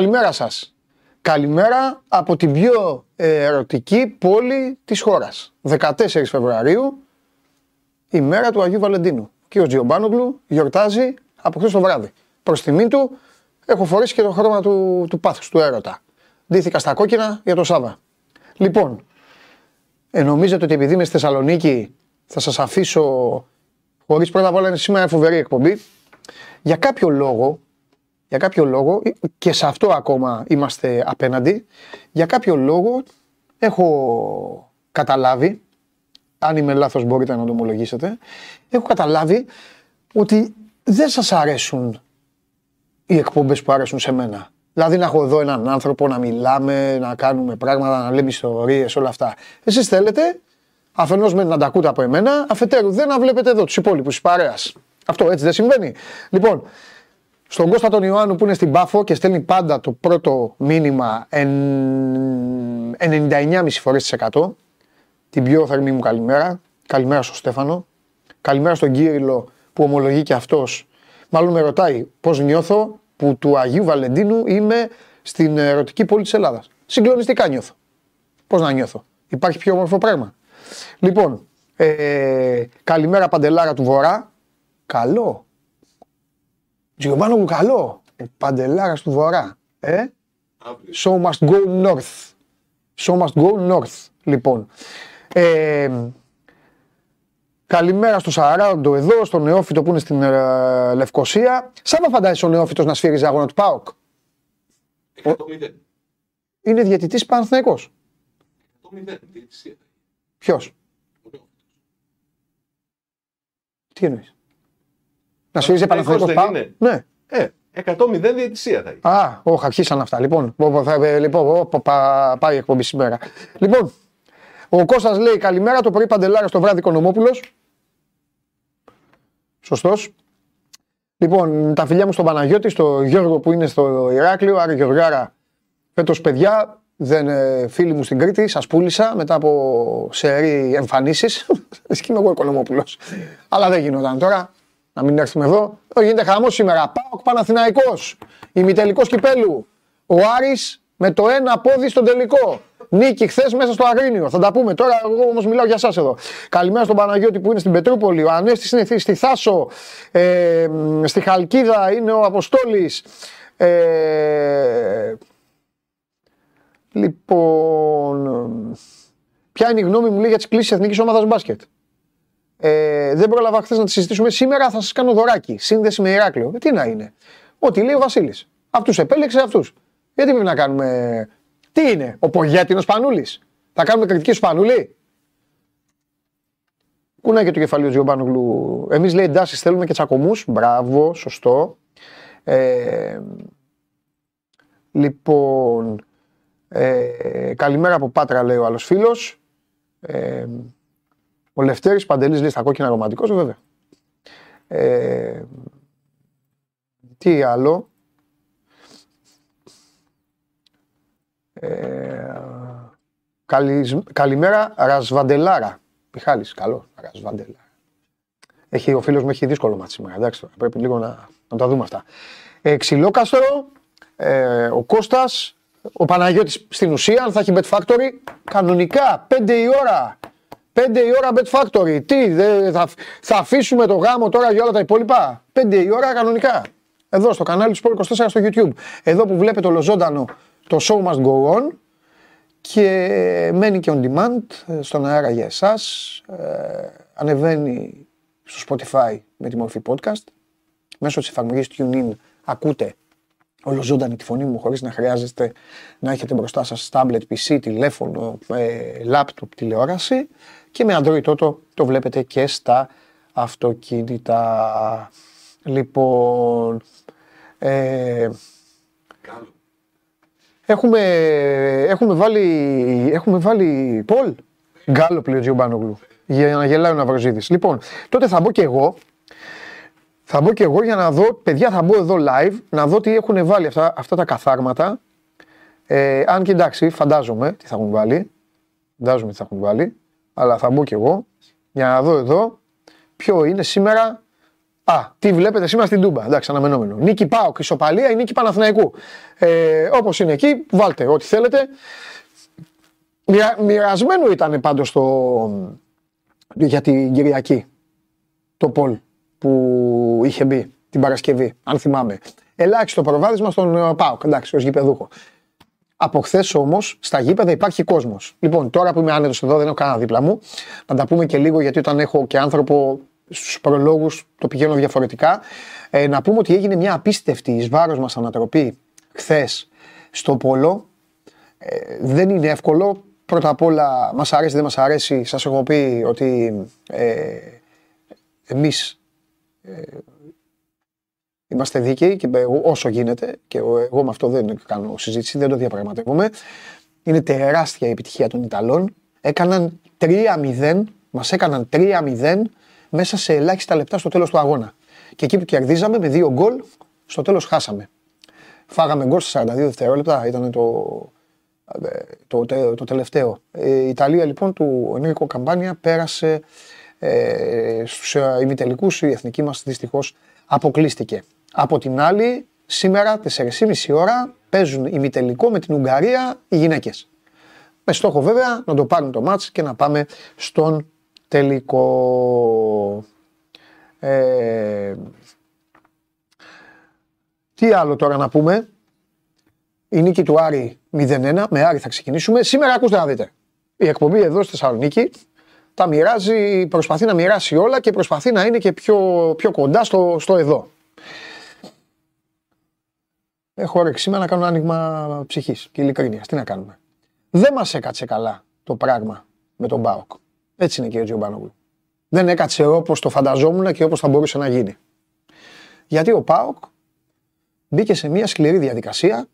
Καλημέρα σας. Καλημέρα από την πιο ερωτική πόλη της χώρας. 14 Φεβρουαρίου, η μέρα του Αγίου Βαλεντίνου. Και ο Τζιομπάνογλου γιορτάζει από χθες το βράδυ. Προς τιμή του έχω φορέσει και το χρώμα του, του πάθους, του έρωτα. Ντύθηκα στα κόκκινα για το Σάβα. Λοιπόν, ε, νομίζετε ότι επειδή είμαι στη Θεσσαλονίκη θα σας αφήσω χωρίς πρώτα απ' όλα είναι σήμερα φοβερή εκπομπή. Για κάποιο λόγο, για κάποιο λόγο, και σε αυτό ακόμα είμαστε απέναντι, για κάποιο λόγο έχω καταλάβει, αν είμαι λάθος μπορείτε να το ομολογήσετε, έχω καταλάβει ότι δεν σας αρέσουν οι εκπομπές που αρέσουν σε μένα. Δηλαδή να έχω εδώ έναν άνθρωπο, να μιλάμε, να κάνουμε πράγματα, να λέμε ιστορίες, όλα αυτά. Εσείς θέλετε, αφενός με να τα ακούτε από εμένα, αφετέρου δεν να βλέπετε εδώ τους υπόλοιπους της παρέας. Αυτό έτσι δεν συμβαίνει. Λοιπόν, στον Κώστα τον Ιωάννου που είναι στην Πάφο και στέλνει πάντα το πρώτο μήνυμα 99,5 φορές τις 100. Την πιο θερμή μου καλημέρα. Καλημέρα στο Στέφανο. Καλημέρα στον Κύριλο που ομολογεί και αυτός. Μάλλον με ρωτάει πώς νιώθω που του Αγίου Βαλεντίνου είμαι στην ερωτική πόλη της Ελλάδας. Συγκλονιστικά νιώθω. Πώς να νιώθω. Υπάρχει πιο όμορφο πράγμα. Λοιπόν, ε, καλημέρα Παντελάρα του Βορρά. Καλό. Τζιωβάνο μου καλό. Ο Παντελάρας του Βορρά. Ε; So must go north. So must go north. Λοιπόν. Ε, καλημέρα στο Σαράντο εδώ, στο Νεόφυτο που είναι στην ε, Λευκοσία. Σαν να φαντάζεσαι ο Νεόφυτος να σφύριζε αγώνα του ΠΑΟΚ; 100-0. Είναι διαιτητής Παναθηναϊκός. 100-0. διαιτησία. Ποιος; Τι εννοείς; Να σφύριζε Παναθηναϊκός Παναθηναϊκός ΠΑΟΚ. δεν Ναι. 100-0 διαιτησία θα έχεις. Α, όχι, αρχίσαν αυτά. Λοιπόν, πω, πω, θα, ε, λοιπόν πω, πω, πα- πάει η εκπομπή σήμερα. Λοιπόν, ο Κώστας λέει καλημέρα το πρωί Παντελάρα στο βράδυ Κονομόπουλος. Σωστός. Λοιπόν, τα φιλιά μου στον Παναγιώτη, στο Γιώργο που είναι στο Ηράκλειο, Άρη Γεωργάρα, φέτος παιδιά, δεν, ε, φίλοι μου στην Κρήτη, σας πούλησα μετά από σερή εμφανίσεις. Εσύ είμαι εγώ Οικονομόπουλος. Αλλά δεν γινόταν τώρα. Να μην έρθουμε εδώ. Εδώ γίνεται χαμός σήμερα. Πάοκ Παναθηναϊκός. Ημιτελικός κυπέλου. Ο Άρης με το ένα πόδι στον τελικό. Νίκη χθες μέσα στο Αγρίνιο. Θα τα πούμε τώρα. Εγώ όμως μιλάω για εσά εδώ. Καλημέρα στον Παναγιώτη που είναι στην Πετρούπολη. Ο Ανέστη είναι στη Θάσο. Ε, μ, στη Χαλκίδα είναι ο Αποστόλης. Ε, λοιπόν. Ποια είναι η γνώμη μου λέει για τις κλήσεις εθνικής ομάδας μπάσκετ; Ε, δεν πρόλαβα χθες να τη συζητήσουμε. Σήμερα θα σας κάνω δωράκι. Σύνδεση με Ηράκλειο. Ε, τι να είναι. Ό,τι λέει ο Βασίλης. Αυτούς επέλεξε αυτούς. Γιατί πρέπει να κάνουμε. Τι είναι, ο Πογέτινο Πανούλης. Θα κάνουμε κριτική σου Πανούλη. Κούναγε και το κεφάλι ο Τζιομπάνογλου. Εμείς λέει εντάσεις θέλουμε και τσακωμούς. Μπράβο, σωστό. Ε, λοιπόν. Ε, καλημέρα από Πάτρα λέει ο άλλος φίλος. Ε, ο Λευτέρης Παντελής λέει στα κόκκινα ρομαντικός, βέβαια. Ε, τι άλλο; Ε, καλη- καλημέρα Ρασβαντελάρα. Μιχάλης, καλό. Ρασβαντελάρα. Έχει, ο φίλος μου έχει δύσκολο μάτι σήμερα. Εντάξει, τώρα, πρέπει λίγο να, να τα δούμε αυτά. Ε, Ξυλόκαστρο, ε, ο Κώστας, ο Παναγιώτης στην ουσία, αν θα έχει Bet Factory, κανονικά, 5 η ώρα. 5 η ώρα Bet Factory. Τι, δε, θα, θα αφήσουμε το γάμο τώρα για όλα τα υπόλοιπα; 5 η ώρα κανονικά. Εδώ στο κανάλι του Sport 24 στο YouTube. Εδώ που βλέπετε ολοζώντανο το show must go on και μένει και on demand ε, στον αέρα για εσάς. Ε, ανεβαίνει στο Spotify με τη μορφή podcast. Μέσω της εφαρμογής TuneIn ακούτε ολοζώντανη τη φωνή μου χωρίς να χρειάζεστε να έχετε μπροστά σας tablet, PC, τηλέφωνο, ε, laptop, τηλεόραση και με Android Auto το βλέπετε και στα αυτοκίνητα. Λοιπόν, ε, Καλό. έχουμε, έχουμε βάλει, έχουμε βάλει Πολ. Γκάλο πλέον Τζιομπάνογλου. Για να γελάει ο Ναυροζίδης. Λοιπόν, τότε θα μπω και εγώ. Θα μπω και εγώ για να δω, παιδιά θα μπω εδώ live, να δω τι έχουν βάλει αυτά, αυτά τα καθάρματα. Ε, αν και εντάξει, φαντάζομαι τι θα έχουν βάλει. Φαντάζομαι τι θα έχουν βάλει. Αλλά θα μπω και εγώ για να δω εδώ ποιο είναι σήμερα Α, τι βλέπετε σήμερα στην Τούμπα. Εντάξει, αναμενόμενο. Νίκη Πάοκ, ισοπαλία ή νίκη Παναθηναϊκού. Ε, Όπως είναι εκεί, βάλτε ό,τι θέλετε. Μοιρα, μοιρασμένο ήταν πάντως το. για την Κυριακή. Το Πολ που είχε μπει την Παρασκευή, αν θυμάμαι. Ελάχιστο προβάδισμα στον ε, Πάοκ, εντάξει, ως γηπεδούχο. Από χθες όμως στα γήπεδα υπάρχει κόσμος. Λοιπόν, τώρα που είμαι άνετος εδώ, δεν έχω κανένα δίπλα μου. Να τα πούμε και λίγο γιατί όταν έχω και άνθρωπο στους προλόγους το πηγαίνω διαφορετικά. Ε, να πούμε ότι έγινε μια απίστευτη εις βάρος μας ανατροπή χθες στο Πόλο. Ε, δεν είναι εύκολο. Πρώτα απ' όλα, μας αρέσει, δεν μας αρέσει. Σας έχω πει ότι ε, εμείς ε, είμαστε δίκαιοι και όσο γίνεται. Και εγώ με αυτό δεν κάνω συζήτηση, δεν το διαπραγματεύομαι. Είναι τεράστια η επιτυχία των Ιταλών. Έκαναν 3-0, μας έκαναν 3-0 μέσα σε ελάχιστα λεπτά στο τέλος του αγώνα. Και εκεί που κερδίζαμε με δύο γκολ, στο τέλος χάσαμε. Φάγαμε γκολ στα 42 δευτερόλεπτα, ήταν το, το, το, το τελευταίο. Η Ιταλία λοιπόν του Ενρίκο Καμπάνια πέρασε ε, στους ε, ημιτελικούς, η εθνική μας δυστυχώς αποκλείστηκε. Από την άλλη, σήμερα 4.30 ώρα παίζουν ημιτελικό με την Ουγγαρία οι γυναίκες. Με στόχο βέβαια να το πάρουν το μάτς και να πάμε στον τελικό. Ε, τι άλλο τώρα να πούμε; Η νίκη του Άρη 0-1. Με Άρη θα ξεκινήσουμε. Σήμερα ακούστε να δείτε. Η εκπομπή εδώ στη Θεσσαλονίκη τα μοιράζει, προσπαθεί να μοιράσει όλα και προσπαθεί να είναι και πιο, πιο κοντά στο, στο εδώ. Έχω όρεξη σήμερα να κάνω άνοιγμα ψυχής και ειλικρίνεια. Τι να κάνουμε. Δεν μας έκατσε καλά το πράγμα με τον Μπάοκ. Έτσι είναι κύριε Τζιομπάνογλου. Δεν έκατσε όπως το φανταζόμουν και όπως θα μπορούσε να γίνει. Γιατί ο Πάοκ μπήκε σε μια σκληρή διαδικασία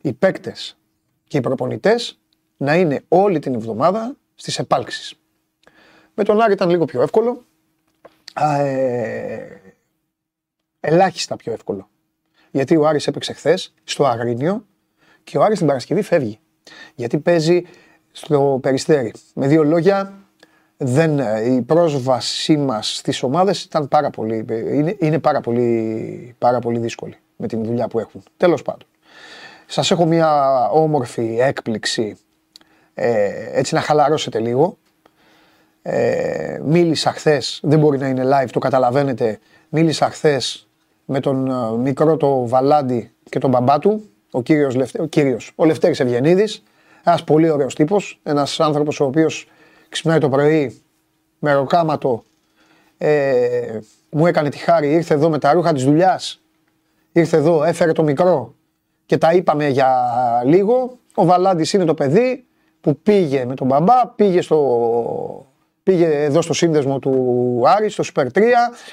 οι παίκτες και οι προπονητές να είναι όλη την εβδομάδα στις επάλξεις. Με τον Άρη ήταν λίγο πιο εύκολο. Ε, ελάχιστα πιο εύκολο. Γιατί ο Άρης έπαιξε χθες στο Αγρίνιο και ο Άρης την Παρασκευή φεύγει. Γιατί παίζει στο Περιστέρι. Με δύο λόγια, δεν, η πρόσβασή μας στις ομάδες ήταν πάρα πολύ, είναι, είναι πάρα, πολύ, πάρα πολύ δύσκολη με την δουλειά που έχουν. Τέλος πάντων. Σας έχω μια όμορφη έκπληξη ε, έτσι να χαλαρώσετε λίγο. Ε, μίλησα χθες, δεν μπορεί να είναι live, το καταλαβαίνετε. Μίλησα χθες με τον ε, μικρό το Βαλάντι και τον μπαμπά του, ο κύριος, Λευτε... ο, κύριος, ο Λευτέρης Ευγενίδης, ένας πολύ ωραίος τύπος, ένας άνθρωπος ο οποίος ξυπνάει το πρωί με ροκάματο, ε, μου έκανε τη χάρη, ήρθε εδώ με τα ρούχα της δουλειάς, ήρθε εδώ, έφερε το μικρό και τα είπαμε για λίγο. Ο Βαλάντης είναι το παιδί που πήγε με τον μπαμπά, πήγε στο Πήγε εδώ στο σύνδεσμο του Άρη, στο Super 3,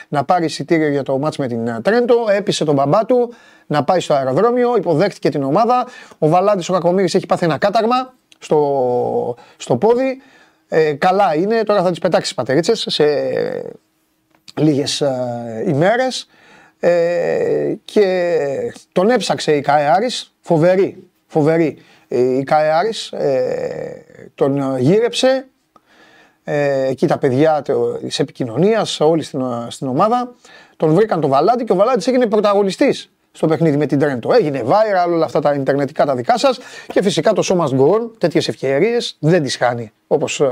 να πάρει εισιτήριο για το μάτς με την ε, Τρέντο. Έπεισε τον μπαμπά του να πάει στο αεροδρόμιο, υποδέχτηκε την ομάδα. Ο Βαλάντης ο Κακομύρης έχει πάθει ένα κάταγμα στο, στο πόδι. Ε, καλά είναι, τώρα θα τις πετάξεις τις πατερίτσες σε λίγες ε, ημέρες. Ε, και τον έψαξε η ΚΑΕ Άρης, φοβερή, φοβερή. Η ΚΑΕ Άρης ε, τον γύρεψε, ε, εκεί τα παιδιά της επικοινωνίας, όλοι στην, στην ομάδα. Τον βρήκαν τον Βαλάντι και ο Βαλάντι έγινε πρωταγωνιστής στο παιχνίδι με την Τρέντο. Έγινε viral όλα αυτά τα ιντερνετικά τα δικά σας και φυσικά το σώμας γκορ, τέτοιες ευκαιρίες δεν τις χάνει όπως ε,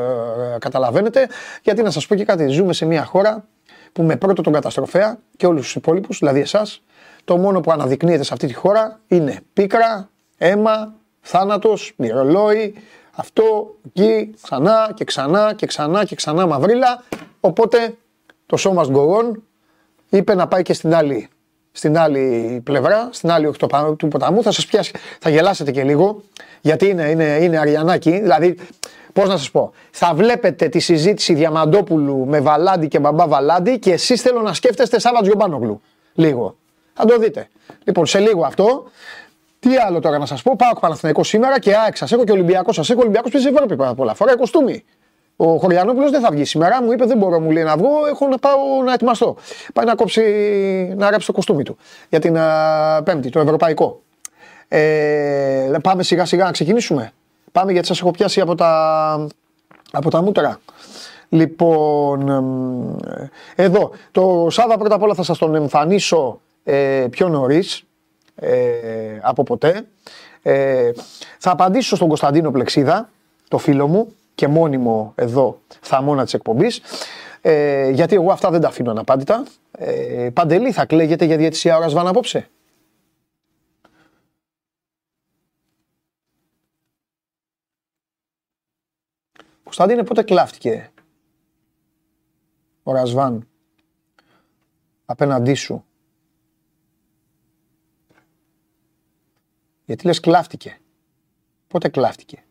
καταλαβαίνετε. Γιατί να σας πω και κάτι, ζούμε σε μια χώρα που με πρώτο τον καταστροφέα και όλους τους υπόλοιπους, δηλαδή εσάς, το μόνο που αναδεικνύεται σε αυτή τη χώρα είναι πίκρα, αίμα, θάνατος, μυρολόι, αυτό, εκεί, ξανά και ξανά και ξανά και ξανά μαυρίλα. Οπότε το σώμα γκογόν είπε να πάει και στην άλλη, στην άλλη πλευρά, στην άλλη όχθη του ποταμού. Θα σας πιάσει, θα γελάσετε και λίγο, γιατί είναι, είναι, είναι αριανάκι. Δηλαδή, πώς να σας πω, θα βλέπετε τη συζήτηση Διαμαντόπουλου με Βαλάντι και Μπαμπά Βαλάντι και εσείς θέλω να σκέφτεστε Σάββατ Γιωμπάνογλου. Λίγο. Θα το δείτε. Λοιπόν, σε λίγο αυτό. Τι άλλο τώρα να σας πω, πάω Παναθηναϊκό σήμερα και ΑΕΚ σας έχω και Ολυμπιακό σας έχω. Ολυμπιακός παίζει Ευρώπη πάρα πολλά. Φοράει κοστούμι. Ο Χωριανόπουλος δεν θα βγει σήμερα, μου είπε δεν μπορώ μου λέει να βγω, έχω να πάω να ετοιμαστώ. Πάει να κόψει, να ράψει το κοστούμι του για την α, Πέμπτη, το ευρωπαϊκό. Ε, πάμε σιγά σιγά να ξεκινήσουμε. Πάμε γιατί σας έχω πιάσει από τα, από τα μούτρα. Λοιπόν, εμ, ε, εδώ, το Σάβα πρώτα απ' όλα θα σας τον εμφανίσω ε, πιο νωρίς ε, από ποτέ. Ε, θα απαντήσω στον Κωνσταντίνο Πλεξίδα, το φίλο μου και μόνιμο εδώ θαμώνα της εκπομπής. Ε, γιατί εγώ αυτά δεν τα αφήνω αναπάντητα. Ε, Παντελή θα κλαίγεται για διαιτησία ώρας Σβάν απόψε. Κωνσταντίνε πότε κλάφτηκε ο Ρασβάν απέναντί σου; Γιατί λες κλάφτηκε. Πότε κλάφτηκε.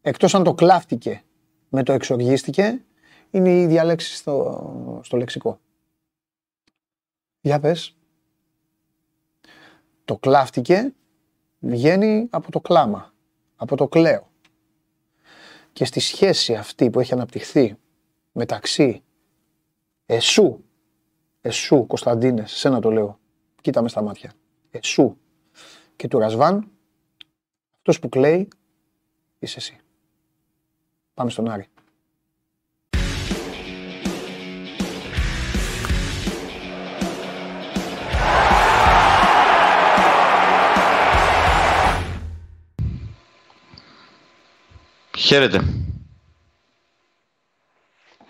Εκτός αν το κλάφτηκε με το εξοργίστηκε, είναι η ίδια λέξη στο, στο λεξικό. Για πες. Το κλάφτηκε βγαίνει από το κλάμα, από το κλαίο. Και στη σχέση αυτή που έχει αναπτυχθεί μεταξύ εσού, εσού Κωνσταντίνε, σένα το λέω, κοίτα με στα μάτια, εσού και του Ρασβάν, αυτός που κλαίει είσαι εσύ. Πάμε στον Άρη. Χαίρετε.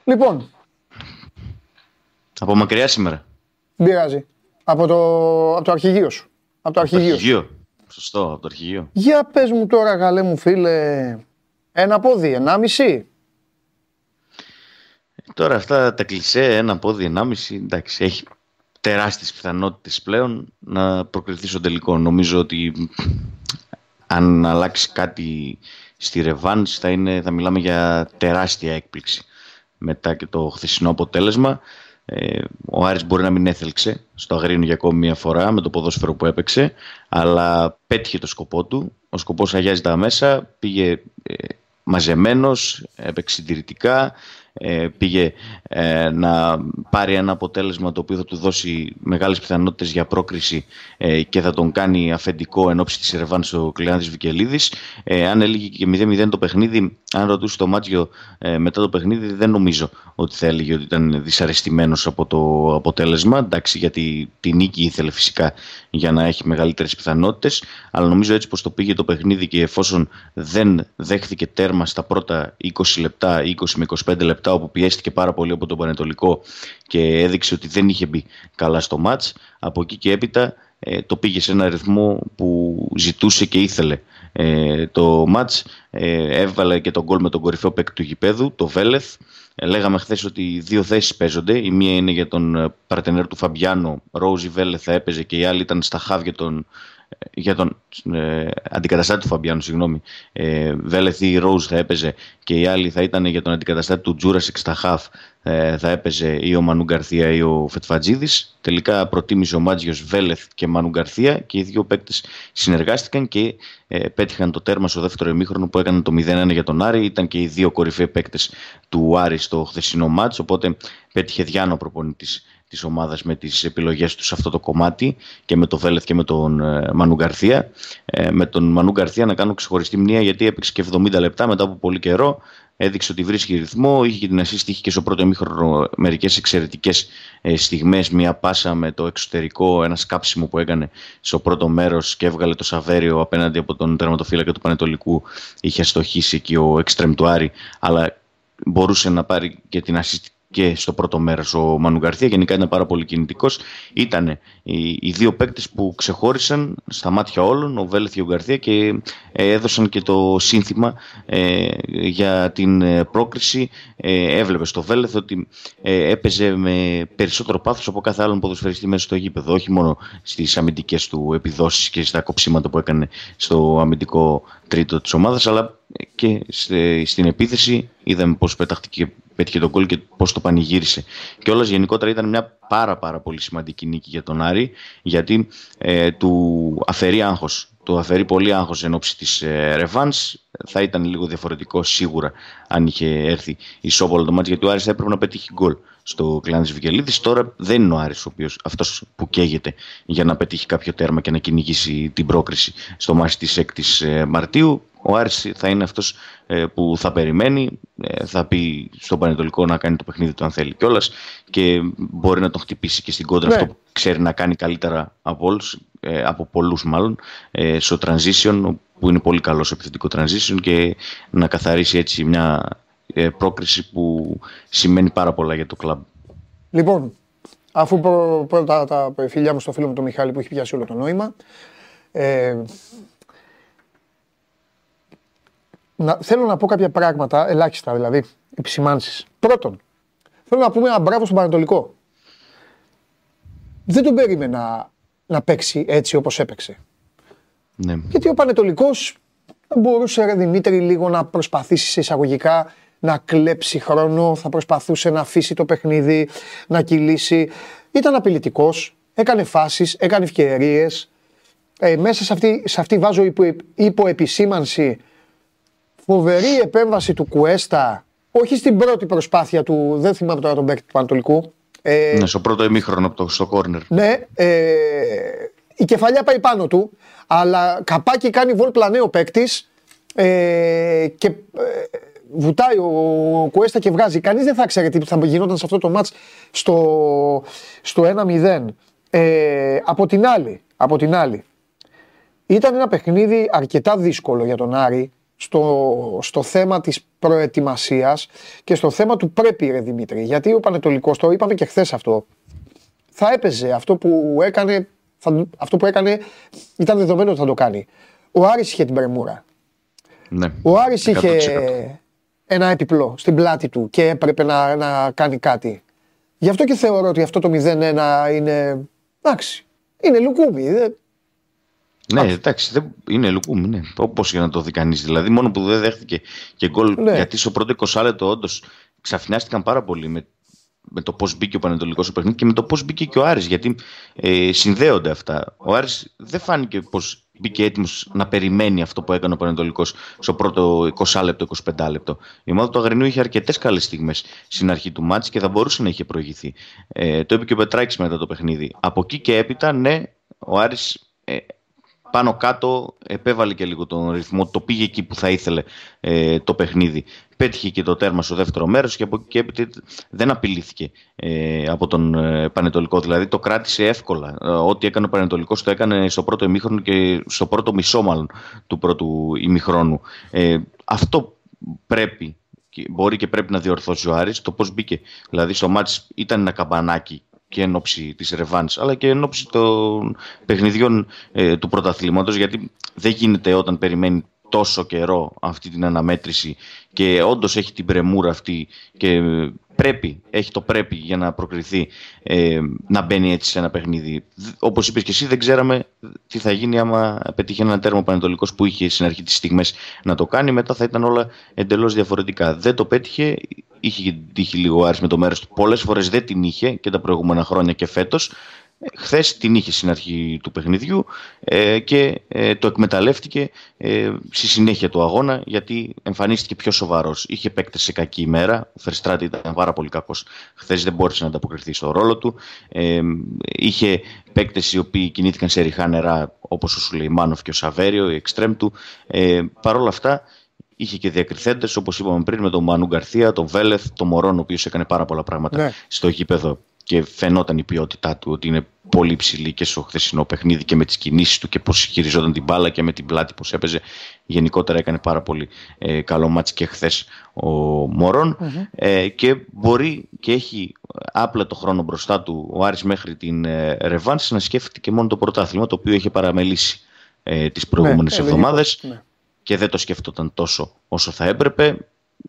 Λοιπόν, Από μακριά σήμερα. δεν πειράζει. Από το, από το αρχηγείο σου. Από το αρχηγείο σου. αρχηγείο. Σωστό, από το αρχηγείο. Για πες μου τώρα, καλέ μου φίλε, ένα πόδι, ενάμιση. Τώρα αυτά τα κλισέ, ένα πόδι, ενάμιση, εντάξει, έχει τεράστιες πιθανότητες πλέον να προκριθεί στο τελικό. Νομίζω ότι αν αλλάξει κάτι στη Ρεβάνς θα, είναι, θα μιλάμε για τεράστια έκπληξη μετά και το χθεσινό αποτέλεσμα. Ε, ο Άρης μπορεί να μην έθελξε στο Αγρίνο για ακόμη μια φορά με το ποδόσφαιρο που έπαιξε, αλλά πέτυχε το σκοπό του. Ο σκοπός αγιάζει τα μέσα, πήγε ε, μαζεμένος, έπαιξε συντηρητικά, ε, πήγε ε, να πάρει ένα αποτέλεσμα το οποίο θα του δώσει μεγάλες πιθανότητες για πρόκριση ε, και θα τον κάνει αφεντικό εν ώψη της Ερεβάν στο Κλειάνδης Βικελίδης. Ε, αν έλεγε και 0-0 το παιχνίδι, αν ρωτούσε το Μάτζιο ε, μετά το παιχνίδι, δεν νομίζω ότι θα έλεγε ότι ήταν δυσαρεστημένος από το αποτέλεσμα. Εντάξει, γιατί τη νίκη ήθελε φυσικά για να έχει μεγαλύτερες πιθανότητες, αλλά νομίζω έτσι πως το πήγε το παιχνίδι και εφόσον δεν δέχθηκε τέρμα στα πρώτα 20 λεπτά, 20 με 25 λεπτά, όπου πιέστηκε πάρα πολύ από τον Πανετολικό και έδειξε ότι δεν είχε μπει καλά στο μάτς, από εκεί και έπειτα ε, το πήγε σε ένα ρυθμό που ζητούσε και ήθελε ε, το μάτς. Ε, έβαλε και τον γκολ με τον κορυφαίο παίκτη του γηπέδου, το Βέλεθ. Ε, λέγαμε χθες ότι δύο θέσεις παίζονται. Η μία είναι για τον ε, παρτενέρ του Φαμπιάνο, Ρόουζι Βέλεθ θα έπαιζε και η άλλη ήταν στα χάβια των για τον ε, αντικαταστάτη του Φαμπιάνου, συγγνώμη, ε, Βέλεθ ή Ρόουζ θα έπαιζε και η άλλη θα ήταν για τον αντικαταστάτη του Τζούρασικ στα Χαφ ε, θα έπαιζε ή ο Μανού Γκαρθία ή ο Φετφατζίδης. Τελικά προτίμησε ο Μάντζιος Βέλεθ και Μανού Γκαρθία και οι δύο παίκτες συνεργάστηκαν και ε, πέτυχαν το τέρμα στο δεύτερο ημίχρονο που έκαναν το 0-1 για τον Άρη. Ήταν και οι δύο κορυφαίοι παίκτες του Άρη στο χθεσινό μάτς, οπότε πέτυχε διάνο προπονητής της ομάδας με τις επιλογές τους σε αυτό το κομμάτι και με το Βέλεθ και με τον ε, Μανού Γκαρθία. Ε, με τον Μανού Γκαρθία να κάνω ξεχωριστή μνήμα γιατί έπαιξε και 70 λεπτά μετά από πολύ καιρό. Έδειξε ότι βρίσκει ρυθμό, είχε και την assist, είχε και στο πρώτο ημίχρονο μερικές εξαιρετικές ε, στιγμές, μια πάσα με το εξωτερικό, ένα σκάψιμο που έκανε στο πρώτο μέρος και έβγαλε το Σαβέριο απέναντι από τον τερματοφύλακα του Πανετολικού, είχε αστοχήσει εκεί ο Εξτρεμ του Άρη, αλλά μπορούσε να πάρει και την assist και στο πρώτο μέρος ο Μανου Γκαρθία. Γενικά ήταν πάρα πολύ κινητικός. Ήταν οι, οι δύο παίκτες που ξεχώρισαν στα μάτια όλων, ο Βέλεθ και ο Γκαρθία, και ε, έδωσαν και το σύνθημα ε, για την ε, πρόκριση. Ε, έβλεπε στο Βέλεθ ότι ε, έπαιζε με περισσότερο πάθος από κάθε άλλον ποδοσφαιριστή μέσα στο γήπεδο. Όχι μόνο στις αμυντικές του επιδόσεις και στα κοψίματα που έκανε στο αμυντικό τρίτο της ομάδας, αλλά και στην επίθεση είδαμε πώς πετάχτηκε, πέτυχε τον κόλ και πώς το πανηγύρισε. Και όλας γενικότερα ήταν μια πάρα πάρα πολύ σημαντική νίκη για τον Άρη γιατί ε, του αφαιρεί άγχος. Του αφαιρεί πολύ άγχος εν ώψη της ε, Ρεβάνς. Θα ήταν λίγο διαφορετικό σίγουρα αν είχε έρθει η Σόβολα το μάτι γιατί ο Άρης θα έπρεπε να πετύχει γκολ στο κλάν της Βικελίδης. Τώρα δεν είναι ο Άρης ο οποίος αυτός που καίγεται για να πετύχει κάποιο τέρμα και να κυνηγήσει την πρόκριση στο μάτι της 6ης Μαρτίου ο Άρης θα είναι αυτός ε, που θα περιμένει, ε, θα πει στον Πανετολικό να κάνει το παιχνίδι του αν θέλει κιόλας και μπορεί να τον χτυπήσει και στην κόντρα Ναι. αυτό που ξέρει να κάνει καλύτερα από όλους, ε, από πολλούς μάλλον, ε, στο transition που είναι πολύ καλός στο επιθετικό transition και να καθαρίσει έτσι μια ε, πρόκριση που σημαίνει πάρα πολλά για το κλαμπ. Λοιπόν, αφού πρω- πρώτα τα φιλιά μου στο φίλο μου τον Μιχάλη που έχει πιάσει όλο το νόημα, ε, να, θέλω να πω κάποια πράγματα, ελάχιστα δηλαδή, επισημάνσεις. Πρώτον, θέλω να πούμε ένα μπράβο στον Πανατολικό. Δεν τον περίμενα να παίξει έτσι όπως έπαιξε. Ναι. Γιατί ο Πανετολικός θα μπορούσε, ρε Δημήτρη, λίγο να προσπαθήσει σε εισαγωγικά να κλέψει χρόνο, θα προσπαθούσε να αφήσει το παιχνίδι, να κυλήσει. Ήταν απειλητικός, έκανε φάσεις, έκανε ευκαιρίες. Ε, μέσα σε αυτή, σε αυτή βάζω υπο, υποεπισήμανση φοβερή επέμβαση του Κουέστα, όχι στην πρώτη προσπάθεια του, δεν θυμάμαι τώρα τον παίκτη του Πανετολικού. Ε, Ναι, στο πρώτο ημίχρονο από το, στο κόρνερ. ναι, ε, η κεφαλιά πάει πάνω του, αλλά καπάκι κάνει βολ πλανέ ο παίκτης ε, και ε, βουτάει ο Κουέστα και βγάζει. Κανείς δεν θα ξέρει τι θα γινόταν σε αυτό το μάτς στο, στο 1-0. Ε, από την άλλη, από την άλλη, ήταν ένα παιχνίδι αρκετά δύσκολο για τον Άρη στο, στο θέμα της προετοιμασίας και στο θέμα του πρέπει ρε Δημήτρη. Γιατί ο Πανετολικός, το είπαμε και χθες αυτό, θα έπαιζε αυτό που έκανε, θα, αυτό που έκανε ήταν δεδομένο ότι θα το κάνει. Ο Άρης είχε την πρεμούρα. Ναι. Ο Άρης είχε 100%. ένα επιπλό στην πλάτη του και έπρεπε να, να κάνει κάτι. Γι' αυτό και θεωρώ ότι αυτό το 0-1 είναι. Εντάξει. Είναι λουκούμι. δεν- Ναι, εντάξει, δεν, είναι λουκούμι, ναι. Όπως για να το δει κανείς. Δηλαδή, μόνο που δεν δέχτηκε και γκολ. Ναι. Γιατί στο πρώτο 20 λεπτό, όντως, ξαφνιάστηκαν πάρα πολύ με, με το πώς μπήκε ο Πανετολικός στο παιχνίδι και με το πώς μπήκε και ο Άρης. Γιατί ε, συνδέονται αυτά. Ο Άρης δεν φάνηκε πως μπήκε έτοιμος να περιμένει αυτό που έκανε ο Πανετολικός στο πρώτο 20 λεπτό, 25 λεπτό. Η ομάδα του Αγρινού είχε αρκετές καλές στιγμές στην αρχή του μάτς και θα μπορούσε να είχε προηγηθεί. Ε, το είπε και ο Πετράκης μετά το παιχνίδι. Από εκεί και έπειτα, ναι, ο Άρης ε, πάνω κάτω επέβαλε και λίγο τον ρυθμό, το πήγε εκεί που θα ήθελε ε, το παιχνίδι. Πέτυχε και το τέρμα στο δεύτερο μέρος και από εκεί και έπειτα δεν απειλήθηκε ε, από τον ε, Πανετολικό. Δηλαδή το κράτησε εύκολα. Ε, ό,τι έκανε ο Πανετολικός το έκανε στο πρώτο ημίχρονο και στο πρώτο μισό μάλλον του πρώτου ημιχρόνου. Ε, αυτό πρέπει και μπορεί και πρέπει να διορθώσει ο Άρης το πώς μπήκε. Δηλαδή στο μάτς ήταν ένα καμπανάκι και εν ώψη της Ρεβάνς αλλά και εν ώψη των παιχνιδιών ε, του πρωταθλήματος γιατί δεν γίνεται όταν περιμένει τόσο καιρό αυτή την αναμέτρηση και όντως έχει την πρεμούρα αυτή και ε, πρέπει, έχει το πρέπει για να προκριθεί ε, να μπαίνει έτσι σε ένα παιχνίδι. Δ- Όπως είπες και εσύ δεν ξέραμε τι θα γίνει άμα πετύχει ένα τέρμα πανετολικός που είχε στην αρχή τις στιγμές να το κάνει μετά θα ήταν όλα εντελώς διαφορετικά. Δεν το πέτυχε, είχε τύχει λίγο ο Άρης με το μέρος του. Πολλές φορές δεν την είχε και τα προηγούμενα χρόνια και φέτος. Χθες την είχε στην αρχή του παιχνιδιού ε, και ε, το εκμεταλλεύτηκε ε, στη συνέχεια του αγώνα γιατί εμφανίστηκε πιο σοβαρός. Είχε παίκτες σε κακή ημέρα. Ο Φερστράτη ήταν πάρα πολύ κακός. Χθες δεν μπόρεσε να ανταποκριθεί στο ρόλο του. Ε, είχε παίκτες οι οποίοι κινήθηκαν σε ριχά νερά όπως ο Σουλεϊμάνοφ και ο Σαβέριο, η εξτρέμ του. Ε, Παρ' όλα αυτά είχε και διακριθέντες όπως είπαμε πριν με τον Μανού Γκαρθία, τον Βέλεθ, τον Μωρόν, ο οποίος έκανε πάρα πολλά πράγματα Ναι. στο γήπεδο και φαινόταν η ποιότητά του ότι είναι πολύ υψηλή και στο χθεσινό παιχνίδι και με τις κινήσεις του και πώς χειριζόταν την μπάλα και με την πλάτη πώς έπαιζε. Γενικότερα έκανε πάρα πολύ ε, καλό μάτς και χθες ο μωρον ε, και μπορεί και έχει άπλετο χρόνο μπροστά του ο Άρης μέχρι την ε, Ρεβάνς να σκέφτεται και μόνο το πρωτάθλημα το οποίο είχε παραμελήσει ε, τις προηγούμενες Ναι, εβδομάδες ναι. Και δεν το σκέφτονταν τόσο όσο θα έπρεπε.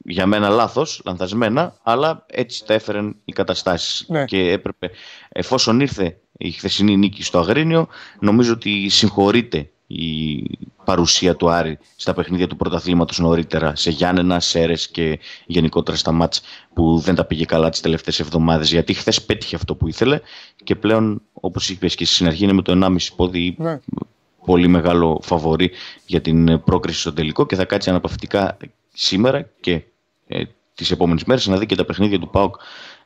Για μένα λάθος, λανθασμένα, αλλά έτσι τα έφεραν οι καταστάσεις. Ναι. Και έπρεπε, εφόσον ήρθε η χθεσινή νίκη στο Αγρίνιο, νομίζω ότι συγχωρείται η παρουσία του Άρη στα παιχνίδια του πρωταθλήματος νωρίτερα σε Γιάννενα, Σέρες και γενικότερα στα μάτς που δεν τα πήγε καλά τις τελευταίες εβδομάδες γιατί χθες πέτυχε αυτό που ήθελε και πλέον όπως είπες και στην αρχή είναι με το 1,5 πόδι Ναι. Πολύ μεγάλο φαβορή για την ε, πρόκριση στο τελικό και θα κάτσει αναπαυτικά σήμερα και ε, τις επόμενες μέρες να δει και τα παιχνίδια του ΠΑΟΚ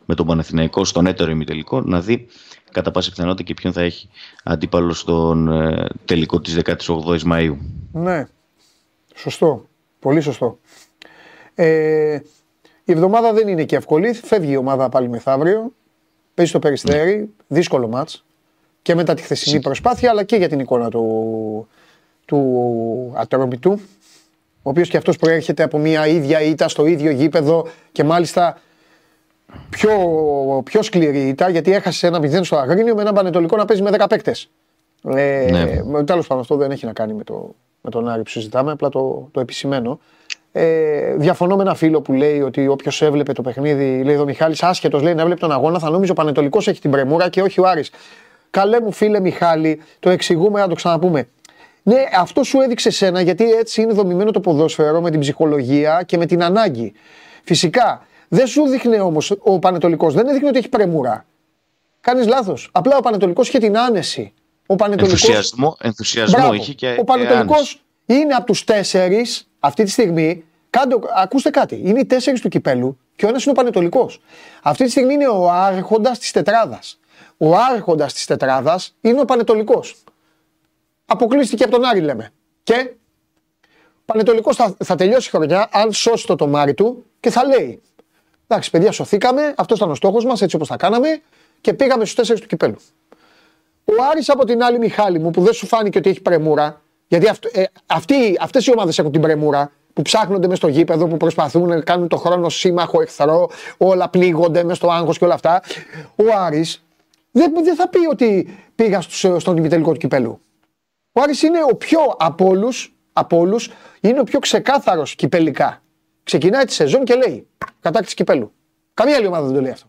με τον Παναθηναϊκό στον έτερο ημιτελικό να δει κατά πάσα πιθανότητα και ποιον θα έχει αντίπαλο στον ε, τελικό της 18ης Μαΐου. Ναι. Σωστό. Πολύ σωστό. Ε, η εβδομάδα δεν είναι και εύκολη. Φεύγει η ομάδα πάλι μεθαύριο. Παίζει στο περιστέρι. Δύσκολο μάτς. Και μετά τη χθεσινή προσπάθεια, αλλά και για την εικόνα του, του Ατρόμητου. Ο οποίος και αυτός προέρχεται από μια ίδια ήττα στο ίδιο γήπεδο και μάλιστα πιο, πιο σκληρή ήττα γιατί έχασε ένα 0 στο Αγρίνιο με έναν Πανετολικό να παίζει με 10 παίκτες. Ε, Ναι. Τέλος πάντων αυτό δεν έχει να κάνει με, το, με τον Άρη που συζητάμε, απλά το, το επισημαίνω. Ε, διαφωνώ με ένα φίλο που λέει ότι όποιος έβλεπε το παιχνίδι, λέει εδώ Μιχάλης, άσχετος λέει να έβλεπε τον αγώνα, θα νόμιζε ο Πανετολικός έχει την πρεμούρα και όχι ο Άρης. Καλέ μου φίλε Μιχάλη, το εξηγούμε να το ξαναπούμε. Ναι, αυτό σου έδειξε σένα γιατί έτσι είναι δομημένο το ποδόσφαιρο με την ψυχολογία και με την ανάγκη. Φυσικά, δεν σου δείχνει όμως ο Πανετολικός, δεν έδειχνε ότι έχει πρεμούρα. Κάνεις λάθος. Απλά ο Πανετολικός είχε την άνεση. Ο Πανετολικός... Ενθουσιασμό, ενθουσιασμό Μπράβο. είχε και. Ο Πανετολικός άνεση. είναι από τους τέσσερις αυτή τη στιγμή. Κάντε, ακούστε κάτι. Είναι οι τέσσερις του κυπέλου και ο ένας είναι ο Πανετολικός. Αυτή τη στιγμή είναι ο άρχοντας της τετράδας. Ο άρχοντας της τετράδας είναι ο Πανετολικός. Αποκλείστηκε από τον Άρη, λέμε. Και ο Πανετολικός θα, θα τελειώσει η χρονιά αν σώσει το τομάρι του και θα λέει: Εντάξει, παιδιά, σωθήκαμε. Αυτός ήταν ο στόχος μας, έτσι όπως τα κάναμε και πήγαμε στους τέσσερις του κυπέλου. Ο Άρης από την άλλη Μιχάλη μου που δεν σου φάνηκε ότι έχει πρεμούρα, γιατί αυτ, ε, αυτοί, αυτές οι ομάδες έχουν την πρεμούρα που ψάχνονται μες στο γήπεδο, που προσπαθούν να κάνουν το χρόνο σύμμαχο, εχθρό, όλα πλήγονται μες στο άγχος και όλα αυτά. Ο Άρης δεν, δεν θα πει ότι πήγα στους, στον ημιτελικό του κυπέλου. Ο Άρης είναι ο πιο από όλους, από όλους, είναι ο πιο ξεκάθαρος κυπελικά. Ξεκινάει τη σεζόν και λέει κατάκτηση κυπέλου. Καμία άλλη ομάδα δεν το λέει αυτό.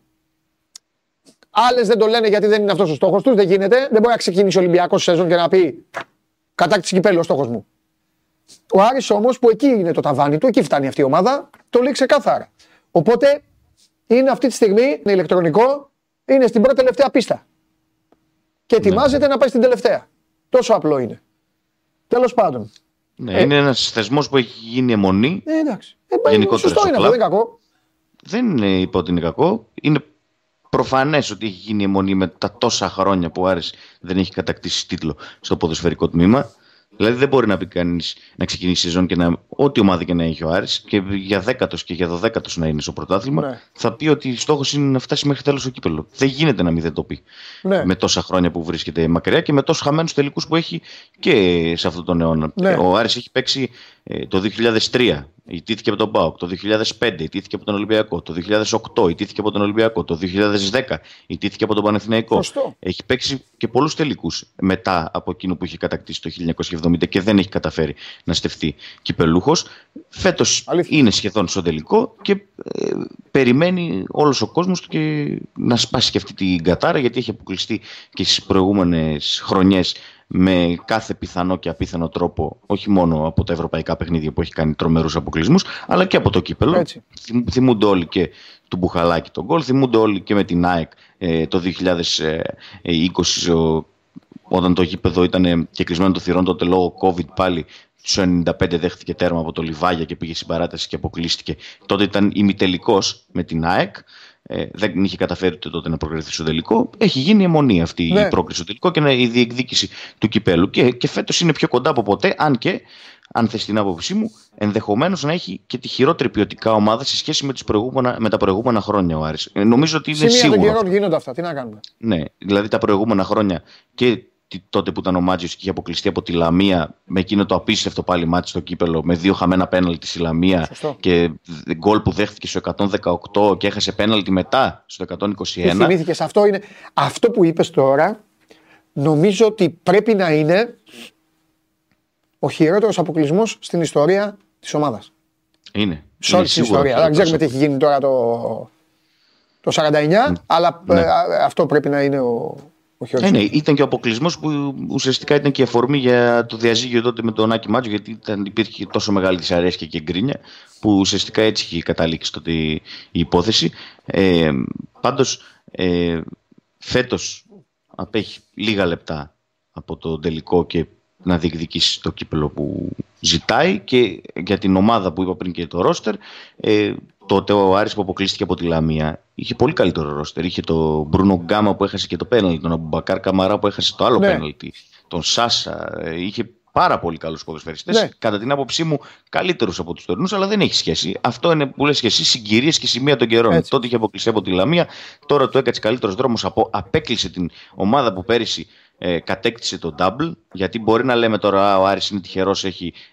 Άλλες δεν το λένε γιατί δεν είναι αυτός ο στόχος τους. Δεν γίνεται. Δεν μπορεί να ξεκινήσει ο Ολυμπιακός σεζόν και να πει κατάκτηση κυπέλου ο στόχος μου. Ο Άρης όμως που εκεί είναι το ταβάνι του, εκεί φτάνει αυτή η ομάδα, το λέει ξεκάθαρα. Οπότε είναι αυτή τη στιγμή είναι ηλεκτρονικό, είναι στην πρώτη τελευταία πίστα. Και ετοιμάζεται να πάει στην τελευταία. Τόσο απλό είναι. Τέλος πάντων. Ναι, είναι ένας θεσμός που έχει γίνει αιμονή. Ε, εντάξει. Ε, Γενικότερα σωστό στο είναι αυτό, κλαμπ. δεν είναι κακό. Δεν είναι είπα ότι είναι κακό. Είναι προφανές ότι έχει γίνει αιμονή με τα τόσα χρόνια που ο Άρης δεν έχει κατακτήσει τίτλο στο ποδοσφαιρικό τμήμα. Δηλαδή δεν μπορεί να πει κανείς να ξεκινήσει η σεζόν και να. Ό,τι ομάδα και να έχει ο Άρης και για δέκατος και για δωδέκατος να είναι στο πρωτάθλημα, Ναι. θα πει ότι στόχος είναι να φτάσει μέχρι τέλος το κύπελο. Δεν γίνεται να μην δεν το πει. Ναι. Με τόσα χρόνια που βρίσκεται μακριά και με τόσους χαμένους τελικούς που έχει και σε αυτόν τον αιώνα. Ναι. Ο Άρης έχει παίξει ε, το 2003, ιτήθηκε από τον ΠΑΟΚ. Το 2005, ιτήθηκε από τον Ολυμπιακό. Το 2008, ιτήθηκε από τον Ολυμπιακό. Το 2010, ιτήθηκε από τον Παναθηναϊκό. Σωστό. Έχει παίξει και πολλούς τελικούς μετά από εκείνο που είχε κατακτήσει το 1970 και δεν έχει καταφέρει να στεφτεί κυπελούχος. Φέτος Αλήθεια. είναι σχεδόν στο τελικό και ε, περιμένει όλος ο κόσμος και να σπάσει και αυτή την κατάρα γιατί έχει αποκλειστεί και στις προηγούμενες χρονιές με κάθε πιθανό και απίθανο τρόπο, όχι μόνο από τα ευρωπαϊκά παιχνίδια που έχει κάνει τρομερούς αποκλεισμούς, αλλά και από το κύπελο. Έτσι. Θυμ- Θυμούνται όλοι και του Μπουχαλάκη τον γκολ, θυμούνται όλοι και με την ΑΕΚ ε, το 2020 ο- όταν το γήπεδο ήταν και κλεισμένο το θυρών τότε λόγω COVID πάλι στο 95 δέχτηκε τέρμα από το Λιβάγια και πήγε στην παράταση και αποκλείστηκε. Τότε ήταν ημιτελικός με την ΑΕΚ. Ε, δεν είχε καταφέρει ούτε τότε να προκριθεί στο τελικό. Έχει γίνει αιμονή αυτή Ναι. η πρόκριση στο τελικό και να- η διεκδίκηση του κυπέλου. Και, και φέτος είναι πιο κοντά από ποτέ, αν και, αν θες την άποψή μου, ενδεχομένως να έχει και τη χειρότερη ποιοτικά ομάδα σε σχέση με, τις προηγούμενα, με τα προηγούμενα χρόνια ο Άρης. Ε, νομίζω ότι είναι Σημεία των σίγουρο. καιρών γίνονται αυτά. Τι να κάνουμε. Ναι, δηλαδή τα προηγούμενα χρόνια και τι- τότε που ήταν ο Μάτζιος και είχε αποκλειστεί από τη Λαμία με εκείνο το απίστευτο πάλι μάτι στο κύπελο με δύο χαμένα πέναλτι στη Λαμία Σωστό. και δ- γκολ που δέχτηκε στο 118 και έχασε πέναλτι μετά στο 121. Τι θυμήθηκες, αυτό είναι. Αυτό που είπες τώρα, νομίζω ότι πρέπει να είναι ο χειρότερος αποκλεισμός στην ιστορία της ομάδας. Είναι. Σε όλη Είναι την σίγουρα ιστορία. Δεν ξέρουμε τι έχει γίνει τώρα το, το 49, αλλά Ναι. ε, α- αυτό πρέπει να είναι ο, ο Ε, χειρότερος. ναι, ήταν και ο αποκλεισμός που ουσιαστικά ήταν και η αφορμή για το διαζύγιο τότε με τον Άκη Μάτζο, γιατί ήταν, υπήρχε τόσο μεγάλη δυσαρέσκεια και γκρίνια, που ουσιαστικά έτσι είχε καταλήξει τότε η η υπόθεση. Ε, Πάντως, ε, φέτος απέχει λίγα λεπτά από το τελικό και να διεκδικήσει το κύπελο που ζητάει και για την ομάδα που είπα πριν και το ρόστερ ε, τότε ο Άρης που αποκλείστηκε από τη Λαμία είχε πολύ καλύτερο ρόστερ είχε το Μπρούνο Γκάμα που έχασε και το πέναλτι τον Αμπουμπακάρ Καμαρά που έχασε το άλλο Ναι. πέναλτι τον Σάσα ε, είχε πάρα πολύ καλούς ποδοσφαιριστές. Ναι. Κατά την άποψή μου, καλύτερου από τους τωρινούς, αλλά δεν έχει σχέση. Αυτό είναι που λες και εσύ συγκυρίες και σημεία των καιρών. Έτσι. Τότε είχε αποκλειστεί από τη Λαμία, τώρα του έκατσε καλύτερος δρόμος από απέκλεισε την ομάδα που πέρυσι ε, κατέκτησε το double. Γιατί μπορεί να λέμε τώρα «Α, ο Άρης είναι τυχερός,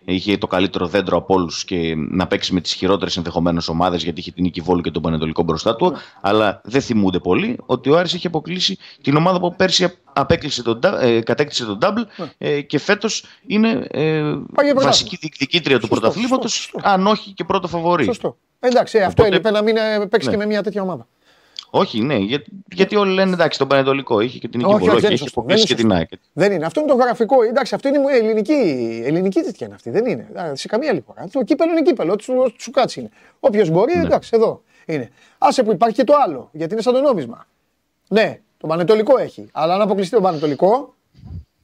είχε το καλύτερο δέντρο από όλους και να παίξει με τις χειρότερες ενδεχομένως ομάδες, γιατί είχε την Νίκη Βόλου και τον Πανετολικό μπροστά του. Αλλά δεν θυμούνται πολύ ότι ο Άρης είχε αποκλείσει την ομάδα που πέρσι απέκλεισε τον, dou- ε, κατέκτησε τον double ε, και φέτος είναι ε, πρωτάθλημα. βασική διεκδικήτρια του Σωστό, πρωταθλήματος, σωστό, σωστό. αν όχι και πρώτο φαβορή. Σωστό. Εντάξει, ε, αυτό Οπότε- έλειπε να μην ε, παίξεις Ναι. και με μια τέτοια ομάδα. Όχι, ναι, για, γιατί όλοι λένε εντάξει, τον Πανετολικό είχε και την Νίκη Όχι, Βόλου, όχι, δεν όχι, είναι έχει σωστό, αποκλείσει και δεν είναι την ΑΕΚ. Δεν είναι. Αυτό είναι το γραφικό. Εντάξει, αυτό είναι μου- ελληνική, ελληνική τέτοια είναι αυτή. Δεν είναι. Α, Σε καμία άλλη χώρα. Το κύπελο είναι κύπελο. Ό,τι σου, ό,τι σου κάτσει είναι. Όποιος μπορεί, Ναι. εντάξει, εδώ είναι. Άσε που υπάρχει και το άλλο. Γιατί είναι σαν το νόμισμα. Ναι, το πανετολικό έχει. Αλλά αν αποκλειστεί το πανετολικό,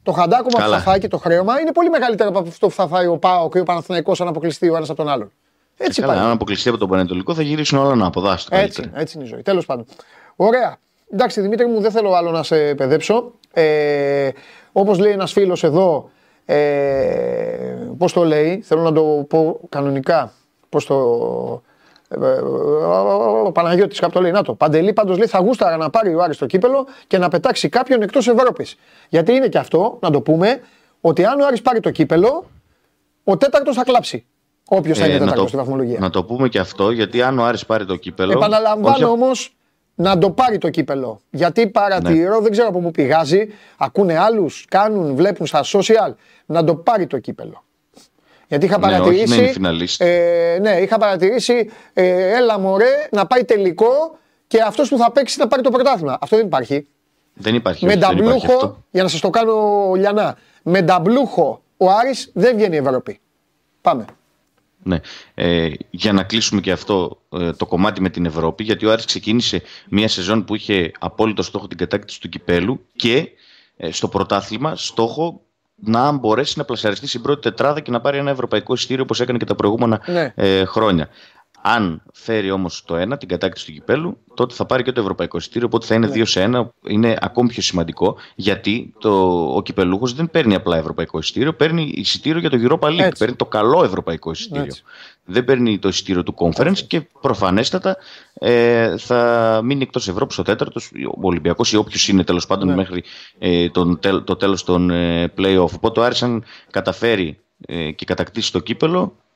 το χαντάκωμα που Καλά. θα φάει και το χρέωμα είναι πολύ μεγαλύτερο από αυτό που θα φάει ο Πάο και ο Παναθηναϊκός αν αποκλειστεί ο ένας από τον άλλον. Έτσι Καλά, πάει. αν αποκλειστεί από τον Πανετολικό θα γυρίσουν όλα ανάποδα. άστο Έτσι, καλύτερα. είναι, έτσι είναι η ζωή. Τέλος πάντων. Ωραία. Εντάξει, Δημήτρη μου, δεν θέλω άλλο να σε παιδέψω. Ε, Όπως λέει ένας φίλος εδώ, ε, πώς το λέει, θέλω να το πω κανονικά. Πώς το. ε, ε, Ο Παναγιώτης κάπου το λέει, να το. Παντελή πάντως λέει θα γούσταρα να πάρει ο Άρης το κύπελο και να πετάξει κάποιον εκτός Ευρώπης. Γιατί είναι και αυτό, να το πούμε, ότι αν ο Άρης πάρει το κύπελο, ο τέταρτος θα κλάψει. Όποιος θα είναι Ε, να, τέταρτος το, στη βαθμολογία. να το πούμε και αυτό, γιατί αν ο Άρης πάρει το κύπελο. Επαναλαμβάνω όχι- όμως να το πάρει το κύπελο. Γιατί παρατηρώ, Ναι. δεν ξέρω από πού πηγάζει, ακούνε άλλους, κάνουν, βλέπουν στα social, να το πάρει το κύπελο. Γιατί είχα Ναι, όχι, παρατηρήσει. να είναι φιναλίστ. ε, ναι, είχα παρατηρήσει, ε, έλα μωρέ, να πάει τελικό και αυτός που θα παίξει να πάρει το πρωτάθλημα. Αυτό δεν υπάρχει. Δεν υπάρχει. Με όχι, δεν υπάρχει νταμπλούχο, αυτό. για να σας το κάνω λιανά, με νταμπλούχο ο Άρης δεν βγαίνει η Ευρώπη. Πάμε. Ναι. Ε, για να κλείσουμε και αυτό ε, το κομμάτι με την Ευρώπη, γιατί ο Άρης ξεκίνησε μια σεζόν που είχε απόλυτο στόχο την κατάκτηση του κυπέλου και ε, στο πρωτάθλημα στόχο να μπορέσει να πλασαριστεί στην πρώτη τετράδα και να πάρει ένα ευρωπαϊκό εισιτήριο όπως έκανε και τα προηγούμενα Ναι. ε, χρόνια. Αν φέρει όμως το ένα, την κατάκτηση του κυπέλου, τότε θα πάρει και το ευρωπαϊκό εισιτήριο, οπότε θα είναι 2 σε 1. Είναι ακόμη πιο σημαντικό, γιατί το, ο κυπελούχος δεν παίρνει απλά ευρωπαϊκό εισιτήριο, παίρνει εισιτήριο για το Europa League, Έτσι. παίρνει το καλό ευρωπαϊκό εισιτήριο. Έτσι. Δεν παίρνει το εισιτήριο του conference και προφανέστατα ε, θα μείνει εκτός Ευρώπης ο τέταρτος, ο Ολυμπιακός ή όποιος είναι τέλος πάντων Ναι. μέχρι ε, τον, τέλ- το τέλος των ε, play-off. Οπότε ο Άρης αν καταφέρει ε, και κατακτήσει το κύπελο ε,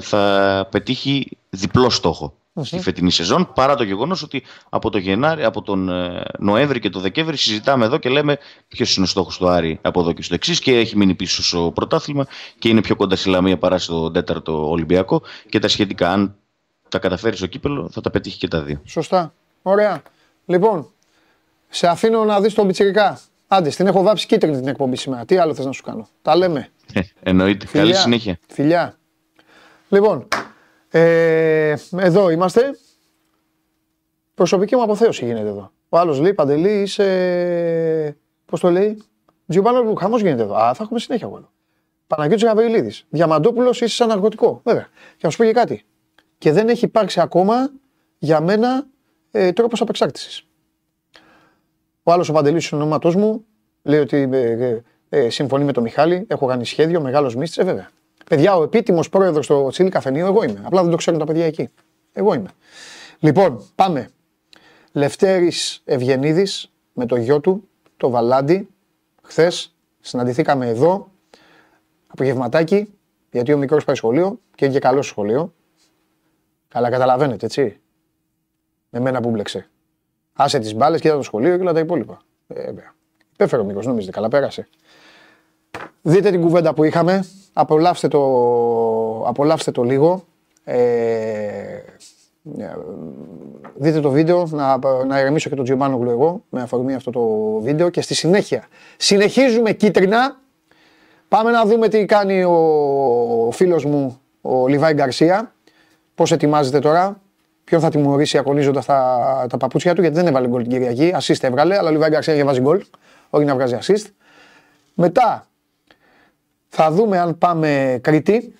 θα πετύχει διπλό στόχο στη φετινή σεζόν παρά το γεγονός ότι από, το Γενάρη, από τον ε, Νοέμβρη και τον Δεκέμβρη συζητάμε εδώ και λέμε ποιος είναι ο στόχος του Άρη από εδώ και στο εξής και έχει μείνει πίσω στο πρωτάθλημα και είναι πιο κοντά στη Λαμία παρά στο τέταρτο Ολυμπιακό και τα σχετικά αν τα καταφέρεις στο κύπελο θα τα πετύχει και τα δύο. Σωστά. Ωραία. Λοιπόν, σε αφήνω να δεις τον Πιτσιρικά. Άντε, την έχω βάψει κίτρινη την εκπομπή σήμερα. Τι άλλο θες να σου κάνω. Τα λέμε. Ε, Εννοείται. Καλή Φιλιά. συνέχεια. Φιλιά. Λοιπόν, ε, εδώ είμαστε. Προσωπική μου αποθέωση γίνεται εδώ. Ο άλλος λέει, Παντελή, είσαι... Πώς το λέει; Τζιουμπάνο χαμός γίνεται εδώ. Α, θα έχουμε συνέχεια εγώ. Παναγιώτης Γαβριλίδης. Διαμαντόπουλος, είσαι σαν ναρκωτικό. Βέβαια. Και να σου πω και κάτι. Και δεν έχει υπάρξει ακόμα για μένα ε, τρόπος απεξάρτησης. Ο άλλος ο Παντελής του ονόματό μου λέει ότι ε, ε, ε, συμφωνεί με τον Μιχάλη. Έχω κάνει σχέδιο, μεγάλος μίστη. Ε, βέβαια. Παιδιά, ο επίτιμος πρόεδρος στο Τσίλι Καφενείο, εγώ είμαι. Απλά δεν το ξέρουν τα παιδιά εκεί. Εγώ είμαι. Λοιπόν, πάμε. Λευτέρης Ευγενίδης με το γιο του, το Βαλάντι. Χθες συναντηθήκαμε εδώ. Απογευματάκι, γιατί ο μικρός πάει σχολείο και είναι και καλός στο σχολείο. Καλά, καταλαβαίνετε, έτσι. Με μένα που μπλεξε. Άσε τις μπάλες, κοίτα το σχολείο και όλα τα υπόλοιπα. Ε, βέβαια. Υπέφερε ο μικρός, νομίζετε, καλά πέρασε. Δείτε την κουβέντα που είχαμε. Απολαύστε το, απολαύστε το λίγο. Ε, ε, δείτε το βίντεο, να, να ηρεμήσω και τον Τζιομπάνογλου εγώ με αφορμή αυτό το βίντεο και στη συνέχεια συνεχίζουμε κίτρινα. Πάμε να δούμε τι κάνει ο φίλος μου ο Λιβάη Γκαρσία. Πώς ετοιμάζεται τώρα, ποιον θα τιμωρήσει ακονίζοντα τα, τα παπούτσια του, γιατί δεν έβαλε γκολ την Κυριακή. Assist έβγαλε, αλλά ο Λιβάη Γκαρσία είχε βάζει γκολ, όχι να βγάζει assist. Μετά θα δούμε αν πάμε Κρήτη.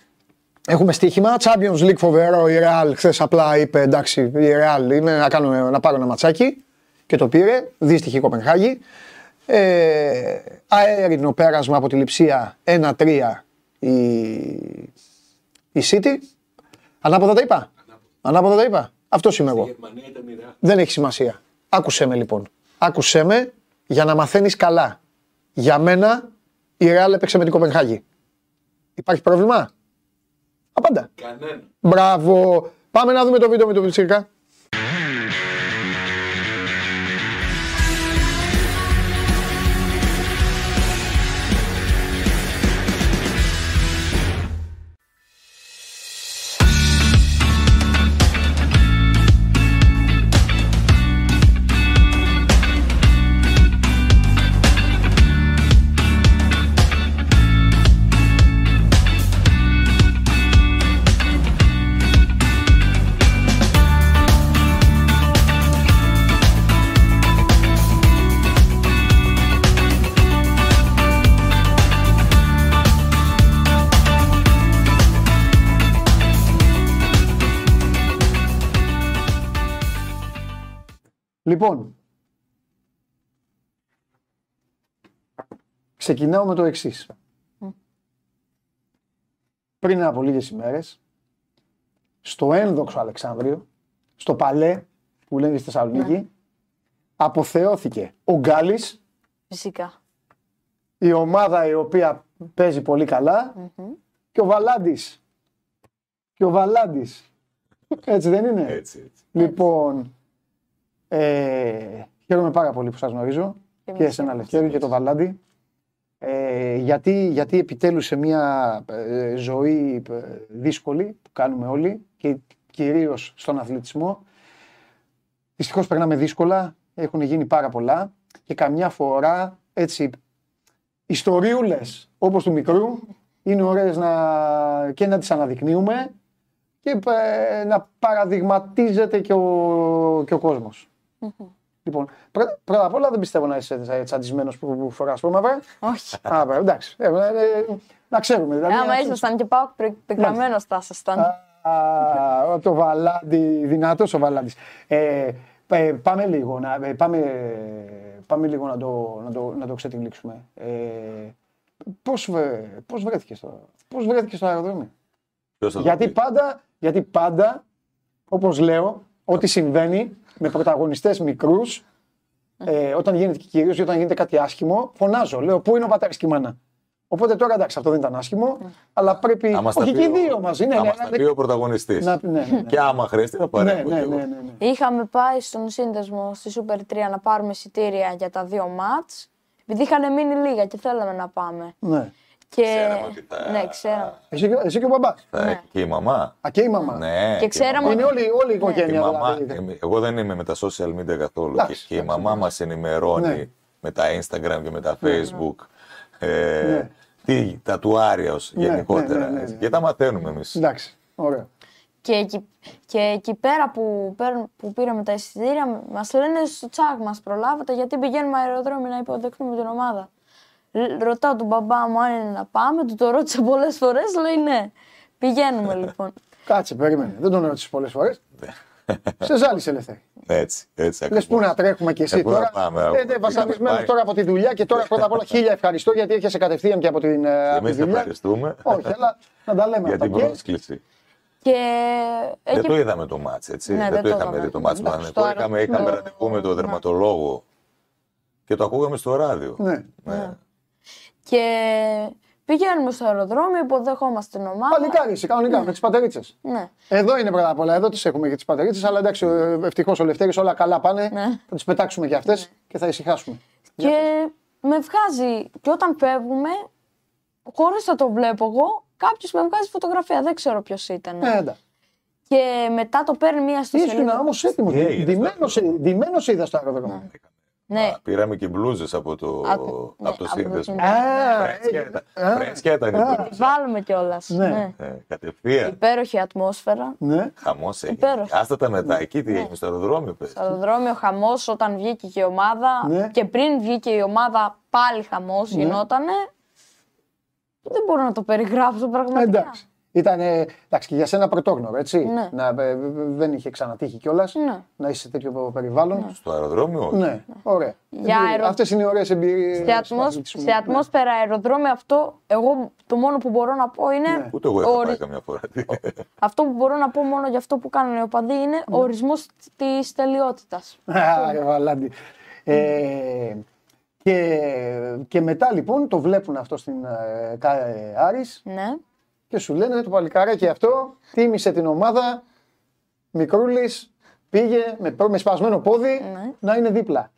Έχουμε στοίχημα. Champions League φοβερό. Η Real χθες απλά είπε εντάξει, η Real είναι να, κάνουμε, να πάρω ένα ματσάκι και το πήρε. Δύστιχη η Κοπενχάγη. Ε, αέρινο πέρασμα από τη λειψία 1-3 η, η City. Ανάποδα τα είπα. Ανάποδα τα είπα. Αυτό είμαι Η εγώ. Γερμανία ήταν μοιραία. Δεν έχει σημασία. Άκουσέ με λοιπόν. Άκουσέ με για να μαθαίνεις καλά. Για μένα η Ρεάλ έπαιξε με την Κοπενχάγη. Υπάρχει πρόβλημα; Απάντα. Κανένα. Μπράβο. Πάμε να δούμε το βίντεο με τον Πιτσίρικα. Λοιπόν, ξεκινάω με το εξής. Πριν από λίγες ημέρες, στο ένδοξο Αλεξάνδριο, στο Παλέ, που λένε στη Θεσσαλονίκη, αποθεώθηκε ο Γκάλης, Φυσικά. η ομάδα η οποία παίζει πολύ καλά, και ο Βαλάντης. Και ο Βαλάντης. Έτσι δεν είναι; Έτσι, έτσι. Λοιπόν, ε, χαίρομαι πάρα πολύ που σας γνωρίζω Και και εμείς εσένα χαίρομαστε. Λευτέρη και τον Βαλάντη. Ε, γιατί, γιατί επιτέλους σε μια ε, ζωή ε, δύσκολη που κάνουμε όλοι και κυρίως στον αθλητισμό δυστυχώς περνάμε δύσκολα, έχουν γίνει πάρα πολλά και καμιά φορά έτσι ιστοριούλες όπως του μικρού είναι ωραίες να, και να τις αναδεικνύουμε και ε, να παραδειγματίζεται και ο, και ο κόσμος. Λοιπόν, πρέ- πρώτα απ' όλα δεν πιστεύω να είσαι τσαντισμένος που, που φοράς μαύρα. Όχι. Α, βέβαια, εντάξει. Ε, ε, ε, να ξέρουμε. Δηλαδή, Άμα να- ήσασταν και πάω πεγραμμένο θα ήσασταν. Α, το βαλάντι, δυνατός ο Βαλάντης. Ε, ε, πάμε λίγο, να, ε, πάμε, πάμε λίγο να το, να το, να το ξετυλίξουμε. Ε, πώς, βρε- πώς βρέθηκες στο, πώς βρέθηκες στο αεροδρόμιο; Ποιος θα το Γιατί πει; πάντα, γιατί πάντα, όπως λέω, ό,τι συμβαίνει με πρωταγωνιστές μικρούς, ε, όταν γίνεται και κυρίως όταν γίνεται κάτι άσχημο, φωνάζω. Λέω, πού είναι ο πατέρας και η μάνα; Οπότε τώρα εντάξει, αυτό δεν ήταν άσχημο, αλλά πρέπει. Άμα στα Όχι πει και οι ο- δύο μαζί. Ναι, άμα ναι, στα ναι, πει ο πρωταγωνιστής. να- ναι, ναι, ναι. Και άμα χρειαστεί θα Ναι, παρέμβω ναι, κι εγώ. ναι, ναι, ναι. Είχαμε πάει στον σύνδεσμο στη Super 3 να πάρουμε εισιτήρια για τα δύο μάτς. Επειδή είχαν μείνει λίγα και θέλαμε να πάμε. ναι. Και... Ξέραμε ότι θα- Ναι, ξέραμε. Εσύ, και- εσύ και ο μπαμπάς. Θα έχει και η μαμά. Α, και η μαμά. Ναι. Και η ξέραμε μαμά. Είναι όλη, όλη η Η οικογένεια. μαμά, δηλαδή. εμεί- εγώ δεν είμαι με τα social media καθόλου. Και, Εντάξει, και η εντάξει, μαμά μας ενημερώνει Ναι. με τα Instagram και με τα Facebook. Ε, Ναι. Τι τατουάριος Ναι, γενικότερα. ναι, ναι, ναι, ναι. Και τα μαθαίνουμε εμείς. Εντάξει, ωραίο. Και εκεί, και εκεί πέρα που, παίρν- που πήραμε τα εισιτήρια, μας λένε στο τσάκ μας προλάβατε γιατί πηγαίνουμε αεροδρόμιο να υποδεχτούμε την ομάδα. Λ- Ρωτάω τον μπαμπά μου αν είναι να πάμε, του το ρώτησα πολλές φορές, λέει ναι. Πηγαίνουμε λοιπόν. Κάτσε, περίμενε. Δεν τον ρώτησες πολλές φορές. Σε ζάλισε ελεύθερη. Έτσι, έτσι Λες ακριβώς. πού να τρέχουμε κι εσύ Ε, πού να τώρα; πάμε, ε, αγόρι. ναι, βασανισμένος Πάει. τώρα από τη δουλειά και τώρα πρώτα απ' όλα χίλια ευχαριστώ γιατί έρχεσαι κατευθείαν και από την, ε, από τη Εμείς δουλειά. ευχαριστούμε Όχι, αλλά να τα λέμε για αυτά. την Και- πρόσκληση. Και Δεν εκεί το είδαμε το μάτς, έτσι. Ναι, δεν δεν το το είχαμε είδαμε. δει το μάτς. Εντάξει, Είχαμε, στο είχαμε, αερο- είχαμε στο- ραντεβού με τον ναι. δερματολόγο και το ακούγαμε στο ράδιο. Ναι. Ναι. Και πηγαίνουμε στο αεροδρόμιο, υποδεχόμαστε την ομάδα. Παλικάρι, είσαι κανονικά με τις πατερίτσε. Ναι. Εδώ είναι πρώτα απ' όλα, εδώ τις έχουμε για τις πατερίτσε, αλλά εντάξει, ευτυχώς ο Λευτέρης όλα καλά πάνε. Ναι. Θα τις πετάξουμε και αυτές και θα ησυχάσουμε. Και με βγάζει, και όταν φεύγουμε, χωρίς να το βλέπω εγώ, κάποιος με βγάζει φωτογραφία. Δεν ξέρω ποιος ήταν. Ε, εντάξει. Και μετά το παίρνει μία στο Ήσουν σελίδα. όμως έτοιμος. Τι έγινε στο Ντυμένο είδα στο αεροδρόμιο. Ναι, Α, Πήραμε και μπλούζες από το, Από- ναι, από το από το σύνδεσμο. σύνδεσμο. Α, Φρέσκια ε, ήταν- α, Φρέσκια ήταν η α. μπλούζα. βάλουμε κιόλας. Ναι. Ναι. Ε, Κατευθείαν. Υπέροχη ατμόσφαιρα. Ναι. Χαμός έγινε. Υπέροχη. Άστα τα μετά. Εκεί τι έγινε στο αεροδρόμιο πες. Στο αεροδρόμιο χαμός όταν βγήκε και η ομάδα. Ναι. Και πριν βγήκε η ομάδα, πάλι χαμός γινότανε. Δεν μπορώ να το περιγράψω πραγματικά. Εντάξει. Ήταν, εντάξει, και για σένα πρωτόγνωρο, έτσι. Ναι. Να, ε, ε, δεν είχε ξανατύχει κιόλας Ναι. να είσαι σε τέτοιο περιβάλλον. Στο αεροδρόμιο, όχι. Ναι, ωραία. Για αερο- Αυτές είναι οι ωραίες εμπειρίες. Σε, ατμόσ... σε ατμόσφαιρα αεροδρόμιο αυτό, εγώ το μόνο που μπορώ να πω είναι. Ναι. Ούτε εγώ έχω ορι- πάει καμιά φορά. Αυτό που μπορώ να πω μόνο για αυτό που κάνουν οι οπαδοί είναι Ναι. ο ορισμός της τελειότητας. Άρε, Βαλάντι. Ε, και, και μετά λοιπόν το βλέπουν αυτό στην ε, ΚΑΕ Άρης Ναι. Και σου λένε το παλικάράκι αυτό τίμησε την ομάδα Μικρούλης πήγε με, προ- με σπασμένο πόδι Ναι. να είναι δίπλα.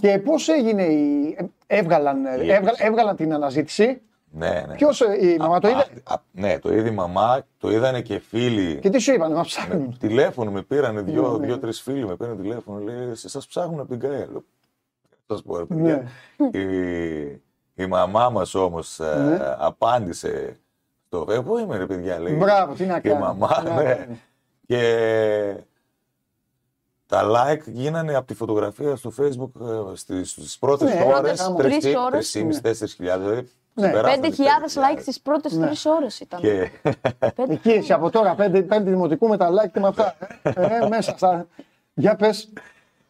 Και πώς έγινε η... ε, Έβγαλαν, ε, Η έβγα- έκθεση. έβγαλαν την αναζήτηση; ναι, ναι. Ποιος, ε, η μαμά το είδε; Α, α, ναι, το είδε η μαμά, το είδανε και φίλοι. Και τι σου είπαν, μα Με ψάχνουν. τηλέφωνο με πήρανε Ναι, δύο, ναι. δύο-τρει φίλοι, με πήραν τηλέφωνο. Λέει, σας ψάχνουν από την ΚΑΕ. Λέω, Θα σας πω, ρε παιδιά. Ναι. Η, η μαμά μας όμως Ναι. απάντησε. Το, ε, πού είμαι, ρε παιδιά, λέει. Μπράβο, τι να η κάνει. μαμά, Τι να ναι. κάνει. Και τα like γίνανε από τη φωτογραφία στο facebook ε, στις, στις πρώτες Ναι, ώρες, πρώτες τρεις ώρες. 3.500-4.000, δηλαδή Ναι. ξεπεράσανε 5.000 τις like στι πρώτες Ναι. τρεις ώρες ήταν. Και Πέντε- Εκεί εσύ από τώρα, πέντε, πέντε δημοτικού με τα like και με αυτά. Ε, ε, μέσα στα... Για πες.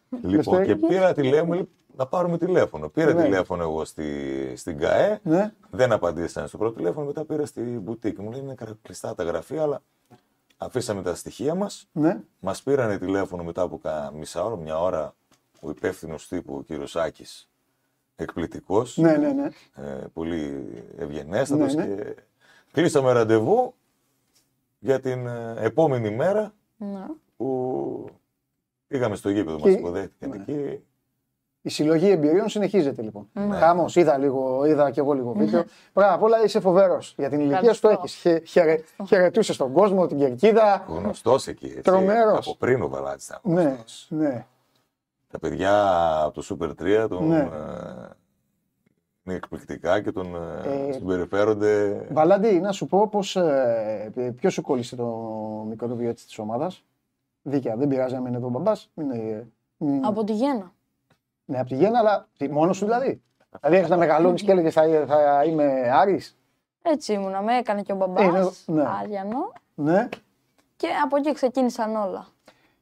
Λοιπόν, Λευτέρη. και πήρα τηλέφωνο, να πάρουμε τηλέφωνο. Πήρα Ναι. τηλέφωνο εγώ στη, στην ΚΑΕ, Ναι. δεν απαντήσανε στο πρώτο τηλέφωνο, μετά πήρα στη μπουτίκ. Μου λέει είναι κλειστά τα γραφεία, αλλά αφήσαμε τα στοιχεία μας. Ναι. Μας πήρανε τηλέφωνο μετά από κα- μισά ώρα, μια ώρα, ο υπεύθυνος τύπου, ο κύριος Άκης, εκπληκτικός, Ναι, ναι, ναι. ε, πολύ ευγενέστατος Ναι, ναι. και κλείσαμε ραντεβού για την ε, επόμενη μέρα Ναι. που πήγαμε στο γήπεδο, Και- μας υποδέχτηκαν ναι. εκεί. Η συλλογή εμπειριών συνεχίζεται λοιπόν. Ναι. Χάμο, είδα, λίγο, είδα και εγώ λίγο βίντεο. Πράγμα απ' όλα είσαι φοβερός. Για την ηλικία σου το Ευχαριστώ. έχεις. Χαιρε, Χαιρετούσε τον κόσμο, την κερκίδα. Γνωστός εκεί, έτσι. Τρομερός. Από πριν ο Βαλάτης ήταν Ναι, γνωστός. ναι. Τα παιδιά από το Super 3 τον, Ναι. ε, είναι εκπληκτικά και τον ε, Ε, συμπεριφέρονται. Βαλάντι, να σου πω πώς. Ε, Ποιος σου κόλλησε το μικρόβιο έτσι της ομάδας. Δίκαια, δεν πειράζει να είναι εδώ ο μπαμπάς. Από τη Γέννα. Ναι, από τη γέννα, αλλά μόνος σου δηλαδή. Δηλαδή έχεις να μεγαλώνεις και έλεγες θα, θα είμαι Άρης. Έτσι ήμουνα. Με έκανε και ο μπαμπάς. Ε, ναι, ναι. Άριανο. Ναι. Και από εκεί ξεκίνησαν όλα.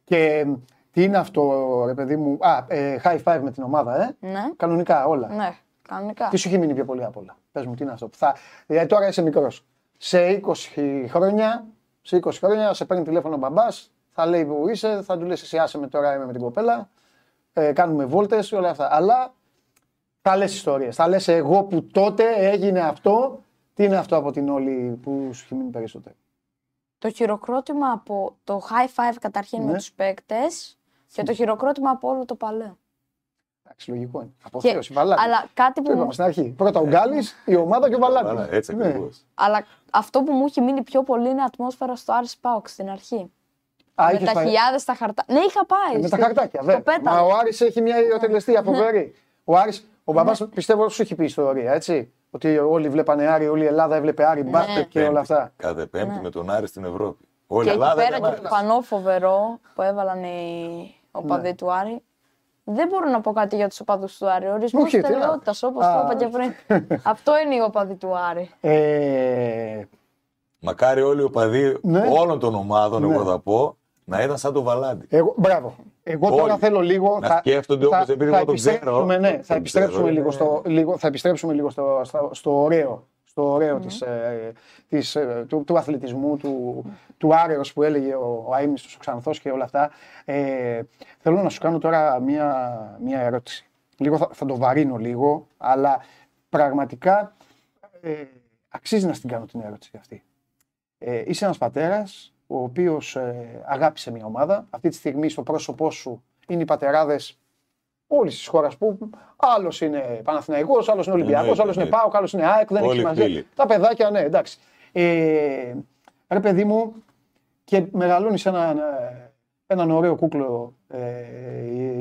Και τι είναι αυτό, ρε παιδί μου; Α, ε, high five με την ομάδα, ε. Ναι. Κανονικά όλα. Ναι. Κανονικά. Τι σου έχει μείνει πιο πολύ απ' όλα; Πες μου, τι είναι αυτό που θα. Δηλαδή τώρα είσαι μικρός. Σε 20 χρόνια, σε 20 χρόνια σε παίρνει τηλέφωνο ο μπαμπάς, θα λέει που είσαι, θα του λες εσύ άσε με τώρα είμαι με την κοπέλα. Ε, κάνουμε βόλτες, όλα αυτά. Αλλά θα λες ιστορίες. Θα λες εγώ που τότε έγινε αυτό. Τι είναι αυτό από την όλη που σου έχει μείνει περισσότερο; Το χειροκρότημα από το high five καταρχήν Ναι. με τους παίκτες και το χειροκρότημα από όλο το παλαιό. Εντάξει, λογικό είναι. Και- Αποθέωση, βαλάτι. αλλά κάτι Το είπαμε που, στην αρχή. Πρώτα ο Γκάλης, η ομάδα και ο Άρα, Βαλάτι. έτσι ακριβώς. αλλά αυτό που μου έχει μείνει πιο πολύ είναι η ατμόσφαιρα στο Άρης Πάοξ στην αρχή. Α, με είχες τα πάει- χιλιάδες στα χαρτά. Ναι, είχα πάει. Ε, Με τα στο- χαρτάκια, στο βέβαια. πέταλο. Μα ο Άρης έχει μια ιδιοτελεστία φοβερή. Ο Άρης, ο μπαμπάς Ναι. πιστεύω σου έχει πει ιστορία, έτσι. Ότι όλοι βλέπανε Άρη, όλη η Ελλάδα έβλεπε Άρη, μπάσκετ και όλα αυτά. Κάθε Πέμπτη Ναι. με τον Άρη στην Ευρώπη. Όλη Και η εκεί Ελλάδα πέρα ήταν και το Άρης. πανό φοβερό που έβαλαν οι οπαδοί Ναι. του Άρη. Δεν μπορώ να πω κάτι για τους οπαδούς του Άρη. Ορισμός Όχι, τι να- τελειότητα, όπως το Α. είπα και πριν. Αυτό είναι οι οπαδοί του Άρη. Ε, Μακάρι όλοι οι οπαδοί Ναι. όλων των ομάδων, Ναι. εγώ θα πω, να ήταν σαν τον Βαλάντι. εγώ, μπράβο. Εγώ τώρα Όλοι. θέλω λίγο. Να σκέφτονται όπως επειδή εγώ τον ξέρω. επιστρέψουμε, ναι, θα Τον επιστρέψουμε, ξέρω, λίγο, είναι- στο, λίγο, θα επιστρέψουμε λίγο στο, στο, στο ωραίο, στο ωραίο της, ε, της, ε, του, του αθλητισμού, του, του άρεος που έλεγε ο, ο Αείμνηστος, ο Ξανθός και όλα αυτά. Ε, θέλω να σου κάνω τώρα μία, μία ερώτηση. Λίγο θα, θα το βαρύνω λίγο, αλλά πραγματικά ε, αξίζει να στην κάνω την ερώτηση αυτή. Ε, είσαι ένας πατέρας ο οποίος ε, αγάπησε μια ομάδα. Αυτή τη στιγμή στο πρόσωπό σου είναι οι πατεράδες όλης της χώρας που άλλος είναι Παναθηναϊκός, άλλος είναι Ολυμπιακός, Εννοείται, άλλος είναι εννοείται. ΠΑΟΚ, άλλος είναι ΑΕΚ, δεν έχει Όλοι σημασία. φίλοι. Τα παιδάκια, ναι, εντάξει. Ε, ρε παιδί μου, και μεγαλώνει έναν, ε, έναν ωραίο κούκλο ε,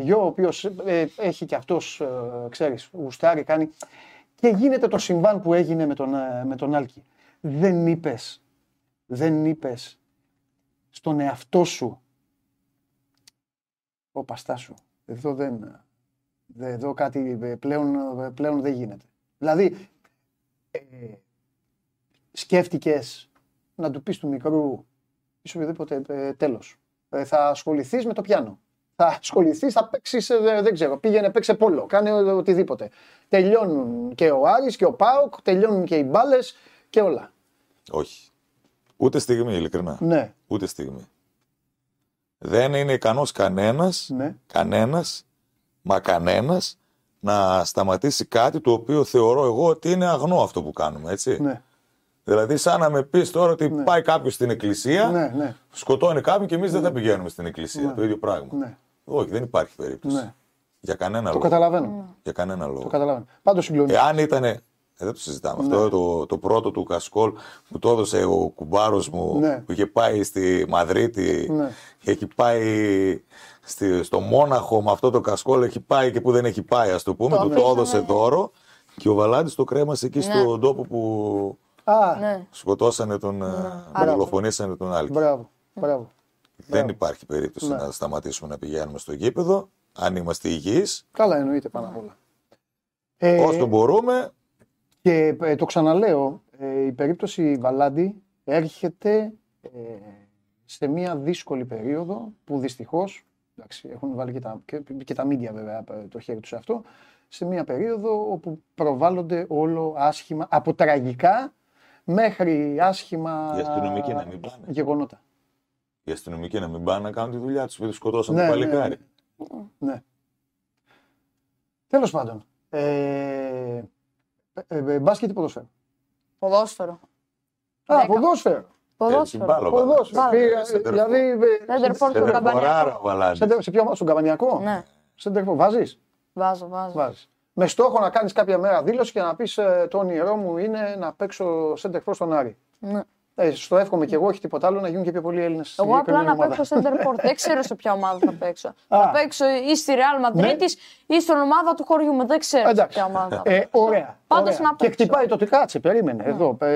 γιο, ο οποίος έχει και αυτός, ε, ξέρεις, γουστάρει, κάνει. Και γίνεται το συμβάν που έγινε με τον, ε, με τον Άλκη. Δεν είπες, δεν είπες στον εαυτό σου. Ο παστάς σου. Εδώ δεν. δε- Εδώ κάτι ε, πλέον, ε, πλέον δεν γίνεται. Δηλαδή, ε, σκέφτηκες να του πεις του μικρού ή οποιοδήποτε ε, τέλος. Ε, θα ασχοληθείς με το πιάνο. Θα ασχοληθείς, θα παίξεις, δεν ξέρω, πήγαινε παίξε πόλο, κάνε οτιδήποτε. Τελειώνουν και ο Άρης και ο Πάοκ, τελειώνουν και οι μπάλες και όλα. Όχι. Ούτε στιγμή, ειλικρινά. Ναι, Ούτε στιγμή. Δεν είναι ικανός κανένας, ναι. κανένας, μα κανένας, να σταματήσει κάτι το οποίο θεωρώ εγώ ότι είναι αγνό αυτό που κάνουμε, έτσι. ναι. Δηλαδή, σαν να με πεις τώρα ότι πάει κάποιος στην εκκλησία, Ναι, ναι. σκοτώνει κάποιον και εμείς δεν θα πηγαίνουμε στην εκκλησία. Το ίδιο πράγμα. Ναι. Όχι, δεν υπάρχει περίπτωση. Ναι. Για κανένα Το λόγο. καταλαβαίνω. Για κανένα λόγο. Το καταλαβαίνω. Πάντως συγκλονίζει. Εάν ήταν. Δεν το συζητάμε. Ναι. Αυτό το, το πρώτο του Κασκόλ που το έδωσε ο κουμπάρος μου Ναι. που είχε πάει στη Μαδρίτη Ναι. και έχει πάει στη, στο Μόναχο με αυτό το Κασκόλ, έχει πάει και που δεν έχει πάει, ας το πούμε. Το του το αφήσαμε. έδωσε δώρο και ο Βαλάντης το κρέμασε εκεί στον τόπο που Α, Ναι. σκοτώσανε τον. Ναι. δολοφονήσανε τον άλλη. μπράβο. μπράβο. Δεν υπάρχει περίπτωση Ναι. να σταματήσουμε να πηγαίνουμε στο γήπεδο. Αν είμαστε υγιείς, Καλά εννοείται πάνω απ' όλα. Ε, όσο μπορούμε, Και ε, το ξαναλέω, ε, η περίπτωση Βαλάντι έρχεται ε, σε μια δύσκολη περίοδο που δυστυχώς, εντάξει, έχουν βάλει και τα, και, και τα media βέβαια ε, το χέρι τους σε αυτό, σε μια περίοδο όπου προβάλλονται όλο άσχημα, από τραγικά μέχρι άσχημα Οι αστυνομικοί να μην πάνε. γεγονότα. οι αστυνομικοί να μην πάνε να κάνουν τη δουλειά τους επειδή σκοτώσαν Ναι, το ναι, παλικάρι. Ναι. Τέλος πάντων, ε, ε, ε, μπάσκετ ή ποδόσφαιρο. Ποδόσφαιρο. Α, Δέκα. ποδόσφαιρο. Έτσι, Ποδόσφαιρο. μπάλα, βάλανε. Ποδόσφαιρο. Μπάλα. Πήγα, Σεντερφόρ. Δηλαδή, ε, Σέντερ φορ στον Σεντερφοράρα Καμπανιακό. ο Βαλάντης. Σέντερ- σε ποιο μάτι, στον Καμπανιακό; Ναι, Σέντερφορ, βάζεις; βάζω, βάζω. Βάζεις. Με στόχο να κάνεις κάποια μέρα δήλωση και να πεις ε, το όνειρό μου είναι να παίξω σέντερφορ στον Άρη. Ναι. Ε, στο εύχομαι και εγώ, όχι τίποτα άλλο, να γίνουν και πιο πολλοί Έλληνες. στη Εγώ απλά συγκεκριμένη να ομάδα. παίξω center court. Δεν ξέρω σε ποια ομάδα θα παίξω. Α. Ναι. θα παίξω ή στη Real Madrid ή στην ομάδα του χωριού μου. Δεν ξέρω σε Εντάξει. ποια ομάδα θα Ε, παίξω. ωραία. Πάντως ωραία. να Και παίξω. χτυπάει το. Κάτσε, περίμενε. Εδώ. Ε,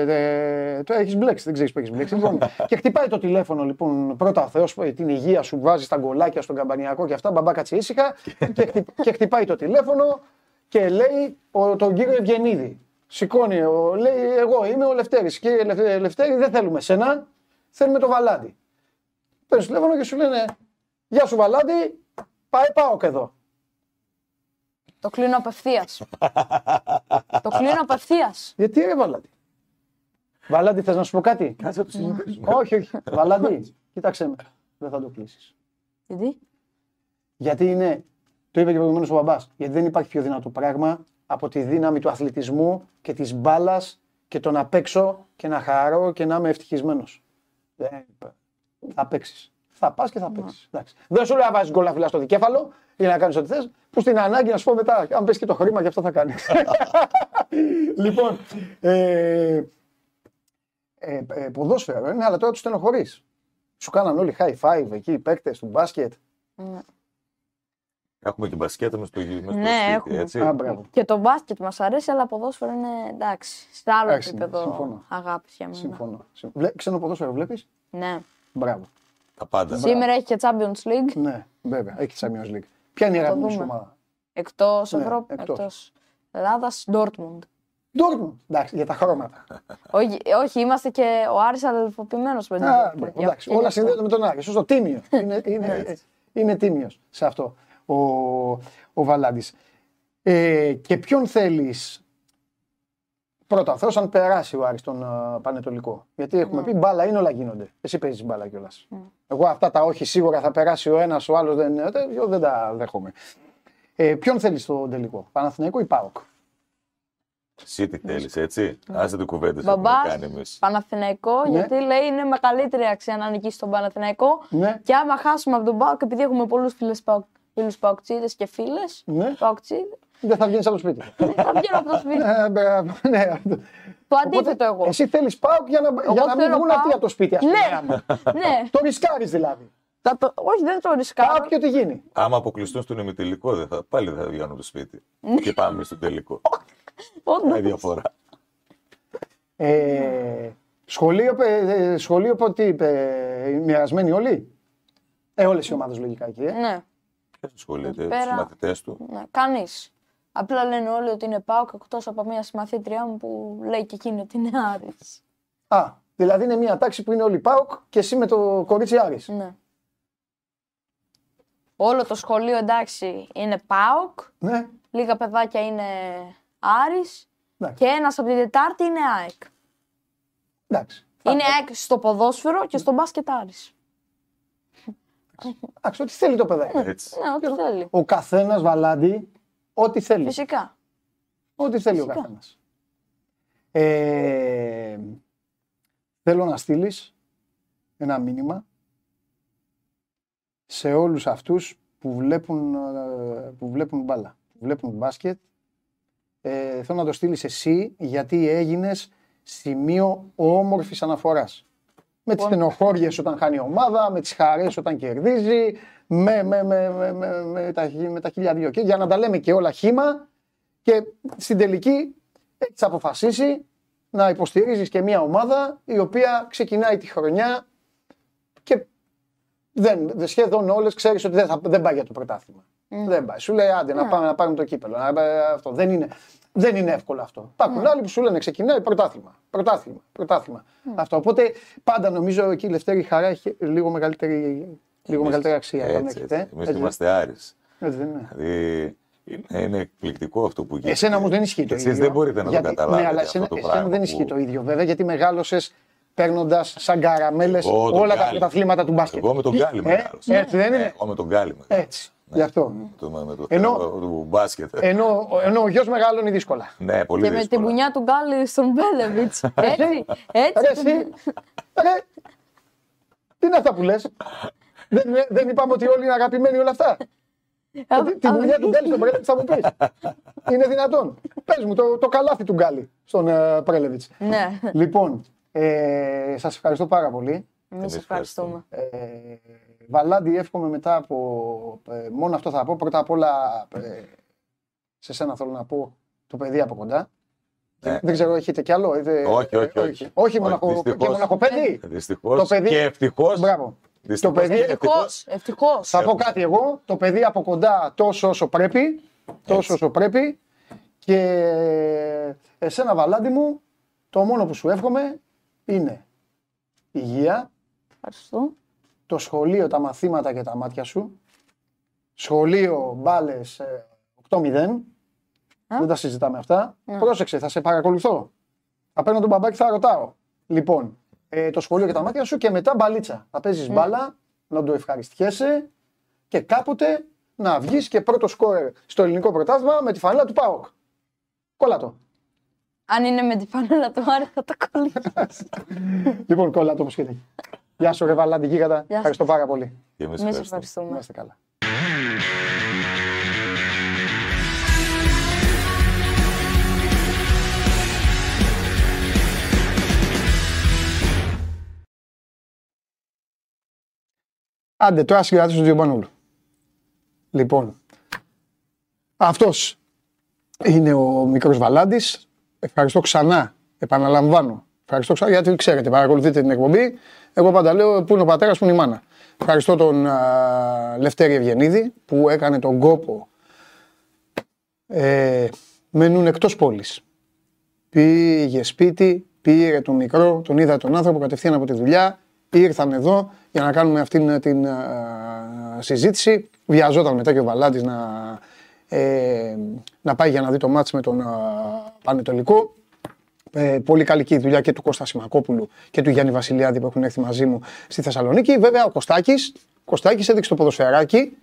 ε, το έχεις μπλέξει, δεν ξέρεις που έχεις μπλέξει. Λοιπόν, και χτυπάει το τηλέφωνο, λοιπόν, πρώτα ο Θεός, την υγεία σου βάζει τα γκολάκια στον καμπανιακό και αυτά. Μπαμπά κάτσε ήσυχα. και, χτυ- και χτυπάει το τηλέφωνο και λέει ο, τον κύριο Ευγενίδη. Σηκώνει, ο, λέει: Εγώ είμαι ο Λευτέρης. Κύριε Λευτε- Λευτέρη, δεν θέλουμε σένα, θέλουμε το βαλάντι. Παίρνεις το τηλέφωνο και σου λένε: Γεια σου, βαλάντι, πάει πάω και εδώ. Το κλείνω απευθείας. το κλείνω απευθείας. Γιατί ρε Βαλάντι; Βαλάντι, θες να σου πω κάτι; Κάτσε να το συζητήσουμε. όχι, όχι. Βαλάντι, κοίταξε με. Δεν θα το κλείσεις. Γιατί; Γιατί είναι, το είπε και προηγουμένως ο μπαμπάς, γιατί δεν υπάρχει πιο δυνατό πράγμα από τη δύναμη του αθλητισμού και της μπάλας και το να παίξω και να χαρώ και να είμαι ευτυχισμένος. Θα παίξεις. Θα πας και θα παίξεις. Δεν σου λέω να βάζεις γκολ αφιλά στο δικέφαλο ή να κάνεις ό,τι θες, που στην ανάγκη να σου πω μετά, αν πέσει και το χρήμα, και αυτό θα κάνεις. λοιπόν, ε, ε, ε, ποδόσφαιρο είναι, αλλά τώρα τους στενοχωρείς. Σου κάναν όλοι high five εκεί οι παίκτες του μπάσκετ. Έχουμε και μπασκέτα μες στο, μες στο Ναι, σπίτι, έχουμε. έτσι. Α, μπράβο. Και το μπάσκετ μας αρέσει, αλλά ποδόσφαιρο είναι εντάξει. Σε άλλο Εντάξει, ναι, επίπεδο συμφωνώ. αγάπης για μένα. Συμφωνώ. Συμ- Βλέ- Ξένο ποδόσφαιρο βλέπεις; Ναι. Μπράβο. Τα πάντα. Σήμερα έχει και Champions League. Ναι, βέβαια. Έχει Champions League. Ποια είναι η το αγαπημένη σου δούμε. ομάδα. Εκτός Ναι, Ευρώπη, εκτός. εκτός Ελλάδας, Dortmund. Dortmund. Εντάξει, για τα χρώματα. όχι, όχι, είμαστε και ο Άρης αδελφοποιημένος με την Α, Dortmund. μπράβο, Για- εντάξει, και γι' όλα αυτό. συνδέονται με τον Άρη. Σωστό, τίμιο. είναι, είναι, είναι τίμιος σε αυτό ο, ο Βαλάντης. Ε, και ποιον θέλεις πρώτα ο Θεός αν περάσει ο Άρης τον α, Πανετολικό; Γιατί έχουμε πει μπάλα είναι όλα γίνονται. Εσύ παίζεις μπάλα κιόλας. Εγώ αυτά τα όχι σίγουρα θα περάσει ο ένας, ο άλλος δεν, ε, δεν, δεν τα δέχομαι. Ε, ποιον θέλεις στο τελικό, Παναθηναϊκό ή ΠΑΟΚ; Εσύ τι θέλεις, έτσι; Άσε το κουβέντες Ναι. Μπαμπάς, έχουμε κάνει εμείς. Παναθηναϊκό, Ναι. γιατί λέει είναι μεγαλύτερη αξία να νικήσει τον Παναθηναϊκό. Ναι. Και άμα χάσουμε από τον Πάοκ, επειδή έχουμε πολλούς φίλου Παοκτσίδε και φίλες. Ναι. Παοκτσίδε. Δεν θα βγαίνεις από το σπίτι. Θα βγαίνω από το σπίτι. Ε, μπράβο, ναι, αυτό. Το αντίθετο εγώ. Εσύ θέλεις ΠΑΟΚ για να, για να μην θέλω βγουν αυτοί ΠΑΟΚ. από το σπίτι, ας πούμε. Ναι, ναι. Το ρισκάρεις δηλαδή. Θα το... Όχι, δεν το ρισκάρω. ΠΑΟΚ και ό,τι γίνει. Άμα αποκλειστούν στον ημιτελικό, δεν θα, πάλι δεν θα βγαίνουν από το σπίτι. Ναι. και πάμε στο τελικό. Όντως. Με διαφορά. Ε, σχολείο, ε, ε, σχολείο πω, τι είπε, ε, μοιρασμένοι όλοι; Ε, όλες οι ομάδες λογικά εκεί. Ε. Ναι, Και ασχολείται Πέρα. τους μαθητές του. ναι. κανείς. Απλά λένε όλοι ότι είναι Πάοκ εκτός από μια συμμαθήτριά μου που λέει και εκείνη ότι είναι Άρης. Α, Δηλαδή είναι μια τάξη που είναι όλοι ΠΑΟΚ και εσύ με το κορίτσι Άρης. Ναι. Όλο το σχολείο εντάξει είναι ΠΑΟΚ, Ναι, λίγα παιδάκια είναι Άρης εντάξει. και ένας από την Τετάρτη είναι ΑΕΚ. εντάξει. Είναι ΑΕΚ στο ποδόσφαιρο και στο μπάσκετ Άρης. Εντάξει, ό,τι θέλει το παιδάκι. Έτσι. Ναι, ό,τι θέλει. Ο καθένας βαλάντι, ό,τι θέλει. Φυσικά. Ό,τι θέλει ο Φυσικά. καθένας. Ε, θέλω να στείλεις ένα μήνυμα σε όλους αυτούς που βλέπουν, ε, που βλέπουν μπάλα, που βλέπουν μπάσκετ. Ε, θέλω να το στείλεις εσύ γιατί έγινες σημείο όμορφης αναφοράς. Με τις Λοιπόν. στενοχώριες όταν χάνει η ομάδα, με τις χαρές όταν κερδίζει, με, με, με, με, με, με τα, χι- με τα χίλια δυο. Και για να τα λέμε και όλα χήμα και στην τελική έχεις αποφασίσει να υποστηρίζεις και μια ομάδα η οποία ξεκινάει τη χρονιά και δεν, δε- σχεδόν όλες ξέρεις ότι δεν, θα, δεν πάει για το πρωτάθλημα. Δεν πάει. Σου λέει άντε να πάμε να πάρουμε το κύπελο. Να, ε, αυτό. Δεν, είναι, δεν είναι εύκολο αυτό. Υπάρχουν άλλοι που σου λένε ξεκινάει πρωτάθλημα. Πρωτάθλημα. πρωτάθλημα. Αυτό. Οπότε πάντα νομίζω εκεί η Λευτέρη Χαρά έχει λίγο μεγαλύτερη, λίγο μεγαλύτερη αξία. όταν Έτσι, έχετε, έτσι. Εμείς έτσι, είμαστε Άρης. έτσι δεν είναι. Δηλαδή, είναι, είναι εκπληκτικό αυτό που γίνεται. Εσένα όμως δεν ισχύει το Εσείς ίδιο. δεν μπορείτε να γιατί, το καταλάβετε. Ναι, αλλά αυτό εσένα, το εσένα πράγμα δεν που- ισχύει το ίδιο βέβαια, γιατί μεγάλωσες παίρνοντας σαν καραμέλες Εγώ τον όλα τα Γκάλι. πρωταθλήματα του μπάσκετ. Εγώ με τον Γκάλι Ε, μεγάλωσα. Έτσι δεν Ε, είναι. Εγώ με τον Γκάλι μεγάλωσα. Έτσι. Γι' αυτό. Το- με το Ενώ- θέμα του μπάσκετ. Ενώ, ενώ ο γιος μεγαλώνει δύσκολα. Ναι, πολύ Και με δύσκολα. την πουνιά του Γκάλι στον Μπέλεβιτ. Έτσι. Ρε, Έτσι. εσύ. Ρε, τι είναι αυτά που λες; δεν, δεν είπαμε ότι όλοι είναι αγαπημένοι όλα αυτά; Α, Ότι Την α, δουλειά του Γκάλι στον Πρέλεβιτ θα μου πεις. Είναι δυνατόν. Πες μου το, το καλάθι του Γκάλι στον uh, Πρέλεβιτ. Ναι, Λοιπόν, ε, σας ευχαριστώ πάρα πολύ. εμείς Εμείς ευχαριστούμε. Ε, Βαλάντι, εύχομαι μετά από. ε, μόνο αυτό θα πω. Πρώτα απ' όλα, ε, σε σένα θέλω να πω το παιδί από κοντά. Ναι. Δεν ξέρω, έχετε κι άλλο. είτε- Όχι, όχι, ε, όχι. Όχι, μοναχο, δυστυχώς. και μοναχοπέδι. Δυστυχώς. Το παιδί- Και ευτυχώς. Μπράβο. Το παιδί- Ευτυχώς. Ευτυχώς. Θα πω κάτι εγώ. Το παιδί από κοντά τόσο όσο πρέπει. Τόσο όσο πρέπει. Και εσένα, Βαλάντι μου, το μόνο που σου εύχομαι είναι υγεία, Ευχαριστώ. Το σχολείο, τα μαθήματα και τα μάτια σου. Σχολείο, μπάλες 8-0. Δεν τα συζητάμε αυτά. Πρόσεξε, θα σε παρακολουθώ. Θα παίρνω τον μπαμπάκι, θα ρωτάω. Λοιπόν, ε, το σχολείο και τα μάτια σου και μετά μπαλίτσα. Θα παίζεις μπάλα, να το ευχαριστιέσαι και κάποτε να βγεις και πρώτο σκόρερ στο ελληνικό πρωτάθλημα με τη φανέλα του ΠΑΟΚ. Κόλλα το. Αν είναι με τη φανέλα του Άρη θα το κολλήσω. λοιπόν, κόλλα το όπως και έχει. Γεια σου, ρε Βαλάντη Γίγαντα. σας. Ευχαριστώ πάρα πολύ. Και εμείς Εμείς ευχαριστούμε. Να ευχαριστούμε. είστε καλά. Άντε, τώρα συγκρατήσω τον Τζιομπανούλου. Λοιπόν, αυτός είναι ο μικρός Βαλάντης. Ευχαριστώ ξανά, επαναλαμβάνω. Ευχαριστώ ξανά γιατί ξέρετε, παρακολουθείτε την εκπομπή. Εγώ πάντα λέω πού είναι ο πατέρας, πού είναι η μάνα. Ευχαριστώ τον α, Λευτέρη Ευγενίδη που έκανε τον κόπο. Ε, μένουν εκτός πόλης. Πήγε σπίτι, πήρε τον μικρό, τον είδα τον άνθρωπο κατευθείαν από τη δουλειά. Ήρθαν εδώ για να κάνουμε αυτήν την α, συζήτηση. Βιαζόταν μετά και ο Βαλάντης να, ε, να πάει για να δει το μάτς με τον α, Πανετολικό. Ε, πολύ καλή και η δουλειά και του Κώστα Σιμακόπουλου και του Γιάννη Βασιλιάδη που έχουν έρθει μαζί μου στη Θεσσαλονίκη. Βέβαια ο Κωστάκης, Κωστάκης έδειξε το ποδοσφαιράκι.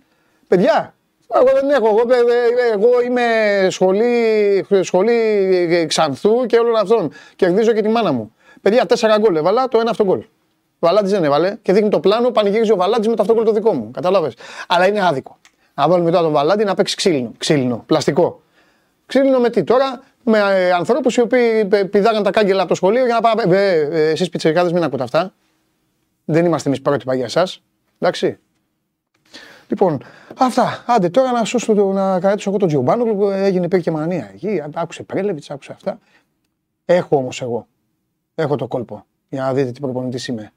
Παιδιά, εγώ δεν έχω. Εγώ, ε, ε, εγώ είμαι σχολή, σχολή Ξανθού και όλων αυτών. Κερδίζω και τη μάνα μου. Παιδιά, τέσσερα γκολ έβαλα, το ένα αυτό γκολ. Ο Βαλάντης δεν έβαλε και δείχνει το πλάνο, πανηγύριζε ο Βαλάντης με το αυτό γκολ το δικό μου. Κατάλαβε. Αλλά είναι άδικο. Να βάλουμε τώρα τον Βαλάντη να παίξει ξύλινο, ξύλινο, πλαστικό. Ξύλινο με τι τώρα, με ε, ανθρώπους οι οποίοι ε, πηδάγαν τα κάγκελα από το σχολείο για να πάμε. Ε, ε, Εσείς πιτσερικάδε μην ακούτε αυτά. Δεν είμαστε εμείς πρότυπα για εσάς. Εντάξει. Λοιπόν, αυτά. Άντε τώρα να σώσω το, να κρατήσω εγώ τον Τζιομπάνο που έγινε υπήρχε μανία εκεί. Άκουσε Πρέλεβιτς, άκουσε αυτά. Έχω όμως εγώ. Έχω το κόλπο για να δείτε τι προπονητής είμαι.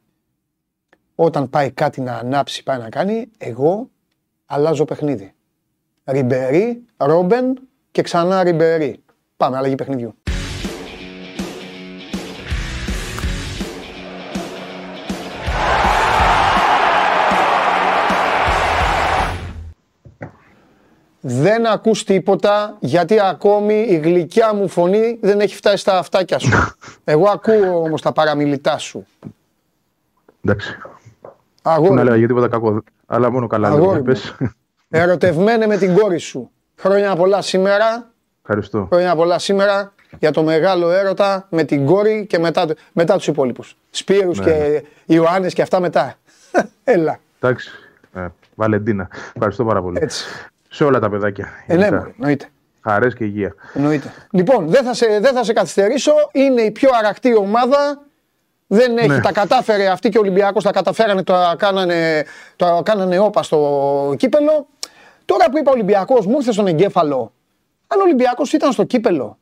Όταν πάει κάτι να ανάψει, πάει να κάνει, εγώ αλλάζω παιχνίδι. Ριμπερί, Ρόμπεν και ξανά Ριμπερί. Πάμε, αλλαγή παιχνιδιού. Δεν ακούς τίποτα γιατί ακόμη η γλυκιά μου φωνή δεν έχει φτάσει στα αυτάκια σου. Εγώ ακούω όμως τα παραμιλητά σου. Εντάξει. Αγόρι. Δεν έλεγα τίποτα κακό, αλλά μόνο καλά Αγόρι. Δηλαδή, Ερωτευμένε με την κόρη σου. Χρόνια πολλά σήμερα. Ευχαριστώ. Χρόνια πολλά σήμερα για το μεγάλο έρωτα με την κόρη και μετά, μετά τους υπόλοιπους. Σπύρους Ναι. και Ιωάννης και αυτά μετά. Έλα. Εντάξει. Ε, Βαλεντίνα. Ευχαριστώ πάρα πολύ. Έτσι. Σε όλα τα παιδάκια. Ε, ναι, γενικά. μωρέ, εννοείται. Χαρές και υγεία. εννοείται. Λοιπόν, δεν θα, σε, δεν θα σε καθυστερήσω. Είναι η πιο αρακτή ομάδα. Δεν έχει, Ναι. τα κατάφερε αυτή και ο Ολυμπιακός τα καταφέρανε, τα κάνανε, τα κάνανε όπα στο κύπελο. Τώρα που είπα Ολυμπιακός, μου ήρθε στον εγκέφαλο. Αν ο Ολυμπιακός ήταν στο κύπελο,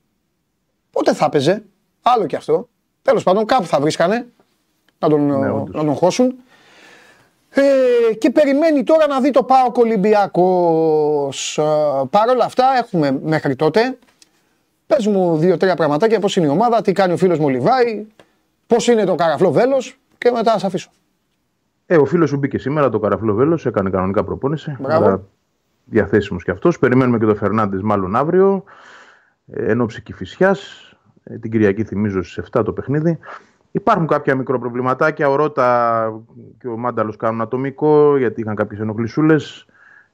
πότε θα έπαιζε; Άλλο κι αυτό. Τέλος πάντων, κάπου θα βρίσκανε να τον, Ναι, όντως. να τον χώσουν. Ε, και περιμένει τώρα να δει το ΠΑΟΚ Ολυμπιακός. Ε, Παρ' όλα αυτά έχουμε μέχρι τότε. Πες μου δύο-τρία πραγματάκια πώς είναι η ομάδα, τι κάνει ο φίλος μου ο Λιβάη, πώς είναι το καραφλό βέλος και μετά θα σε αφήσω. Ε, ο φίλος σου μπήκε σήμερα, το Καραφλό Βέλος, έκανε κανονικά προπόνηση. Μπράβο. Άρα διαθέσιμος κι αυτός. Περιμένουμε και τον Φερνάντες μάλλον αύριο. Ε, εν ώψη Κηφισιάς. Ε, την Κυριακή θυμίζω στις 7 το παιχνίδι. Υπάρχουν κάποια μικροπροβληματάκια. Ο Ρότα και ο Μάνταλος κάνουν ατομικό γιατί είχαν κάποιες ενοχλησούλες.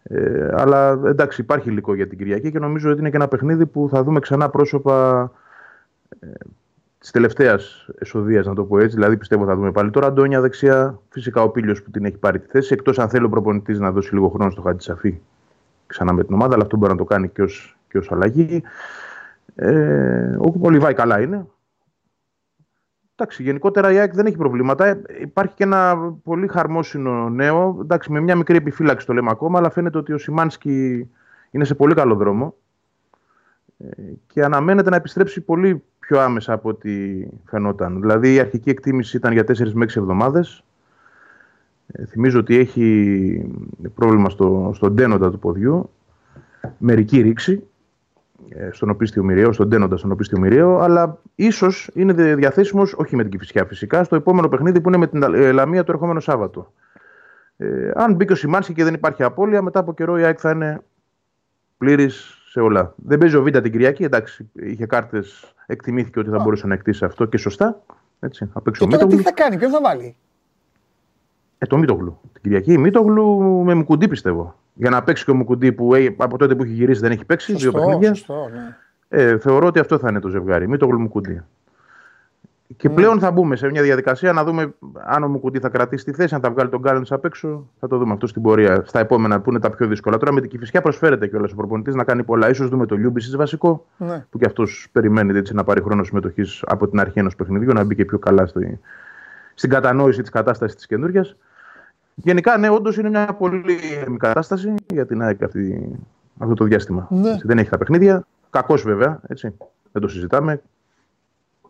Ε, αλλά εντάξει, υπάρχει υλικό για την Κυριακή και νομίζω ότι είναι και ένα παιχνίδι που θα δούμε ξανά πρόσωπα της τελευταίας εσοδείας, να το πω έτσι. Δηλαδή, πιστεύω θα δούμε πάλι τώρα Αντώνια δεξιά. Φυσικά ο Πίλιο που την έχει πάρει τη θέση. Εκτός αν θέλει ο προπονητής να δώσει λίγο χρόνο στο Χατζησαφή ξανά με την ομάδα, αλλά αυτό μπορεί να το κάνει και ως και ως αλλαγή. Ε, ο, ο Λιβάη καλά είναι. Εντάξει, γενικότερα η ΑΕΚ δεν έχει προβλήματα. Ε, υπάρχει και ένα πολύ χαρμόσυνο νέο. Εντάξει, με μια μικρή επιφύλαξη το λέμε ακόμα, αλλά φαίνεται ότι ο Σιμάνσκι είναι σε πολύ καλό δρόμο Ε, και αναμένεται να επιστρέψει πολύ πιο άμεσα από ό,τι φαινόταν. Δηλαδή η αρχική εκτίμηση ήταν για 4 με 6 εβδομάδες. Ε, θυμίζω ότι έχει πρόβλημα στο, στον τένοντα του ποδιού, μερική ρήξη ε, στον οπίστιο μοιραίο, στον τένοντα στον οπίστιο μοιραίο, αλλά ίσως είναι δι- διαθέσιμος, όχι με την Κηφισιά φυσικά, στο επόμενο παιχνίδι που είναι με την ε, Λαμία το ερχόμενο Σάββατο. Ε, αν μπήκε ο Σιμάνσκι και δεν υπάρχει απώλεια, μετά από καιρό η ΑΕΚ θα είναι πλήρης σε όλα. Δεν παίζει ο Β' την Κυριακή, εντάξει, είχε κάρτες, εκτιμήθηκε ότι θα μπορούσε να εκτίσει αυτό και σωστά. Έτσι, απ' έξω Και τώρα τι Μίτογλου. θα κάνει, ποιον θα βάλει; Ε, το Μίτογλου. Την Κυριακή Μίτογλου με Μουκουντή πιστεύω. Για να παίξει και ο Μουκουντή που ε, από τότε που έχει γυρίσει δεν έχει παίξει, δύο Σωστό, παιχνίδια. σωστό, ναι. Ε, θεωρώ ότι αυτό θα είναι το ζευγάρι. Μίτογλου Μουκουντή. Και Ναι. πλέον θα μπούμε σε μια διαδικασία να δούμε αν ο Μουκουντή θα κρατήσει τη θέση, αν θα βγάλει τον Γκάλεν απ' έξω. Θα το δούμε αυτό στην πορεία. Στα επόμενα που είναι τα πιο δύσκολα. Τώρα με την Κυφυσιά προσφέρεται κιόλας ο προπονητής να κάνει πολλά. σω δούμε το Λιούμπισι βασικό, Ναι. που κι αυτός περιμένει έτσι, να πάρει χρόνο συμμετοχής από την αρχή ενός παιχνιδιού, να μπει και πιο καλά στη, στην κατανόηση της κατάστασης της καινούργιας. Γενικά, ναι, όντως είναι μια πολύ ήρεμη κατάσταση για την ΑΕΚ αυτή, αυτό το διάστημα. Ναι. Έτσι, δεν έχει τα παιχνίδια. Κακός βέβαια, έτσι. Δεν το συζητάμε.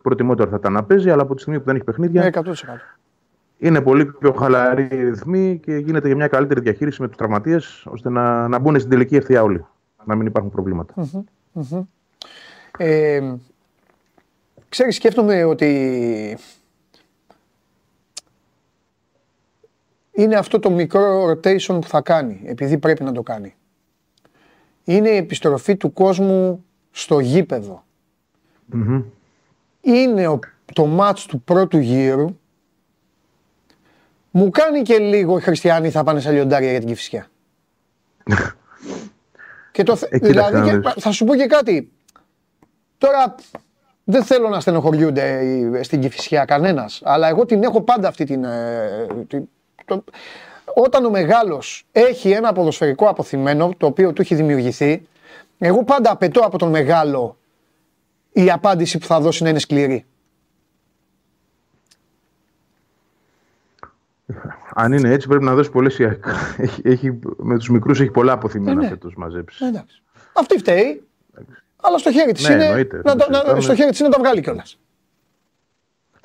Προτιμότερο θα ήταν να παίζει, αλλά από τη στιγμή που δεν έχει παιχνίδια, Ναι, 100%. είναι πολύ πιο χαλαροί οι ρυθμοί και γίνεται για μια καλύτερη διαχείριση με τους τραυματίες, ώστε να, να μπουν στην τελική ευθεία όλοι. Να μην υπάρχουν προβλήματα. Ε, ξέρεις, σκέφτομαι ότι είναι αυτό το μικρό rotation που θα κάνει, επειδή πρέπει να το κάνει. Είναι η επιστροφή του κόσμου στο γήπεδο. Είναι ο, το μάτς του πρώτου γύρου. Μου κάνει και λίγο οι χριστιανοί θα πάνε σε λιοντάρια για την Κηφισιά. και το, θε- Ε, κοίταξε δηλαδή, να και- δεις. θα σου πω και κάτι. Τώρα δεν θέλω να στενοχωριούνται οι- στην Κηφισιά κανένας, αλλά εγώ την έχω πάντα αυτή την... ε, την- το- όταν ο μεγάλος έχει ένα ποδοσφαιρικό αποθυμένο, το οποίο του έχει δημιουργηθεί, εγώ πάντα απαιτώ από τον μεγάλο η απάντηση που θα δώσει να είναι σκληρή. Αν είναι έτσι, πρέπει να δώσει πολλές η ΑΕΚ. Έχει, έχει, με τους μικρούς έχει πολλά αποθυμένα Ε, ναι. φέτος μαζέψεις. Εντάξει. Αυτή φταίει, αλλά στο χέρι της Ναι, είναι, εννοείται, να, δεν τα- το να- συζητάμε. στο χέρι της είναι να τα βγάλει κιόλας.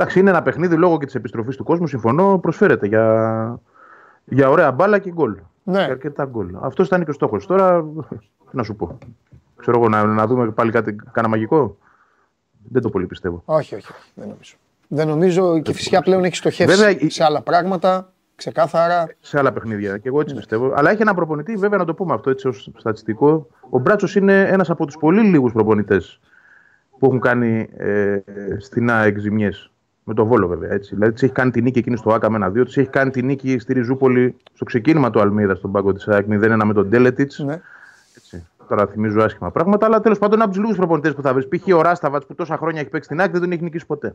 Εντάξει, είναι ένα παιχνίδι λόγω και της επιστροφής του κόσμου. Συμφωνώ, προσφέρεται για, για ωραία μπάλα και γκολ. Ναι. Και αρκετά γκολ. Αυτός ήταν και ο στόχος. Τώρα, τι να σου πω. Ξέρω εγώ να, να δούμε πάλι κάτι κανένα μαγικό. Δεν το πολύ πιστεύω. Όχι, όχι, όχι, δεν νομίζω. Δεν νομίζω και φυσικά πλέον έχει στοχεύσει Βέβαια, η- σε άλλα πράγματα. ξεκάθαρα. σε άλλα παιχνίδια. Και εγώ έτσι πιστεύω. Αλλά έχει ένα προπονητή, βέβαια να το πούμε αυτό έτσι ως στατιστικό. Ο Μπράτσος είναι ένας από τους πολύ λίγους προπονητές που έχουν κάνει ε, στην ΑΕΚ ζημιές. Με το βόλο βέβαια. Έτσι. Δηλαδή τη έχει κάνει την νίκη εκείνη στο ΑΚΑ με ένα-δύο. Τη έχει κάνει την νίκη στη Ριζούπολη στο ξεκίνημα του Αλμίδας στον πάγκο της ΑΕΚ 0-1 με τον Ντέλετιτς. Ναι. Έτσι. Τώρα θυμίζω άσχημα πράγματα, αλλά τέλος πάντων είναι από τους λίγους προπονητές που θα βρεις. Π.χ. ο Ράσταβατς που τόσα χρόνια έχει παίξει στην ΑΕΚ δεν τον έχει νικήσει ποτέ.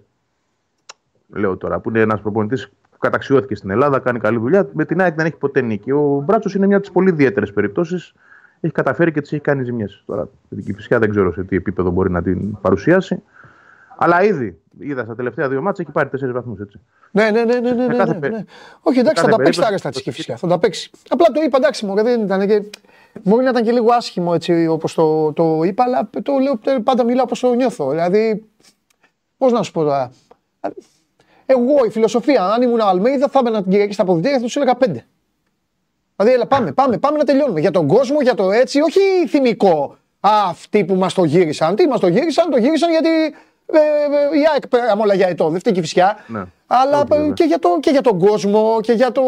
Λέω τώρα, που είναι ένας προπονητής που καταξιώθηκε στην Ελλάδα, κάνει καλή δουλειά. Με την ΑΕΚ δεν έχει ποτέ νίκη. Ο Μπράτσος είναι μια από τις πολύ ιδιαίτερες περιπτώσεις. Έχει καταφέρει και τη έχει κάνει ζημιές. Τώρα την Κυφυσιά δεν ξέρω σε τι επίπεδο μπορεί να την παρουσιάσει. Αλλά ήδη είδα στα τελευταία δύο μάτια έχει πάρει τέσσερις βαθμούς. Ναι, ναι, ναι, ναι, ναι, ναι, κάθε ναι, πε- ναι. Όχι, εντάξει, θα κάθε τα παίξει τα περίπτωση- άρεστα της και φυσικά. Θα τα παίξει. Απλά το είπα, εντάξει, μου δεν ήταν και. Μπορεί να ήταν και λίγο άσχημο έτσι όπως το, το είπα, αλλά το λέω πάντα μιλάω όπως το νιώθω. Δηλαδή, πώς να σου πω τώρα; Εγώ η φιλοσοφία, αν ήμουν Αλμέιδα, θα έμενα την Κυριακή στα αποδητήρια και θα τους έλεγα πέντε. Δηλαδή, έλα, πάμε, πάμε, πάμε να τελειώνουμε. Για τον κόσμο, για το έτσι, όχι θυμικό. Α, αυτοί που μας το γύρισαν. Τι μας το γύρισαν, το γύρισαν γιατί ε, ε, η ΑΕΚ πέραμε όλα για ετώ. Δεν φταίει και η φυσιά. Ναι. Αλλά Όχι, βέβαια. και για, το, και για τον κόσμο και για το.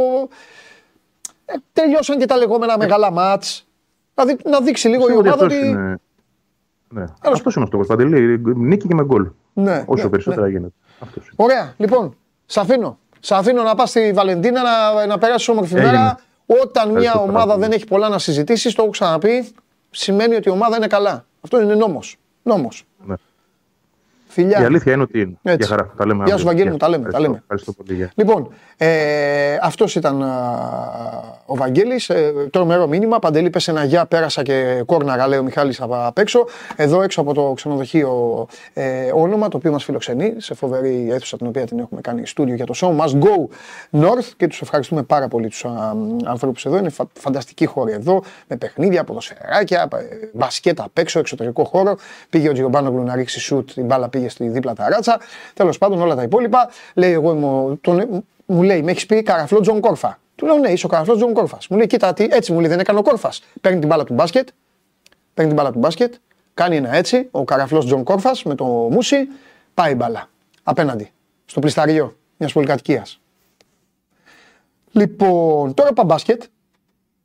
Ε, τελειώσαν και τα λεγόμενα μεγάλα μάτς. Δηλαδή να δείξει λίγο η Πιστεύω ότι ομάδα αυτός ότι. είναι. Ναι. Αυτός είναι ο στόχος. Παντελή. Νίκη και με γκολ. Ναι, Όσο ναι, περισσότερα ναι. γίνεται. Αυτός είναι. Ωραία, λοιπόν, σ' αφήνω. Σ' αφήνω να πας στη Βαλεντίνα να, να περάσεις όμορφη Έγινε. μέρα. Όταν μια Ευχαριστώ πάρα ομάδα πολύ. δεν έχει πολλά να συζητήσεις, το έχω ξαναπεί, σημαίνει ότι η ομάδα είναι καλά. Αυτό είναι νόμος. Νόμος. Ναι. Φιλιά. Η αλήθεια είναι ότι είναι. Έτσι. Για χαρά. Τα λέμε Γεια αύριο. σου, Βαγγέλη μου, τα λέμε, τα Ευχαριστώ. λέμε. Ευχαριστώ πολύ. Γεια. Λοιπόν, ε, αυτός ήταν α, ο Βαγγέλης, ε, τρομερό μήνυμα, Παντελή πες ένα γεια, πέρασα και κόρναρα λέει ο Μιχάλης απ' απ' έξω. Εδώ έξω από το ξενοδοχείο ε, όνομα, το οποίο μας φιλοξενεί, σε φοβερή αίθουσα την οποία την έχουμε κάνει στούντιο για το show Must Go North και τους ευχαριστούμε πάρα πολύ τους α, ανθρώπους εδώ, είναι φα, φανταστική χώροι εδώ, με παιχνίδια, ποδοσφαιράκια, ε, μπασκέτα απ' έξω, εξωτερικό χώρο. Πήγε ο Τζιομπάνογλου να ρίξει σουτ, η μπάλα πήγε στη δίπλα ταράτσα. Τέλος πάντων, όλα τα υπόλοιπα. Λέει, εγώ είμαι, ο- τον, μου λέει, με έχεις πει καραφλό Τζον Κόρφα. Του λέω, ναι, είσαι ο καραφλός Τζον Κόρφας. Μου λέει, κοίτα, τι, έτσι μου λέει, δεν έκανε ο Κόρφας. Παίρνει την μπάλα του μπάσκετ, παίρνει την μπάλα του μπάσκετ, κάνει ένα έτσι, ο καραφλός Τζον Κόρφας με το μούσι, πάει η μπάλα. Απέναντι, στο πλυσταριό μιας πολυκατοικίας. Λοιπόν, τώρα πάμε μπάσκετ.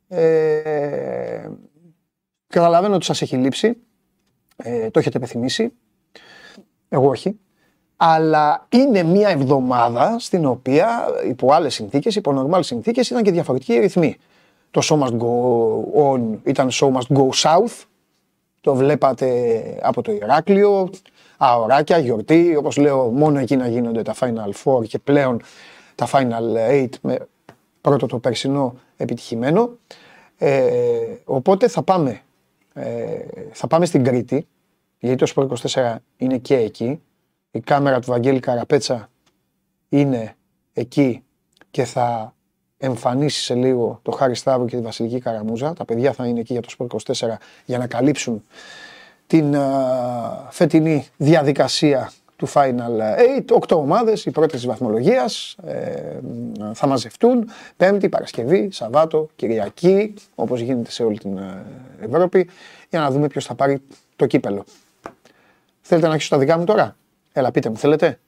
Ε, καταλαβαίνω ότι σας έχει λείψει. Ε, το έχετε επιθυμήσει. Εγώ όχι. Αλλά είναι μια εβδομάδα στην οποία υπό άλλες συνθήκες, υπό normal συνθήκες ήταν και διαφορετικοί ρυθμοί. Το show must go on ήταν show must go south. Το βλέπατε από το Ηράκλειο, αοράκια, γιορτή, όπως λέω μόνο εκεί να γίνονται τα Final Four και πλέον τα Final Eight με πρώτο το περσινό επιτυχημένο. Ε, οπότε θα πάμε, ε, θα πάμε στην Κρήτη, γιατί το Sport 24 είναι και εκεί. Η κάμερα του Βαγγέλη Καραπέτσα είναι εκεί και θα εμφανίσει σε λίγο το Χάρη Σταύρου και τη Βασιλική Καραμούζα. Τα παιδιά θα είναι εκεί για το Sport 24 για να καλύψουν την α, φετινή διαδικασία του Final 8. Οκτώ ομάδες, οι πρώτες της βαθμολογίας ε, θα μαζευτούν Πέμπτη, Παρασκευή, Σαββάτο, Κυριακή, όπως γίνεται σε όλη την ε, Ευρώπη, για να δούμε ποιος θα πάρει το κύπελο. Θέλετε να αρχίσω τα δικά μου τώρα; Έλα, πείτε μου, θέλετε;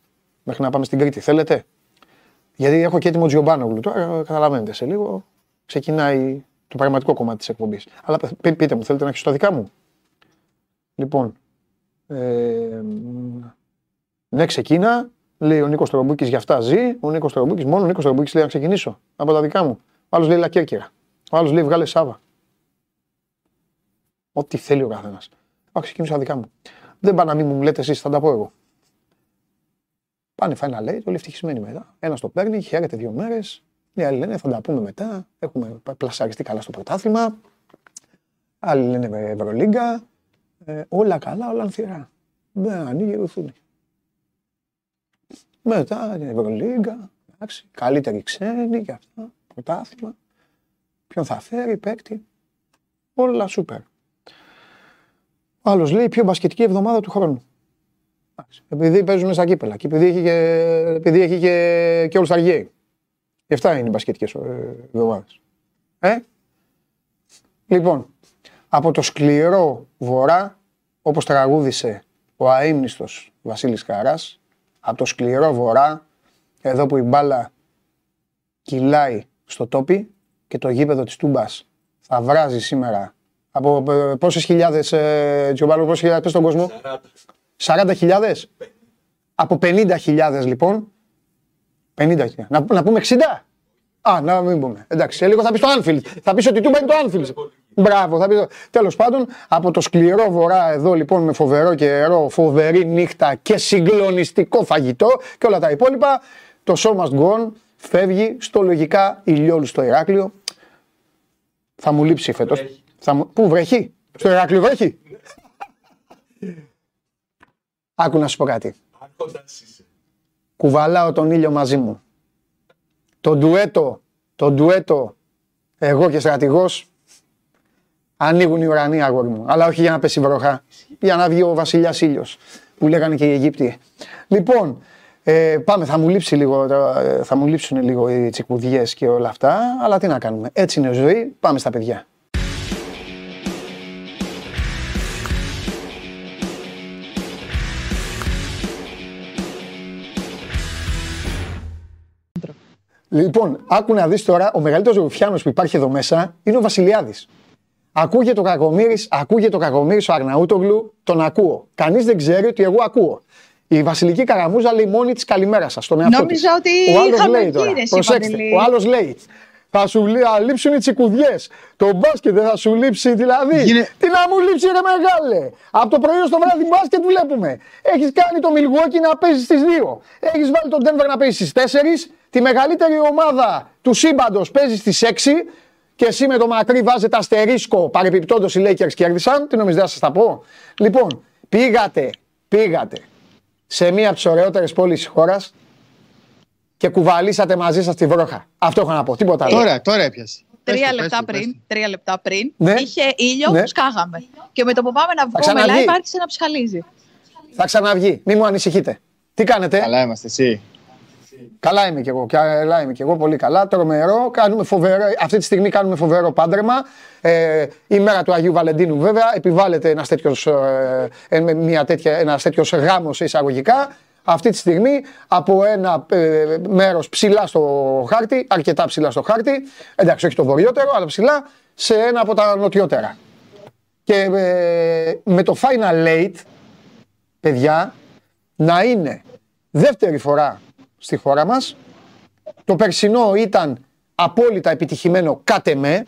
Μέχρι να πάμε στην Κρήτη, θέλετε; Γιατί έχω και έτοιμο Τζιομπάνογλου. Τώρα καταλαβαίνετε σε λίγο. Ξεκινάει το πραγματικό κομμάτι της εκπομπής. Αλλά π- πείτε μου, θέλετε να αρχίσω τα δικά μου; Λοιπόν, ε, μ, ναι, ξεκίνα. Λέει ο Νίκος Τρομπούκης για αυτά ζει. Ο Νίκος Τρομπούκης, μόνο ο Νίκος Τρομπούκης λέει να ξεκινήσω από τα δικά μου. Ο άλλος λέει Λακέρκυρα. Ο άλλος λέει βγάλε Σάβα. Ό,τι θέλει ο καθένας. Θα ξεκινήσω τα δικά μου. Δεν πάνε να μην μου λέτε εσείς, θα τα πω εγώ. Πάνε final eight, όλοι ευτυχισμένοι μετά. Ένας το παίρνει, χαίρεται δύο μέρες. Οι άλλοι λένε θα τα πούμε μετά. Έχουμε πλασαριστεί καλά στο πρωτάθλημα. Άλλοι λένε Ευρωλίγκα. Ε, όλα καλά, όλα ανθυρά. Ναι, ανοίγει η ρουθούνη. Μετά την Ευρωλίγκα. Εντάξει, καλύτεροι ξένοι και αυτά. Πρωτάθλημα. Ποιον θα φέρει, παίκτη; Όλα σούπερ. Ο άλλος λέει πιο μπασκετική εβδομάδα του χρόνου. Εντάξει, Επειδή παίζουν στα κύπελα και επειδή έχει και, επειδή έχει και, και όλου τα αργαίοι. Και αυτά είναι οι μπασκετικές εβδομάδες. Ε; Λοιπόν, από το σκληρό βορρά, όπως τραγούδισε ο αείμνηστος Βασίλης Καράς, από το σκληρό βορρά, εδώ που η μπάλα κυλάει στο τόπι και το γήπεδο της Τούμπας θα βράζει σήμερα από ε, πόσες χιλιάδες, ε, Τζιομπάλο, πόσες χιλιάδες πες στον κόσμο; 40.000. Από 50.000 λοιπόν. 50.000. Να, να πούμε 60. Α, να μην πούμε. Εντάξει, σε λίγο θα πεις το Anfield. Θα πεις ότι η Τούμπα είναι το Anfield. Μπράβο, θα πεις το. Τέλος πάντων, από το σκληρό βορρά εδώ λοιπόν με φοβερό καιρό, φοβερή νύχτα και συγκλονιστικό φαγητό και όλα τα υπόλοιπα, το show must go on φεύγει στο λογικά ηλιόλου στο Ηράκλειο. Θα μου λείψει φέτος. Μου... Πού βρέχει, στο Ηράκλειο βρέχει; Άκου να σου πω κάτι. Κουβαλάω τον ήλιο μαζί μου. Το ντουέτο, το ντουέτο, εγώ και στρατηγός, ανοίγουν οι ουρανοί αγόρι μου. Αλλά όχι για να πέσει βροχά, για να βγει ο βασιλιάς ήλιος, που λέγανε και οι Αιγύπτιοι. Λοιπόν, ε, πάμε, θα μου, λείψει λίγο, ε, θα μου λείψουν λίγο οι τσικουδιές και όλα αυτά, αλλά τι να κάνουμε. Έτσι είναι η ζωή, πάμε στα παιδιά. Λοιπόν, άκου να δεις τώρα, ο μεγαλύτερος ρουφιάνος που υπάρχει εδώ μέσα είναι ο Βασιλιάδης. Ακούγεται ο Κακομήρης, ακούγεται ο Κακομήρης, ο Αρναούτογλου, τον ακούω. Κανείς δεν ξέρει ότι εγώ ακούω. Η Βασιλική Καραμούζα λέει μόνη της καλημέρα σας στον εαυτό Νόμιζα ότι ο είχαμε λέει τώρα. γύρεση, Προσέξτε, Παντελή. ο άλλος λέει. Θα σου λεί- α, λείψουν οι τσικουδιές. Το μπάσκετ δεν θα σου λείψει, δηλαδή. Γίνε- Τι να μου λείψει, ρε μεγάλε. Από το πρωί ως το βράδυ μπάσκετ βλέπουμε. Έχεις κάνει το Milwaukee να παίζεις στις 2. Έχεις βάλει τον Denver να παίζεις στις 4. Τη μεγαλύτερη ομάδα του σύμπαντος παίζει στις 6. Και εσύ με το μακρύ βάζετε αστερίσκο. Παρεπιπτόντω οι Lakers κέρδισαν. Τι νομίζετε, να σας τα πω; Λοιπόν, πήγατε, πήγατε σε μία από τις ωραιότερες πόλεις της χώρας και κουβαλήσατε μαζί σας τη βρόχα. Αυτό έχω να πω. Τίποτα άλλο. Τώρα, τώρα έπιασε. Πες Τρία το, πες λεπτά το, πες πριν, το. τρία λεπτά πριν Ναι. είχε ήλιο, Ναι. σκάγαμε. Και με το που πάμε να βγούμε ξαναβγεί. live άρχισε να ψχαλίζει. Θα ξαναβγεί. Μην μου ανησυχείτε. Τι κάνετε; Καλά είμαστε, εσύ. Καλά είμαι κι εγώ. Καλά είμαι κι εγώ. Πολύ καλά. Τρομερό. Κάνουμε φοβερό. Αυτή τη στιγμή κάνουμε φοβερό πάντρεμα. Ε, η μέρα του Αγίου Βαλεντίνου, βέβαια, επιβάλλεται ένας τέτοιος ε, ε, μια τέτοια, ένας τέτοιος γάμος εισαγωγικά. Αυτή τη στιγμή από ένα ε, μέρος ψηλά στο χάρτη, αρκετά ψηλά στο χάρτη, εντάξει όχι το βορειότερο, αλλά ψηλά, σε ένα από τα νοτιότερα. Και ε, με το Final Late, παιδιά, να είναι δεύτερη φορά στη χώρα μας. Το περσινό ήταν απόλυτα επιτυχημένο κάτε με.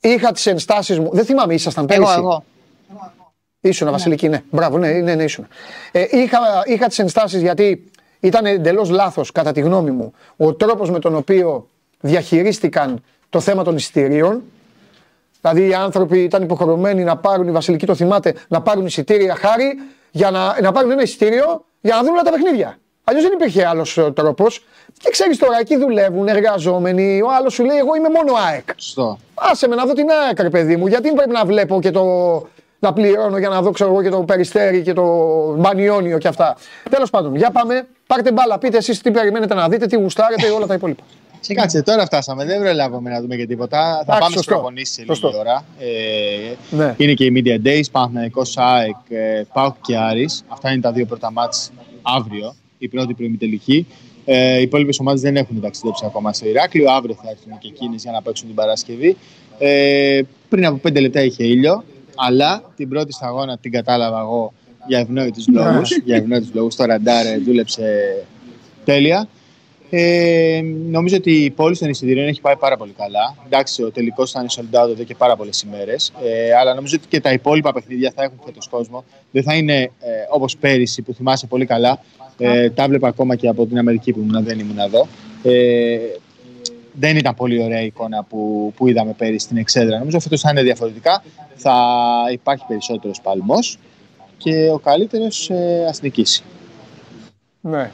Είχα τις ενστάσεις μου, δεν θυμάμαι, ήσασταν πέρυσι; Εγώ, εγώ. Ήσουνα, Βασιλική, ναι. Μπράβο, ναι, ναι, ναι ήσουνα. Ε, είχα, είχα τις ενστάσεις γιατί ήταν εντελώς λάθος, κατά τη γνώμη μου, ο τρόπος με τον οποίο διαχειρίστηκαν το θέμα των εισιτηρίων. Δηλαδή οι άνθρωποι ήταν υποχρεωμένοι να πάρουν, η Βασιλική το θυμάται, να πάρουν εισιτήρια χάρη για να, να πάρουν ένα εισιτήριο για να δουν όλα τα παιχνίδια. Αλλιώς δεν υπήρχε άλλος τρόπος. Και ξέρεις τώρα, εκεί δουλεύουν εργαζόμενοι. Ο άλλος σου λέει: Εγώ είμαι μόνο ΑΕΚ. Σωστό. Άσε με να δω την ΑΕΚ, ρε παιδί μου. Γιατί πρέπει να βλέπω και το. να πληρώνω για να δω ξέρω εγώ και το περιστέρι και το μπανιόνιο και αυτά. Τέλος πάντων, για πάμε. Πάρτε μπάλα, πείτε εσείς τι περιμένετε να δείτε, τι γουστάρετε, όλα τα υπόλοιπα. Κάτσε, τώρα φτάσαμε. Δεν προλάβαμε να δούμε και τίποτα. θα Εντάξει, πάμε στι σωστό. προπονήσεις σε Σωστό. λίγη ώρα. Ε, Ναι. Είναι και οι Media Days, Παναθηναϊκός ΑΕΚ, ε, ΠΑΟΚ και Άρης. Αυτά είναι τα δύο πρώτα μάτς αύριο, η πρώτη προημιτελική. Ε, οι υπόλοιπες ομάδες δεν έχουν ταξιδέψει ακόμα στο Ηράκλειο. Αύριο θα έρθουν και εκείνες για να παίξουν την Παρασκευή. Ε, πριν από πέντε λεπτά είχε ήλιο, αλλά την πρώτη σταγόνα την κατάλαβα εγώ για ευνόητους λόγους. για ευνόητους λόγους. Το ραντάρ ε, δούλεψε τέλεια. Ε, νομίζω ότι η πόλη των εισιτηρίων έχει πάει πάρα πολύ καλά. Εντάξει, ο τελικός ήταν sold out εδώ και πάρα πολλές ημέρες. Ε, αλλά νομίζω ότι και τα υπόλοιπα παιχνίδια θα έχουν φέτος κόσμο. Δεν θα είναι ε, όπως πέρυσι που θυμάσαι πολύ καλά. Ε, τα βλέπα ακόμα και από την Αμερική που ήμουν, δεν ήμουν εδώ. Ε, δεν ήταν πολύ ωραία η εικόνα που, που είδαμε πέρυσι στην Εξέδρα. Νομίζω φέτος θα είναι διαφορετικά. Θα υπάρχει περισσότερος παλμός και ο καλύτερος ε, ας νικήσει. Ναι.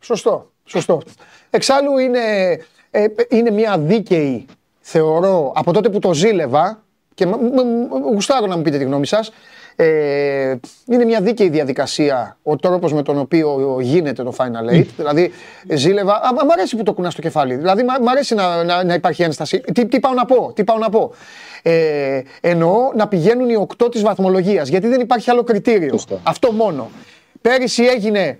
Σωστό. Σωστό. Εξάλλου είναι, ε, είναι μια δίκαιη, θεωρώ, από τότε που το ζήλευα και μ- μ- μ- γουστάρω να μου πείτε τη γνώμη σας, ε, είναι μια δίκαιη διαδικασία ο τρόπος με τον οποίο γίνεται το Final Eight. δηλαδή, ζήλευα. Α, μ' αρέσει που το κουνάς στο κεφάλι. Δηλαδή, μ' μ' αρέσει να, να, να υπάρχει ένσταση. Τι, τι πάω να πω, τι πάω να πω. Ε, εννοώ να πηγαίνουν οι οκτώ της βαθμολογίας, γιατί δεν υπάρχει άλλο κριτήριο. Σωστό. Αυτό μόνο. Πέρυσι έγινε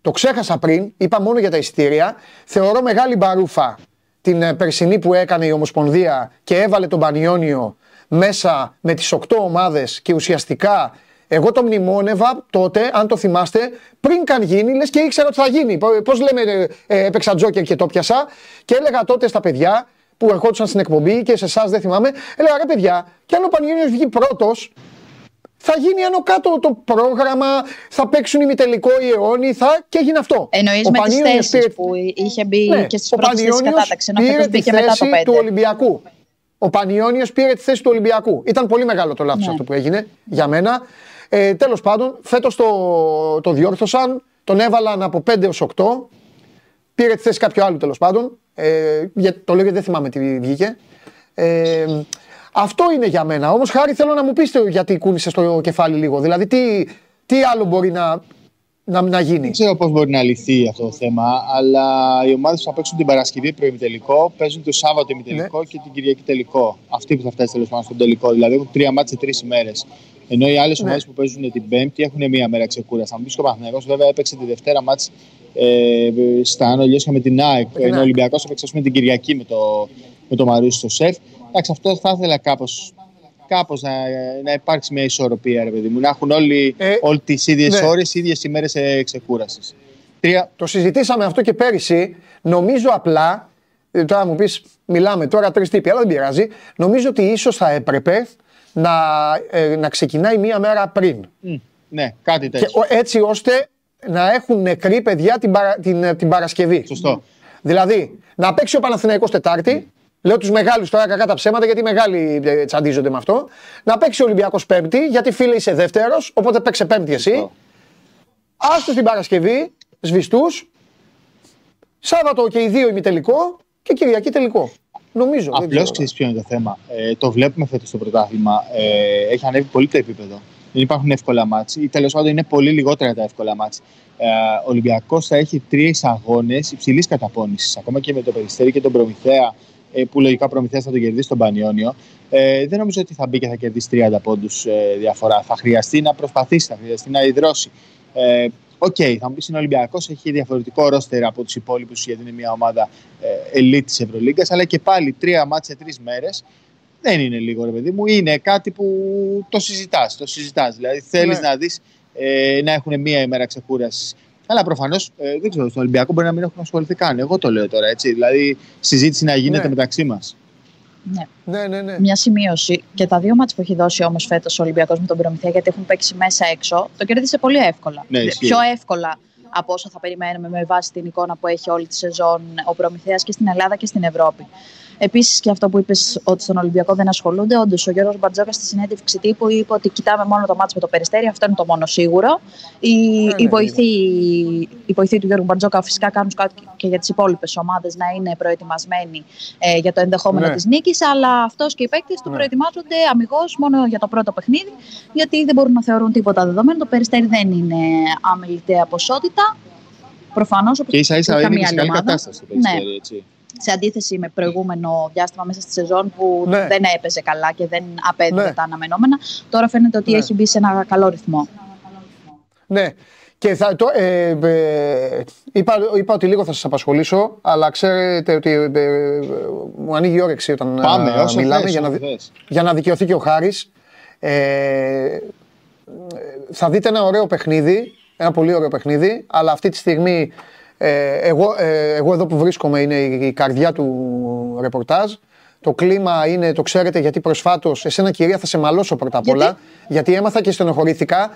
το ξέχασα πριν, είπα μόνο για τα εισιτήρια. Θεωρώ μεγάλη μπαρούφα την ε, περσινή που έκανε η Ομοσπονδία και έβαλε τον Πανιόνιο μέσα με τις 8 ομάδες και ουσιαστικά εγώ το μνημόνευα τότε, αν το θυμάστε, πριν καν γίνει, λες και ήξερα ότι θα γίνει. Πώς λέμε, ε, ε, έπαιξα τζόκερ και το πιασα. Και έλεγα τότε στα παιδιά που ερχόντουσαν στην εκπομπή και σε εσάς δεν θυμάμαι, έλεγα ρε παιδιά, και αν ο Πανιόνιος βγει πρώτος, θα γίνει άνω κάτω το πρόγραμμα, θα παίξουν ημιτελικό οι αιώνιοι, θα και έγινε αυτό. Εννοείς Ο με τις Πανιόνιος θέσεις πήρε- που είχε μπει ναι, και στις ο πρώτες θέσεις Πανιόνιος κατάταξης. Ενώ πήρε φέτο τη μπήκε μετά το θέση 5. του Ολυμπιακού. Ο Πανιόνιος πήρε τη θέση του Ολυμπιακού. Ήταν πολύ μεγάλο το λάθος Ναι. αυτό που έγινε για μένα. Ε, τέλος πάντων, φέτος το, το διόρθωσαν, τον έβαλαν από 5 έως 8. Πήρε τη θέση κάποιου άλλου τέλος πάντων. Ε, για, το λέω γιατί δεν θυμάμαι τι βγήκε. Ε, αυτό είναι για μένα. Όμως Χάρη θέλω να μου πείτε γιατί κούνησε το κεφάλι λίγο. Δηλαδή τι, τι άλλο μπορεί να, να, να γίνει. Δεν ξέρω πώς μπορεί να λυθεί αυτό το θέμα, αλλά οι ομάδες που θα παίξουν την Παρασκευή προημιτελικό παίζουν το Σάββατο ημιτελικό και την Κυριακή τελικό. Αυτοί που θα φτάσει τέλος πάντων στον τελικό. Δηλαδή έχουν τρία μάτια σε τρεις ημέρες. Ενώ οι άλλες Ναι. ομάδες που παίζουν την Πέμπτη έχουν μία μέρα ξεκούραση. Θα μου πει και ο Παναθηναϊκός βέβαια έπαιξε τη Δευτέρα μάτς ε, στα Άνω Λιώσια με την ΑΕΚ. την Ενώ ο ΑΕΚ. Ολυμπιακός έπαιξε ας πούμε, την Κυριακή με το, με το Μαρούσι στο σεφ. Εντάξει, αυτό θα ήθελα κάπως κάπως να, να υπάρξει μια ισορροπία, ρε παιδί μου. Να έχουν όλοι, Ε, όλοι τις ίδιες ναι. ώρες, ίδιες ημέρες ξεκούρασης. Τρία, Το συζητήσαμε αυτό και πέρυσι. Νομίζω απλά. ε, Τώρα μου πεις, μιλάμε τώρα τρεις τύποι, αλλά δεν πειράζει. Νομίζω ότι ίσως θα έπρεπε να, ε, να ξεκινάει μία μέρα πριν. Μμ, ναι, κάτι Και, τέτοιο. ο- έτσι ώστε να έχουν νεκροί παιδιά την, παρα- την, ε, την Παρασκευή. Σωστό. Δηλαδή, να παίξει ο Παναθηναϊκός Τετάρτη. Λέω τους μεγάλους τώρα κακά τα ψέματα γιατί οι μεγάλοι ε, τσαντίζονται με αυτό. Να παίξει ο Ολυμπιακός Πέμπτη γιατί φίλε είσαι δεύτερος. Οπότε παίξε Πέμπτη εσύ. Σωστό. Άστο την Παρασκευή, σβηστούς. Σάββατο και οι δύο ημιτελικό και Κυριακή τελικό. Νομίζω. δεν Απλώς ξέρω. ξέρεις ποιο είναι το θέμα. Ε, το βλέπουμε φέτος στο πρωτάθλημα. Ε, έχει ανέβει πολύ το επίπεδο. Δεν υπάρχουν εύκολα μάτς ή τέλος πάντων είναι πολύ λιγότερα τα εύκολα μάτς. Ε, ο Ολυμπιακός θα έχει τρεις αγώνες υψηλής καταπώνησης. Ακόμα και με το Περιστέρι και τον Προμηθέα, ε, που λογικά ο Προμηθέας θα τον κερδίσει τον Πανιόνιο. Ε, δεν νομίζω ότι θα μπει και θα κερδίσει 30 πόντους ε, διαφορά. Θα χρειαστεί να προσπαθήσει, θα χρειαστεί να ιδρώσει. Ε, Οκ, θα μου πεις είναι Ολυμπιακός, έχει διαφορετικό ρόστερ από τους υπόλοιπους, γιατί είναι μια ομάδα ε, elite της Ευρωλίγκας. Αλλά και πάλι τρία ματς σε τρεις μέρες δεν είναι λίγο, ρε παιδί μου. Είναι κάτι που το συζητάς. Το συζητάς. Δηλαδή θέλεις Ναι. να δεις ε, να έχουν μία ημέρα ξεκούρασης. Αλλά προφανώς ε, δεν ξέρω, στον Ολυμπιακό μπορεί να μην έχουν ασχοληθεί καν. Εγώ το λέω τώρα έτσι. Δηλαδή συζήτηση να γίνεται Ναι. μεταξύ μας. Ναι. Ναι, ναι, ναι. Μια σημείωση. Και τα δύο μάτς που έχει δώσει όμως φέτος ο Ολυμπιακός με τον Προμηθέα, γιατί έχουν παίξει μέσα έξω, το κέρδισε πολύ εύκολα. Ναι, ισχύει. Πιο εύκολα από όσο θα περιμένουμε με βάση την εικόνα που έχει όλη τη σεζόν ο Προμηθέας και στην Ελλάδα και στην Ευρώπη. Επίσης και αυτό που είπες ότι στον Ολυμπιακό δεν ασχολούνται. Όντως, ο Γιώργος Μπαρτζόκα στη συνέντευξη τύπου είπε ότι κοιτάμε μόνο το μάτσο με το περιστέρι. Αυτό είναι το μόνο σίγουρο. Οι, ναι, οι, βοηθοί, οι βοηθοί του Γιώργου Μπαρτζόκα φυσικά κάνουν κάτι και για τις υπόλοιπες ομάδες να είναι προετοιμασμένοι ε, για το ενδεχόμενο Ναι. της νίκης. Αλλά αυτός και οι παίκτες του Ναι. προετοιμάζονται αμυγός μόνο για το πρώτο παιχνίδι, γιατί δεν μπορούν να θεωρούν τίποτα δεδομένο. Το περιστέρι δεν είναι αμεληταία ποσότητα. Προφανώς. Και ίσα ίσα είναι και σε καλή κατάσταση το Ναι. περιστέρι. Έτσι. Σε αντίθεση με προηγούμενο διάστημα μέσα στη σεζόν που Ναι. δεν έπαιζε καλά και δεν απέδιδε Ναι. τα αναμενόμενα, τώρα φαίνεται ότι Ναι. έχει μπει σε ένα καλό ρυθμό. Ναι. Και θα, το, ε, ε, είπα, είπα ότι λίγο θα σας απασχολήσω, αλλά ξέρετε ότι ε, ε, μου ανοίγει η όρεξη όταν Πάμε, ε, όσο μιλάμε θες, για, να, όσο δει- θες. για να δικαιωθεί και ο Χάρης. Ε, θα δείτε ένα ωραίο παιχνίδι, ένα πολύ ωραίο παιχνίδι, αλλά αυτή τη στιγμή ε, εγώ, ε, εγώ εδώ που βρίσκομαι είναι η, η καρδιά του ρεπορτάζ. Το κλίμα είναι, το ξέρετε, γιατί προσφάτως, εσένα κυρία θα σε μαλώσω πρώτα απ' Γιατί; όλα, γιατί έμαθα και στενοχωρήθηκα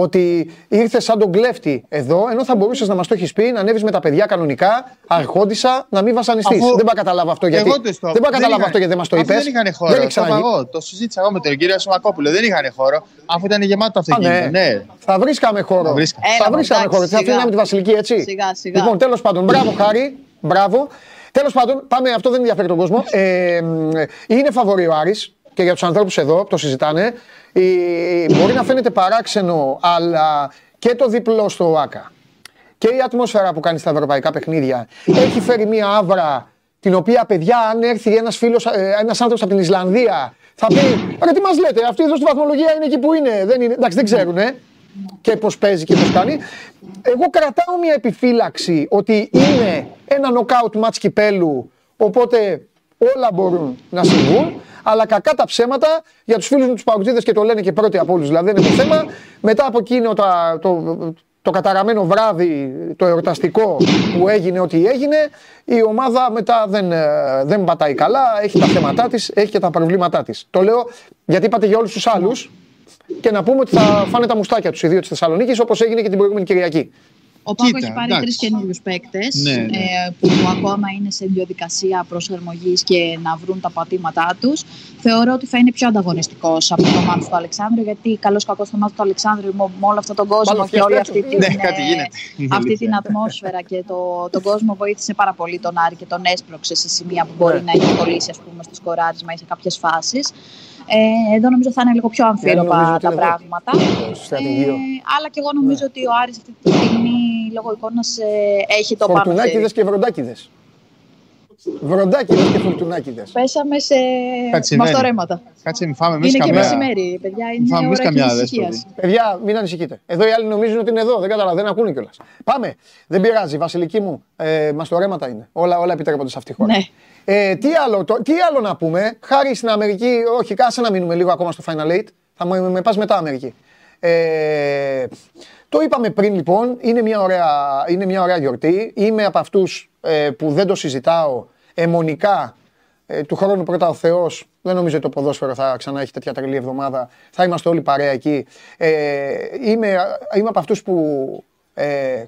ότι ήρθες σαν τον κλέφτη εδώ, ενώ θα μπορούσες να μας το έχεις πει, να ανέβεις με τα παιδιά κανονικά, αρχόντισα, να μην βασανιστείς. Αφού- Δεν πάω να καταλάβω αυτό γιατί. Εγώ το στο- δεν πάω να καταλάβω είχαν- αυτό γιατί δεν μας το αφού είπες. Δεν είχαν χώρο. Δεν το, έχει ξαναγίνει. είπα εγώ, το συζήτησα εγώ με τον κύριο Σωμακόπουλο. Δεν είχαν χώρο, αφού ήταν γεμάτο το Α, αυτοκίνητο. Ναι. Θα βρίσκαμε χώρο. Θα βρίσκαμε. Έλα, θα βρίσκαμε εντάξει, χώρο. Θα σιγά. αφήναμε τη Βασιλική έτσι. Σιγά, σιγά. Λοιπόν, τέλος πάντων, μπράβο Χάρη. Μπράβο. Τέλος πάντων, πάμε, αυτό δεν ενδιαφέρει τον κόσμο. Ε, μ, είναι φαβορή ο Άρης και για τους ανθρώπους εδώ που το συζητάνε. Ε, μπορεί να φαίνεται παράξενο, αλλά και το διπλό στο ΟΑΚΑ και η ατμόσφαιρα που κάνει στα ευρωπαϊκά παιχνίδια έχει φέρει μια άβρα την οποία παιδιά αν έρθει ένας φίλος, ε, ένας άνθρωπος από την Ισλανδία θα πει ρε τι μας λέτε αυτή εδώ στη βαθμολογία είναι εκεί που είναι δεν είναι εντάξει δεν ξέρουν και πώς παίζει και πώς κάνει εγώ κρατάω μια επιφύλαξη ότι είναι ένα knockout match κυπέλου Οπότε όλα μπορούν να συμβούν. Αλλά κακά τα ψέματα για τους φίλους μου τους Παουτζίδε και το λένε και πρώτοι από όλους. Δηλαδή δεν είναι το θέμα. Μετά από εκείνο τα, το, το καταραμένο βράδυ, το εορταστικό που έγινε ό,τι έγινε, η ομάδα μετά δεν, ε, δεν πατάει καλά, έχει τα θέματά της, έχει και τα προβλήματά της. Το λέω γιατί είπατε για όλους τους άλλους και να πούμε ότι θα φάνε τα μουστάκια τους οι δύο της Θεσσαλονίκης όπως έγινε και την προηγούμενη Κυριακή. Ο Πάκος Κοίτα, έχει πάρει εντάξει. τρεις καινούριους παίκτες Ναι, ναι. ε, που ακόμα είναι σε διαδικασία προσαρμογής και να βρουν τα πατήματά τους. Θεωρώ ότι θα είναι πιο ανταγωνιστικός από το μάτι του Αλεξάνδρου, γιατί καλός κακός το μάτι του Αλεξάνδρου με, με όλο αυτόν τον κόσμο Μάλλον και όλη φτιάξτε αυτή το. την, Ναι, κάτι ε, γίνεται. Είναι αυτή αλήθεια. την ατμόσφαιρα και το, τον κόσμο βοήθησε πάρα πολύ τον Άρη και τον έσπρωξε σε σημεία που μπορεί Ναι. να έχει κολλήσει ας πούμε, στο σκοράρισμα ή σε κάποιες φάσεις. Ε, εδώ νομίζω θα είναι λίγο πιο νομίζω αμφίροπα ότι τα είναι εδώ. πράγματα. Στο στρατηγείο. Ε, αλλά και εγώ νομίζω ότι ο Άρης αυτή τη στιγμή λόγω εικόνας ε, έχει το πάνω Φορτουνάκιδες χέρι. και βροντάκιδες. Βροντάκιδες και φορτουνάκιδες. Πέσαμε σε Κάτι συμβαίνει. μαστορέματα. Κάτσε, μην φάμε εμείς Είναι και καμιά. μεσημέρι, παιδιά. Μην φάμε Είναι εμείς ώρα καμιά ησυχίας. δέσποτη. Παιδιά, μην ανησυχείτε. Εδώ οι άλλοι νομίζουν ότι είναι εδώ. Δεν καταλαβαίνω, δεν ακούνε κιόλας. Πάμε. Δεν πειράζει, Βασιλική μου. Ε, μαστορέματα είναι. Όλα, όλα επιτρέπονται σε αυτή τη χώρα. Ναι. Ε, τι, άλλο, το, τι άλλο να πούμε; Χάρη στην Αμερική, όχι, κάσε να μείνουμε λίγο ακόμα στο Final Eight. Θα με, με πας μετά Αμερική. Ε, το είπαμε πριν λοιπόν, είναι μια ωραία, είναι μια ωραία γιορτή. Είμαι από αυτούς ε, που δεν το συζητάω αιμονικά ε, του χρόνου πρώτα ο Θεός. Δεν νομίζω ότι το ποδόσφαιρο θα ξανά έχει τέτοια τρελή εβδομάδα. Θα είμαστε όλοι παρέα εκεί. Ε, είμαι, είμαι από αυτούς που ε,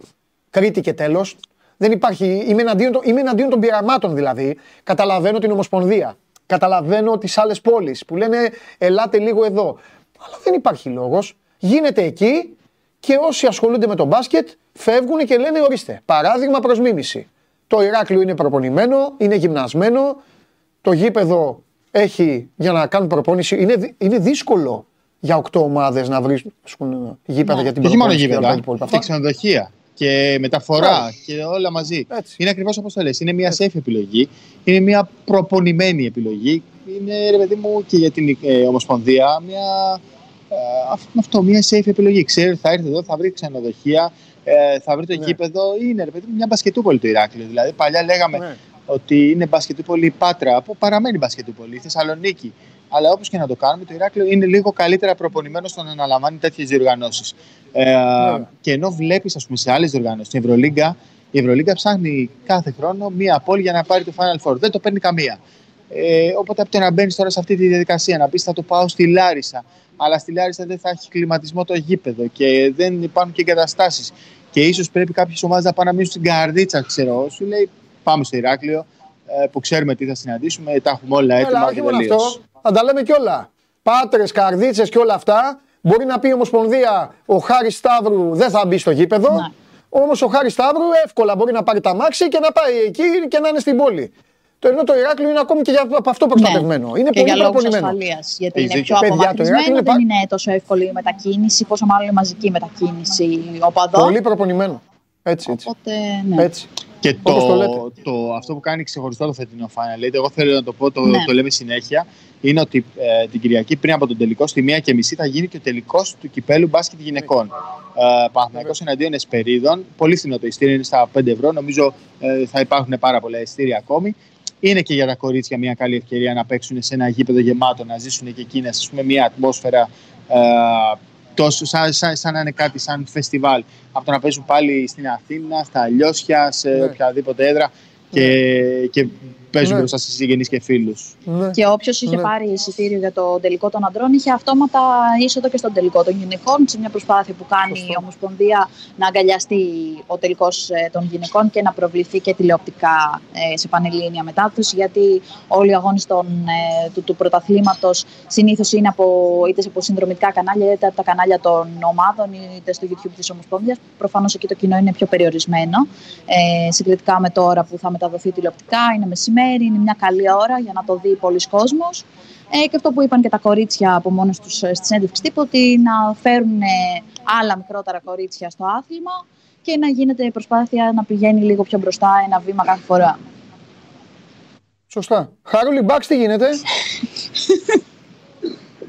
Κρήτη και τέλος. Δεν υπάρχει. Είμαι εναντίον, των- είμαι εναντίον των πειραμάτων δηλαδή. Καταλαβαίνω την Ομοσπονδία. Καταλαβαίνω τις άλλες πόλεις που λένε Ελάτε λίγο εδώ. Αλλά δεν υπάρχει λόγος. Γίνεται εκεί και όσοι ασχολούνται με τον μπάσκετ φεύγουν και λένε ορίστε. Παράδειγμα προς μίμηση. Το Ηράκλειο είναι προπονημένο, είναι γυμνασμένο, το γήπεδο έχει για να κάνουν προπόνηση. Είναι, δυ- είναι δύσκολο για οκτώ ομάδες να βρίσκουν γήπεδα για την Και όχι μόνο προπόνηση και όλα τα γήπεδα, υπόλοιπα. και Αυτά. ξενοδοχεία και μεταφορά Μπράβο. και όλα μαζί. Έτσι. Είναι ακριβώς όπως το λες. Είναι μια safe επιλογή. Είναι μια προπονημένη επιλογή. Είναι, ρε παιδί μου, και για την ε, Ομοσπονδία μια. Ε, αυ- αυτό, μια safe επιλογή. Ξέρει ότι θα έρθει εδώ, θα βρει ξενοδοχεία, ε, θα βρει το Ναι. γήπεδο. Είναι, ρε παιδί μου, μια μπασκετούπολη το Ηράκλειο. Δηλαδή, παλιά λέγαμε Ναι. ότι είναι μπασκετούπολη η Πάτρα, που παραμένει μπασκετούπολη, η Θεσσαλονίκη. Αλλά όπως και να το κάνουμε, το Ηράκλειο είναι λίγο καλύτερα προπονημένο στο να αναλαμβάνει τέτοιες διοργανώσεις. Ε, και ενώ βλέπεις, ας πούμε, σε άλλες διοργανώσεις, στην Ευρωλίγκα, η Ευρωλίγκα ψάχνει κάθε χρόνο μία πόλη για να πάρει το Final Four. Δεν το παίρνει καμία. Ε, οπότε από το να μπαίνεις τώρα σε αυτή τη διαδικασία, να πεις θα το πάω στη Λάρισα, αλλά στη Λάρισα δεν θα έχει κλιματισμό το γήπεδο και δεν υπάρχουν και εγκαταστάσεις. Και ίσως πρέπει κάποιες ομάδες να πάνε να μείνουν στην καρδίτσα, ξέρω εγώ. Σου λέει πάμε στο Ηράκλειο, ε, που ξέρουμε τι θα συναντήσουμε, τα έχουμε όλα έτοιμα Έλα, και όχι μόνο τελείως. αυτό. Θα τα λέμε κιόλα. Πάτρες, καρδίτσες και όλα αυτά. Μπορεί να πει η Ομοσπονδία ο Χάρης Σταύρου δεν θα μπει στο γήπεδο. Ναι. Όμως ο Χάρης Σταύρου εύκολα μπορεί να πάρει τα μάξι και να πάει εκεί και να είναι στην πόλη. Το ενώ το Ηράκλειο είναι ακόμη και για, από αυτό προστατευμένο. Είναι Ναι. και πολύ για λόγους προπονημένο. ασφαλείας. Γιατί Έχεις είναι δίκιο. πιο Παιδιά, το απομακρυσμένο, Ηράκλειο είναι δεν πα- είναι τόσο εύκολη η μετακίνηση, πόσο μάλλον η μαζική μετακίνηση οπαδών. Πολύ προπονημένο. Έτσι, έτσι. Οπότε, ναι. έτσι. Και Όπως το το, λέτε. το, αυτό που κάνει ξεχωριστό το φετινό Final Eight, εγώ θέλω να το πω, το, Ναι. το λέμε συνέχεια, είναι ότι ε, την Κυριακή πριν από τον τελικό, στη μία και μισή, θα γίνει και ο τελικός του κυπέλου μπάσκετ γυναικών. Ε, Παναθηναϊκός εναντίον Εσπερίδων. Πολύ φθηνό το ειστήριο, είναι στα 5 ευρώ. Νομίζω ε, θα υπάρχουν πάρα πολλά ειστήρια ακόμη. Είναι και για τα κορίτσια μια καλή ευκαιρία να παίξουν σε ένα γήπεδο γεμάτο, να ζήσουν και εκείνες μια ατμόσφαιρα ε, τόσο, σαν, σαν, σαν να είναι κάτι σαν φεστιβάλ. Από το να παίζουν πάλι στην Αθήνα, στα Αλλιώσια, σε Ναι. οποιαδήποτε έδρα και, και παίζουν Ναι. μπροστά σε συγγενείς και φίλους. Ναι. Και όποιος είχε Ναι. πάρει εισιτήριο για το τελικό των ανδρών είχε αυτόματα είσοδο και στον τελικό των γυναικών. Σε μια προσπάθεια που κάνει Σωστό. η Ομοσπονδία να αγκαλιαστεί ο τελικός των γυναικών και να προβληθεί και τηλεοπτικά ε, σε πανελλήνια μετάδοση. Γιατί όλοι οι αγώνες ε, του, του πρωταθλήματος συνήθως είναι από, είτε από συνδρομητικά κανάλια είτε από τα κανάλια των ομάδων είτε στο YouTube της Ομοσπονδίας. Προφανώς εκεί το κοινό είναι πιο περιορισμένο ε, συγκριτικά με τώρα που θα μεταδοθεί τηλεοπτικά. Είναι μεσημέρι, είναι μια καλή ώρα για να το δει πολλοί κόσμος. Ε, και αυτό που είπαν και τα κορίτσια από μόνε τους στη συνέντευξη τύπου, ότι να φέρουν ε, άλλα μικρότερα κορίτσια στο άθλημα και να γίνεται η προσπάθεια να πηγαίνει λίγο πιο μπροστά ένα βήμα κάθε φορά. Σωστά. Χαρούλη Μπάξ, τι γίνεται;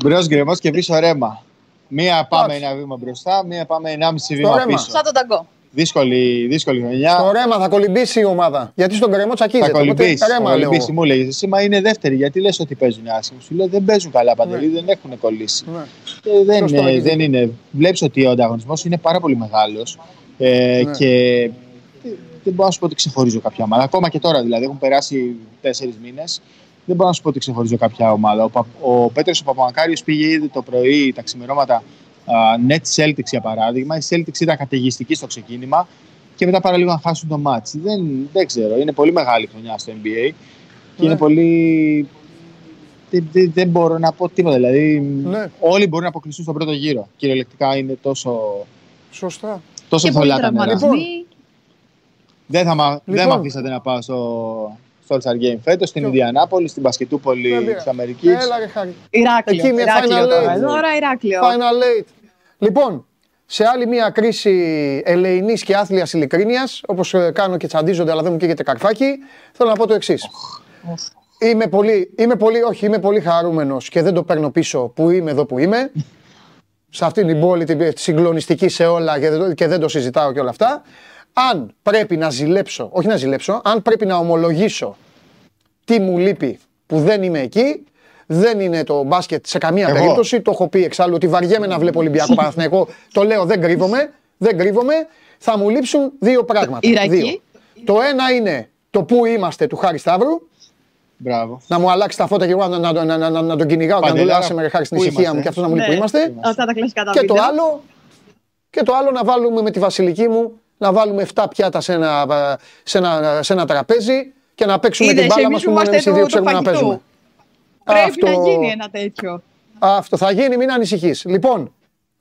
Μπρος γκρεμός και πίσω ρέμα. Μία πάμε Εντάξει. ένα βήμα μπροστά, μία πάμε ενάμιση Στο βήμα ρέμα. πίσω. Σαν τον ταγκό. Δύσκολη, δύσκολη χρονιά. Το ρέμα θα κολυμπήσει η ομάδα. Γιατί στον κρεμό τσακίζεται. Θα Οπότε κολυμπήσει. Θα ρέμα λέω. κολυμπήσει, μου λέγε. Εσύ μα είναι δεύτερη. Γιατί λες ότι παίζουν άσχημα. Σου λέω δεν παίζουν καλά παντελή, δεν έχουν κολλήσει. Ναι. Και δεν, Σωστό, είναι, έχεις δεν δίκιο. είναι. Βλέπεις ότι ο ανταγωνισμός είναι πάρα πολύ μεγάλος. Ε, Ναι. Και δεν- δεν μπορώ να σου πω ότι ξεχωρίζω κάποια ομάδα. Ακόμα και τώρα δηλαδή, έχουν περάσει τέσσερις μήνες. Δεν μπορώ να σου πω ότι ξεχωρίζω κάποια ομάδα. Ο, Πα- ο Πέτρος ο Παπαμακάριος πήγε ήδη το πρωί τα ξημερώματα α, Net Celtics για παράδειγμα. Η Celtics ήταν καταιγιστική στο ξεκίνημα και μετά παρά λίγο να χάσουν το match. Δεν, δεν ξέρω. Είναι πολύ μεγάλη χρονιά στο NBA και Ναι. είναι πολύ. Δεν, δεν, δεν μπορώ να πω τίποτα. Δηλαδή, Ναι. όλοι μπορούν να αποκλειστούν στον πρώτο γύρο. Κυριολεκτικά είναι τόσο, Σωστά. τόσο Και πολλοί θολά τα νερά. τραυματισμοί. Δεν θα, μα, δεν Λοιπόν. με αφήσατε να πάω στο, στο All-Star Game φέτος, στην Ποιο; Ινδιανάπολη, στην Μπασκετούπολη Δεν πειράζει. της Αμερικής. Έλα ρε χάρη. Ηράκλειο. Εκεί με Ηράκλειο Final τώρα. Eight. Τώρα Ηράκλειο. Final Eight. Λοιπόν, σε άλλη μια κρίση ελεηνής και άθλιας ειλικρίνειας, όπως κάνω και τσαντίζονται, αλλά δεν μου καίγεται καρφάκι, θέλω να πω το εξής. Είμαι πολύ, είμαι πολύ, όχι, είμαι πολύ χαρούμενος και δεν το παίρνω πίσω που είμαι εδώ που είμαι. σε αυτήν την πόλη την τη συγκλονιστική σε όλα και δεν, το- και δεν το συζητάω και όλα αυτά. Αν πρέπει να ζηλέψω, όχι να ζηλέψω, αν πρέπει να ομολογήσω τι μου λείπει που δεν είμαι εκεί, δεν είναι το μπάσκετ σε καμία Εγώ. περίπτωση. Το έχω πει εξάλλου ότι βαριέμαι να βλέπω Ολυμπιακό Παναθηναϊκό. Το λέω, δεν κρύβομαι. Δεν κρύβομαι. Θα μου λείψουν δύο πράγματα. Ιρακή. Δύο. Το ένα είναι το πού είμαστε του Χάρη Σταύρου. Μπράβο. Να μου αλλάξει τα φώτα και εγώ να, να, να, να, να, να τον κυνηγάω και να του λέω Παντελάρα, άσε με ρε χάρη στην πού ησυχία είμαστε; μου και αυτό να μου λέει που Ναι. είμαστε. Αυτά τα κλασικά τα Και το βίντεο. άλλο, και το άλλο να βάλουμε με τη βασιλική μου, να βάλουμε 7 πιάτα σε ένα, σε ένα, σε ένα τραπέζι και να παίξουμε Είδες, την μπάλα εμείς μας που που μόνο είμαστε εμείς οι δύο το- το ξέρουμε να φαγητό. παίζουμε. Πρέπει Αυτό- να γίνει ένα τέτοιο. Αυτό θα γίνει, μην ανησυχείς. Λοιπόν,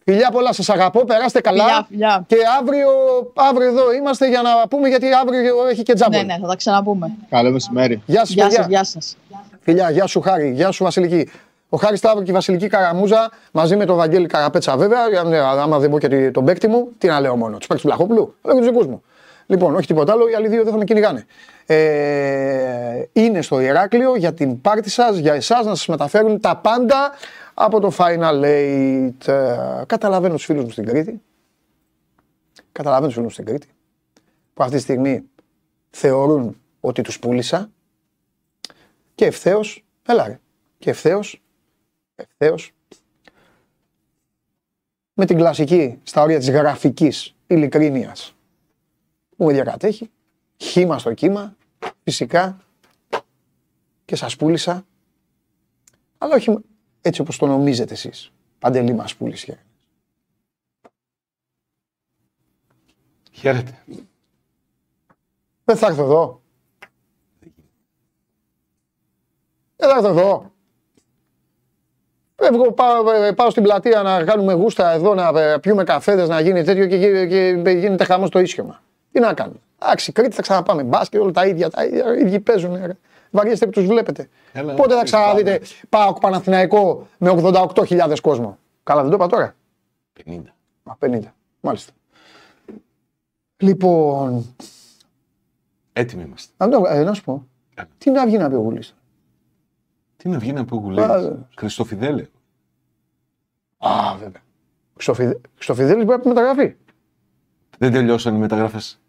φιλιά πολλά, σας αγαπώ, περάστε καλά. Φιλιά, φιλιά. Και αύριο, αύριο εδώ είμαστε για να πούμε γιατί αύριο έχει και τζάμπολ. Ναι, ναι, θα τα ξαναπούμε. Καλό μεσημέρι. Γεια σας, Γεια παιδιά. σας, γεια σας. Φιλιά, γεια σου Χάρη, γεια σου Βασιλική. Ο Χάρης Σταύρου και η Βασιλική Καραμούζα μαζί με τον Βαγγέλη Καραπέτσα βέβαια. για να- Άμα δεν πω και τον παίκτη μου, τι να λέω μόνο. Τους παίκτη του Λαχόπουλου, αλλά και τους δικούς μου. Λοιπόν, όχι τίποτα άλλο, οι άλλοι δύο δεν θα με κυνηγάνε. Ε, είναι στο Ηράκλειο για την πάρτι σας, για εσάς να σας μεταφέρουν τα πάντα από το Final Eight. Ε, καταλαβαίνω τους φίλους μου στην Κρήτη. Καταλαβαίνω τους φίλους μου στην Κρήτη. Που αυτή τη στιγμή θεωρούν ότι τους πούλησα. Και ευθέως, έλα ρε, και ευθέως, ευθέως, με την κλασική στα όρια της γραφικής ειλικρίνειας που με διακατέχει, χήμα στο κύμα, φυσικά και σας πούλησα, αλλά όχι έτσι όπως το νομίζετε εσείς. Παντελή μας πούλησε. Χαίρετε. Δεν θα έρθω εδώ. Δεν θα έρθω εδώ. Φεύγω, πάω, ε, πάω στην πλατεία να κάνουμε γούστα εδώ, να ε, πιούμε καφέδες, να γίνει τέτοιο και, γι- και γίνεται χαμός το ίσιωμα. Τι να κάνουμε. Εντάξει, Κρήτη θα ξαναπάμε. Μπάσκετ, όλα τα ίδια. Τα ίδια οι ίδιοι παίζουν. ρε. Βαριέστε που τους βλέπετε. Έλα, Πότε θα να ξαναδείτε πάω Παναθηναϊκό με 88.000 κόσμο. Καλά, δεν το είπα τώρα. 50. Α, 50. Μάλιστα. Λοιπόν, Έτοιμοι είμαστε. να, το, ε, να σου πω. Έλα. Τι να βγει να πει ο Γουλής; Τι να βγει να πει ο Α, Γουλέας. βέβαια. Χριστοφιδέλε. Α, βέβαια. Χρυστοφιδέλης μπορεί να πει μεταγραφή. Δεν τελειώσαν οι μεταγραφές.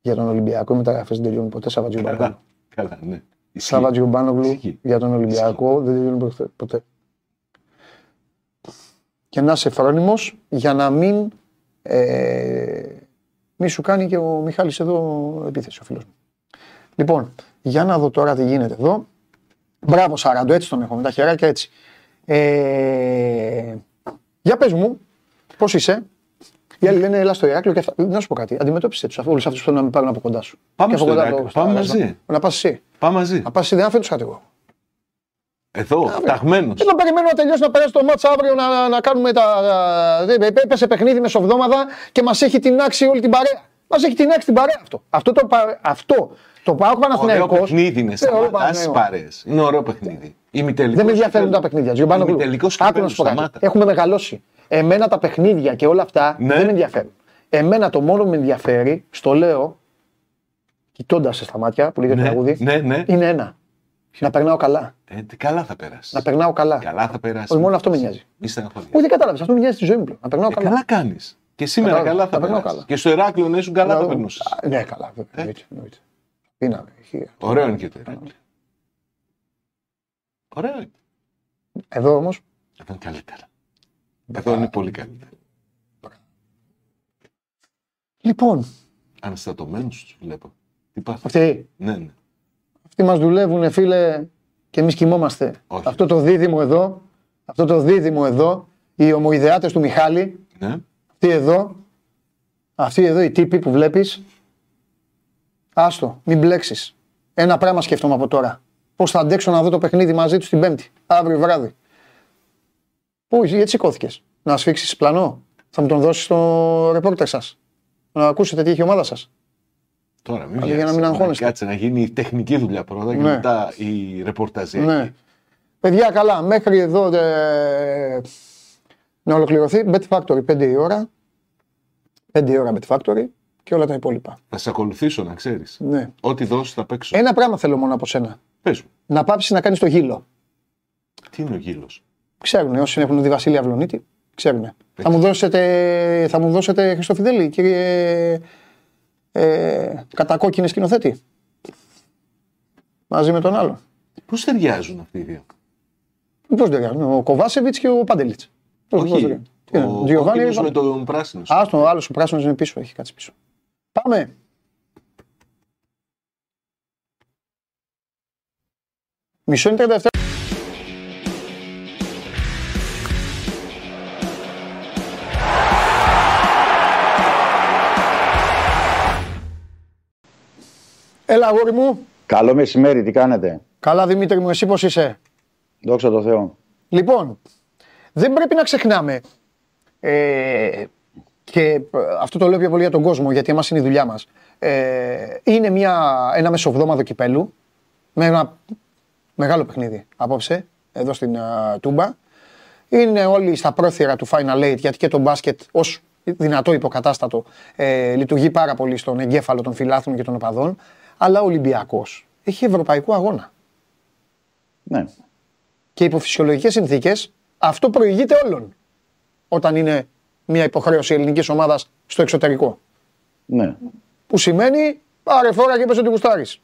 Για τον Ολυμπιακό οι μεταγραφές δεν τελειώνουν ποτέ. Σαββατζιουμπάνογλου. Καλά. Καλά, ναι. Ισχύει. Σαββατζιουμπάνογλου Ισχύει. για τον Ολυμπιακό δεν τελειώνουν ποτέ- ποτέ. Και να είσαι φρόνιμος για να μην ε, μη σου κάνει και ο Μιχάλης εδώ επίθεση, ο φίλος μου. Λοιπόν, για να δω τώρα τι γίνεται εδώ. Μπράβο Σαράντο, έτσι τον έχω με τα χεράκια έτσι. Ε, για πες μου, πώς είσαι; Οι άλλοι λένε έλα στο Ηράκλειο και αυτά. Να σου πω κάτι. Αντιμετώπισε τους όλους αυτούς που θέλουν να με πάρουν από κοντά σου. Πάμε Και από στο κοντά Ηράκλειο. το- Πάμε στο- μαζί. Να πας εσύ. Πάμε μαζί. Να πας εσύ, δεν θα φέρεις του εγώ. Εδώ, φταγμένο. Δεν περιμένω να τελειώσει να περάσει το μάτς αύριο να, να κάνουμε τα. δεν- Έπεσε παιχνίδι μεσοβδόμαδα και μας έχει τεινάξει όλη την παρέα. Μας έχει τεινάξει την παρέα αυτό. Αυτό το, πα- αυτό, το πάω Ωραίο Παναθηναϊκός. παιχνίδι είναι. Ε, ωραίο Σταματάς τι Παναθηναϊκό. παρέε. Είναι ωραίο παιχνίδι. Ημιτελικός Δεν με ενδιαφέρουν κυπέλλου. τα παιχνίδια. Τζιομπάνογλου. Ημιτελικός Άκου να κυπέλλου, σου πω κάτι. σταμάτα. Έχουμε μεγαλώσει. Εμένα τα παιχνίδια και όλα αυτά Ναι. δεν με ενδιαφέρουν. Εμένα το μόνο που με ενδιαφέρει, στο λέω, κοιτώντας σε στα μάτια που λέγεται το Ναι, τραγούδι, ναι, ναι. είναι ένα. Να περνάω καλά. Ε, τι καλά θα περάσεις. Να περνάω καλά. Καλά θα περάσεις. Όχι, μόνο αυτό με νοιάζει. Μη στεναχωριέσαι. Όχι, δεν κατάλαβες. Αυτό με νοιάζει στη ζωή μου. πλέον. Να περνάω Ε, καλά. καλά κάνεις. Και σήμερα Κατάλαβα, καλά θα τα περνάω περάσεις. καλά. Και στο Εράκλειο να ήσουν καλά θα Δηλαδή, περνούσες. α, Ναι, καλά, βέβαια. εννοείται, εννοείται. Είναι, έχει- Ωραίο είναι και το Εράκλειο. Ωραίο είναι. Εδώ όμως, Εδώ είναι καλύτερα. Εδώ είναι πολύ καλύτερα. λοιπόν, Αναστατωμένους τους βλέπω. Τι πάθαμε. αυτοί, Ναι, ναι. αυτοί μας δουλεύουν, φίλε, και εμείς κοιμόμαστε. Όχι. Αυτό το δίδυμο εδώ, αυτό το δίδυμο εδώ, οι ομοειδεάτες του Μιχάλη, ναι. αυτοί εδώ, αυτοί εδώ οι τύποι που βλέπεις, άστο, μην μπλέξεις. Ένα πράγμα σκέφτομαι από τώρα. Πώς θα αντέξω να δω το παιχνίδι μαζί τους την Πέμπτη, αύριο βράδυ. Πού, γιατί σηκώθηκες, να σφίξεις πλανό, θα μου τον δώσεις στο ρεπόρτερ σας. Να ακούσετε τι έχει η ομάδα σας. Τώρα μην Αλλά για να βιάζεσαι. μην αγχώνεστε. Κάτσε να γίνει η τεχνική δουλειά πρώτα και Ναι. μετά η ρεπορταζία. Ναι. Παιδιά, καλά, μέχρι εδώ ε, να ολοκληρωθεί. Bet Factory 5 η ώρα. 5 η ώρα Bet Factory και όλα τα υπόλοιπα. Θα σε ακολουθήσω να ξέρεις. Ναι. Ό,τι δώσεις θα παίξω. Ένα πράγμα θέλω μόνο από σένα. Πες μου. Να πάψεις να κάνεις το γύλο. Τι είναι ο γύλος; Ξέρουν όσοι έχουν δει Βασίλεια Αυλονίτη. Ξέρουν. Θα μου δώσετε, θα μου δώσετε Χριστοφιδέλη, κύριε ε, κατακόκκινη σκηνοθέτη. Μαζί με τον άλλο. Πώς ταιριάζουν αυτοί οι δύο; Πώς δεν ο Κοβάσεβιτς και ο Πάντελιτ. Όχι. Ο κόκκινος με τον πράσινο. Α, το άλλο ο πράσινο είναι πίσω, έχει κάτσει πίσω. Πάμε. Μισό είναι 37. Έλα, αγόρι μου. Καλό μεσημέρι, τι κάνετε; Καλά, Δημήτρη μου, εσύ πώς είσαι; Δόξα τω Θεώ. Λοιπόν, δεν πρέπει να ξεχνάμε ε, και ε, αυτό το λέω πιο πολύ για τον κόσμο, γιατί εμάς είναι η δουλειά μας. Ε, είναι μια, ένα μεσοβδόμαδο κυπέλου με ένα μεγάλο παιχνίδι απόψε, εδώ στην α, Τούμπα. Είναι όλοι στα πρόθυρα του Final Eight, γιατί και το μπάσκετ ως δυνατό υποκατάστατο ε, λειτουργεί πάρα πολύ στον εγκέφαλο των φιλάθλων και των οπαδών. Αλλά ο Ολυμπιακός έχει ευρωπαϊκό αγώνα. Ναι. Και υπό φυσιολογικές συνθήκες αυτό προηγείται όλων όταν είναι μια υποχρέωση ελληνικής ομάδας στο εξωτερικό. ναι. Που σημαίνει πάρε φόρα και πες ότι γουστάρεις.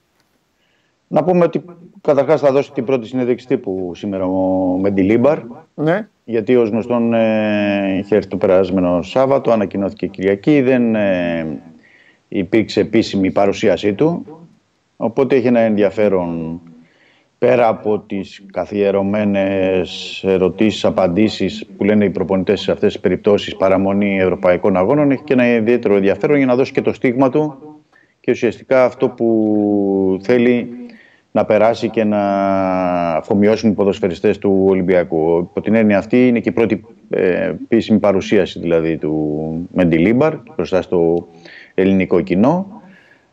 Να πούμε ότι καταρχάς θα δώσει την πρώτη συνέντευξη τύπου σήμερα ο Μεντιλίμπαρ. Ναι, Γιατί ως γνωστόν ε, είχε έρθει το περασμένο Σάββατο, ανακοινώθηκε Κυριακή, δεν ε, υπήρξε επίσημη παρουσίασή του. Οπότε έχει ένα ενδιαφέρον πέρα από τις καθιερωμένες ερωτήσεις, απαντήσεις που λένε οι προπονητές σε αυτές τις περιπτώσεις παραμονή ευρωπαϊκών αγώνων έχει και ένα ιδιαίτερο ενδιαφέρον για να δώσει και το στίγμα του και ουσιαστικά αυτό που θέλει να περάσει και να αφομοιώσουν οι ποδοσφαιριστές του Ολυμπιακού. Υπό την έννοια αυτή είναι και η πρώτη ε, επίσημη παρουσίαση δηλαδή του Μεντιλίμπαρ μπροστά στο ελληνικό κοινό.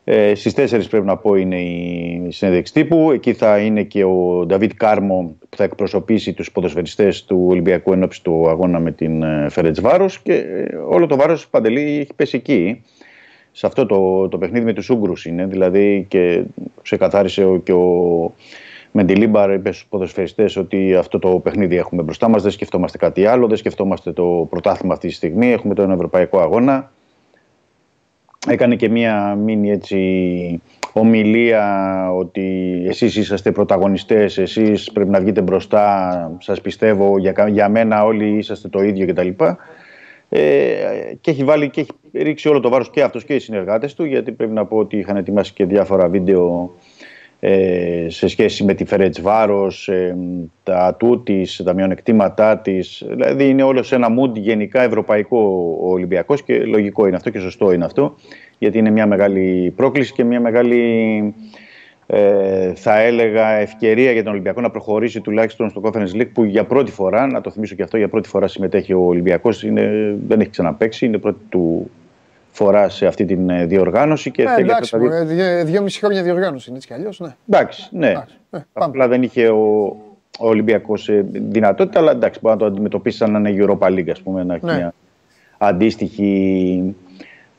Ε, Στις 4 πρέπει να πω είναι η συνέντευξη τύπου. Εκεί θα είναι και ο Νταβίτ Κάρμο που θα εκπροσωπήσει τους ποδοσφαιριστές του Ολυμπιακού ενόψη του αγώνα με την Φερέτς Βάρος. Και ε, όλο το βάρος Παντελή έχει πέσει εκεί. Σε αυτό το, το παιχνίδι με τους Ούγκρους είναι, δηλαδή και ξεκαθάρισε ο, και ο Μεντιλίμπαρ είπε στους ποδοσφαιριστές ότι αυτό το παιχνίδι έχουμε μπροστά μας, δεν σκεφτόμαστε κάτι άλλο, δεν σκεφτόμαστε το πρωτάθλημα αυτή τη στιγμή, έχουμε τον Ευρωπαϊκό Αγώνα έκανε και μία μίνι έτσι ομιλία ότι εσείς είσαστε πρωταγωνιστές, εσείς πρέπει να βγείτε μπροστά, σας πιστεύω, για, κα- για μένα όλοι είσαστε το ίδιο κτλ. Ε, και έχει βάλει και έχει ρίξει όλο το βάρος και αυτός και οι συνεργάτες του γιατί πρέπει να πω ότι είχαν ετοιμάσει και διάφορα βίντεο ε, σε σχέση με τη Φερέτς Βάρος, ε, τα ατού της, τα μειονεκτήματά της. Δηλαδή είναι όλος σε ένα mood γενικά ευρωπαϊκό ο Ολυμπιακός και λογικό είναι αυτό και σωστό είναι αυτό γιατί είναι μια μεγάλη πρόκληση και μια μεγάλη ε, θα έλεγα ευκαιρία για τον Ολυμπιακό να προχωρήσει τουλάχιστον στο Conference League που για πρώτη φορά, να το θυμίσω και αυτό, για πρώτη φορά συμμετέχει ο Ολυμπιακός, είναι, δεν έχει ξαναπαίξει, είναι πρώτη του φορά σε αυτή την ε, διοργάνωση και ε, θέλει εντάξει, αυτά τα δύο- μωρέ, δύο, δυόμιση χρόνια διοργάνωση είναι έτσι κι αλλιώς, ναι. Εντάξει, ναι. Εντάξει, ε, πάμε. Απλά δεν είχε ο, ο Ολυμπιακός δυνατότητα, αλλά εντάξει, μπορεί να το αντιμετωπίσει σαν να είναι Europa League, ας πούμε, να έχει Ναι. μια αντίστοιχη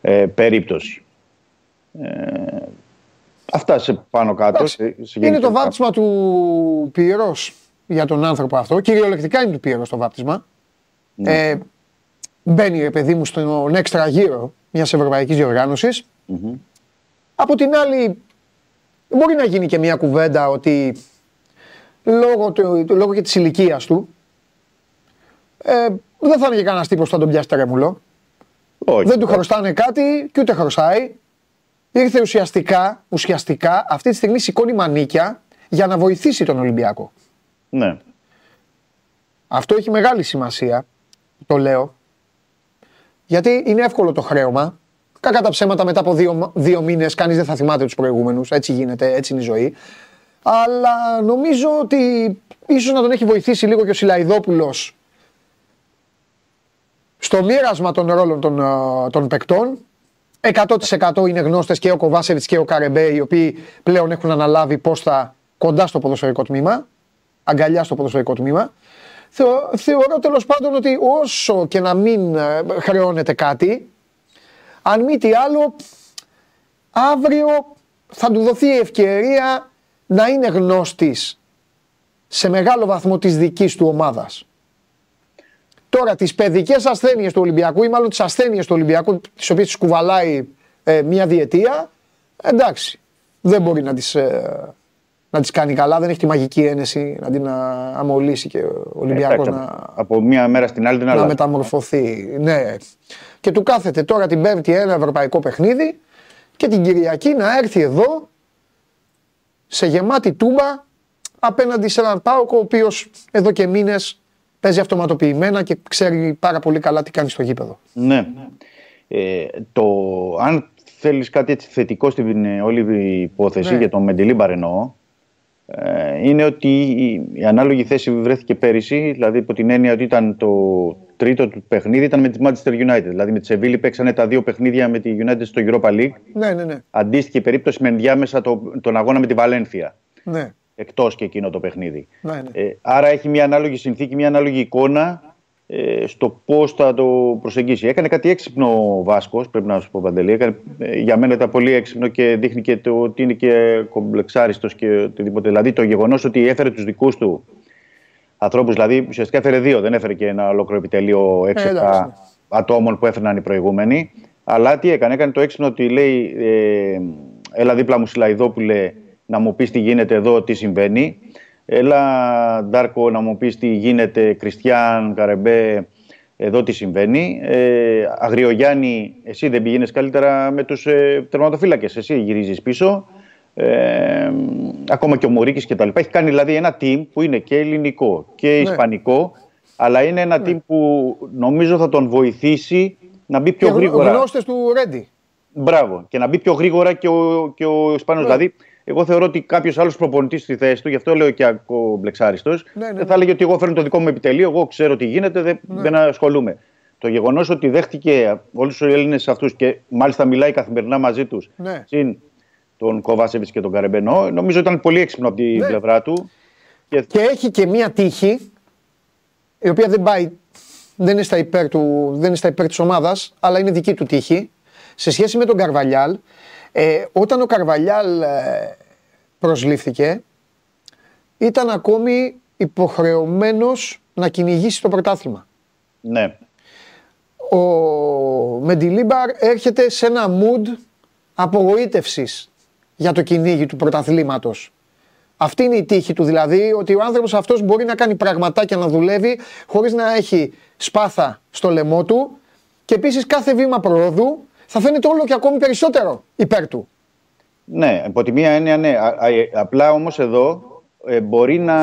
ε, περίπτωση. Ε, αυτά σε πάνω κάτω. Εντάξει, σε, σε Είναι γενικά. το βάπτισμα του Πιερός για τον άνθρωπο αυτό. Κυριολεκτικά είναι του Πιερός το βάπτισμα. Ναι. Ε, μπαίνει ρε παιδί μου στον έξτρα γύρο μιας ευρωπαϊκής διοργάνωσης. Από την άλλη, μπορεί να γίνει και μια κουβέντα ότι λόγω, του, λόγω και της ηλικίας του ε, δεν θα είναι και κανένας τύπος που θα τον πιάσει τρέμουλο. Όχι, δεν του όχι. χρωστάνε κάτι και ούτε χρωστάει. Ήρθε ουσιαστικά, ουσιαστικά αυτή τη στιγμή σηκώνει μανίκια για να βοηθήσει τον Ολυμπιακό. Ναι. Αυτό έχει μεγάλη σημασία, το λέω. Γιατί είναι εύκολο το χρέωμα. Κακά τα ψέματα μετά από δύο, δύο μήνες, κανείς δεν θα θυμάται τους προηγούμενους. Έτσι γίνεται, έτσι είναι η ζωή. Αλλά νομίζω ότι ίσως να τον έχει βοηθήσει λίγο και ο Σιλαϊδόπουλος στο μοίρασμα των ρόλων των, ε, των παικτών. 100% είναι γνώστες και ο Κοβάσεβιτς και ο Καρεμπέ οι οποίοι πλέον έχουν αναλάβει πόστα κοντά στο ποδοσφαιρικό τμήμα, αγκαλιά στο ποδοσφαιρικό τμήμα. Θεω, θεωρώ τέλος πάντων ότι όσο και να μην ε, χρεώνεται κάτι, αν μη τι άλλο, αύριο θα του δοθεί η ευκαιρία να είναι γνώστης σε μεγάλο βαθμό της δικής του ομάδας. Τώρα τις παιδικές ασθένειες του Ολυμπιακού ή μάλλον τις ασθένειες του Ολυμπιακού τις οποίες τις κουβαλάει ε, μια διετία, εντάξει, δεν μπορεί να τις, ε, να τις κάνει καλά, δεν έχει τη μαγική ένεση να την α, αμολύσει και ο Ολυμπιακός Εντάξει, να, Από μία μέρα στην άλλη την να αλλάζει. μεταμορφωθεί. Ναι. Και του κάθεται τώρα την Πέμπτη ένα ευρωπαϊκό παιχνίδι και την Κυριακή να έρθει εδώ σε γεμάτη τούμπα απέναντι σε έναν Πάοκ ο οποίος εδώ και μήνες παίζει αυτοματοποιημένα και ξέρει πάρα πολύ καλά τι κάνει στο γήπεδο. Ναι. Ε, το, αν θέλεις κάτι έτσι θετικό στην ε, όλη υπόθεση Ναι. για τον Μεντιλίμπαρ εννοώ, ε, είναι ότι η, η ανάλογη θέση βρέθηκε πέρυσι, δηλαδή υπό την έννοια ότι ήταν το τρίτο του παιχνίδι ήταν με τη Manchester United. Δηλαδή με τη Σεβίλη παίξανε τα δύο παιχνίδια με τη United στο Europa League. Ναι, ναι, ναι. Αντίστοιχη περίπτωση με ενδιάμεσα το, τον αγώνα με τη Βαλένθια. ναι. Εκτός και εκείνο το παιχνίδι. Ναι, ναι. Ε, άρα έχει μια ανάλογη συνθήκη, μια ανάλογη εικόνα ε, στο πώς θα το προσεγγίσει. Έκανε κάτι έξυπνο ο Βάσκος, πρέπει να σου πω Παντελή. Έκανε, ε, για μένα ήταν πολύ έξυπνο και δείχνει και το ότι είναι και κομπλεξάριστος και οτιδήποτε. Δηλαδή το γεγονός ότι έφερε τους δικούς του ανθρώπους, δηλαδή ουσιαστικά έφερε δύο, δεν έφερε και ένα ολόκληρο επιτελείο 6-7 Ε, εντάξει, ναι. ατόμων που έφεραν οι προηγούμενοι. Αλλά τι έκανε, έκανε το έξυπνο ότι λέει, ε, έλα δίπλα μου Σιλαϊδόπουλε να μου πεις τι γίνεται εδώ, τι συμβαίνει. Έλα Ντάρκο να μου πεις τι γίνεται, Κριστιαν, Καρεμπέ, εδώ τι συμβαίνει. Ε, Αγριογιάννη, εσύ δεν πηγαίνεις καλύτερα με τους ε, τερματοφύλακες, εσύ γυρίζεις πίσω. Ε, ακόμα και ο Μωρίκης και τα λοιπά. Έχει κάνει δηλαδή ένα team που είναι και ελληνικό και ισπανικό, αλλά είναι ένα team που νομίζω θα τον βοηθήσει να μπει πιο Και γρήγορα. γνώστες του Ρέντι. Μπράβο. Και να μπει πιο γρήγορα και ο, και ο Ισπανός. Ναι. Δηλαδή, εγώ θεωρώ ότι κάποιος άλλος προπονητής στη θέση του, γι' αυτό λέω και ακομπλεξάριστο, Ναι, ναι, δεν θα έλεγε ότι εγώ φέρνω το δικό μου επιτελείο, εγώ ξέρω τι γίνεται, δεν, Ναι. δεν ασχολούμαι. Το γεγονός ότι δέχτηκε όλους τους Έλληνες αυτούς και μάλιστα μιλάει καθημερινά μαζί τους, Ναι. συν τον Κοβάσεβιτς και τον Καρεμπενό, νομίζω ήταν πολύ έξυπνο από την Ναι. πλευρά του. Και, Και έχει και μία τύχη η οποία δεν πάει, δεν είναι στα υπέρ, του, δεν είναι στα υπέρ της ομάδας, αλλά είναι δική του τύχη. Σε σχέση με τον Καρβαλιάλ, ε, όταν ο Καρβαλιάλ ε, προσλήφθηκε, ήταν ακόμη υποχρεωμένος να κυνηγήσει το πρωτάθλημα. ναι, Ο Μεντιλίμπαρ έρχεται σε ένα mood απογοήτευσης για το κυνήγι του πρωταθλήματος. Αυτή είναι η τύχη του δηλαδή, ότι ο άνθρωπος αυτός μπορεί να κάνει πραγματάκια να δουλεύει χωρίς να έχει σπάθα στο λαιμό του και επίσης κάθε βήμα προόδου θα φαίνεται όλο και ακόμη περισσότερο υπέρ του. ναι, από τη μία έννοια ναι. Α- α- απλά όμως εδώ ε, μπορεί να,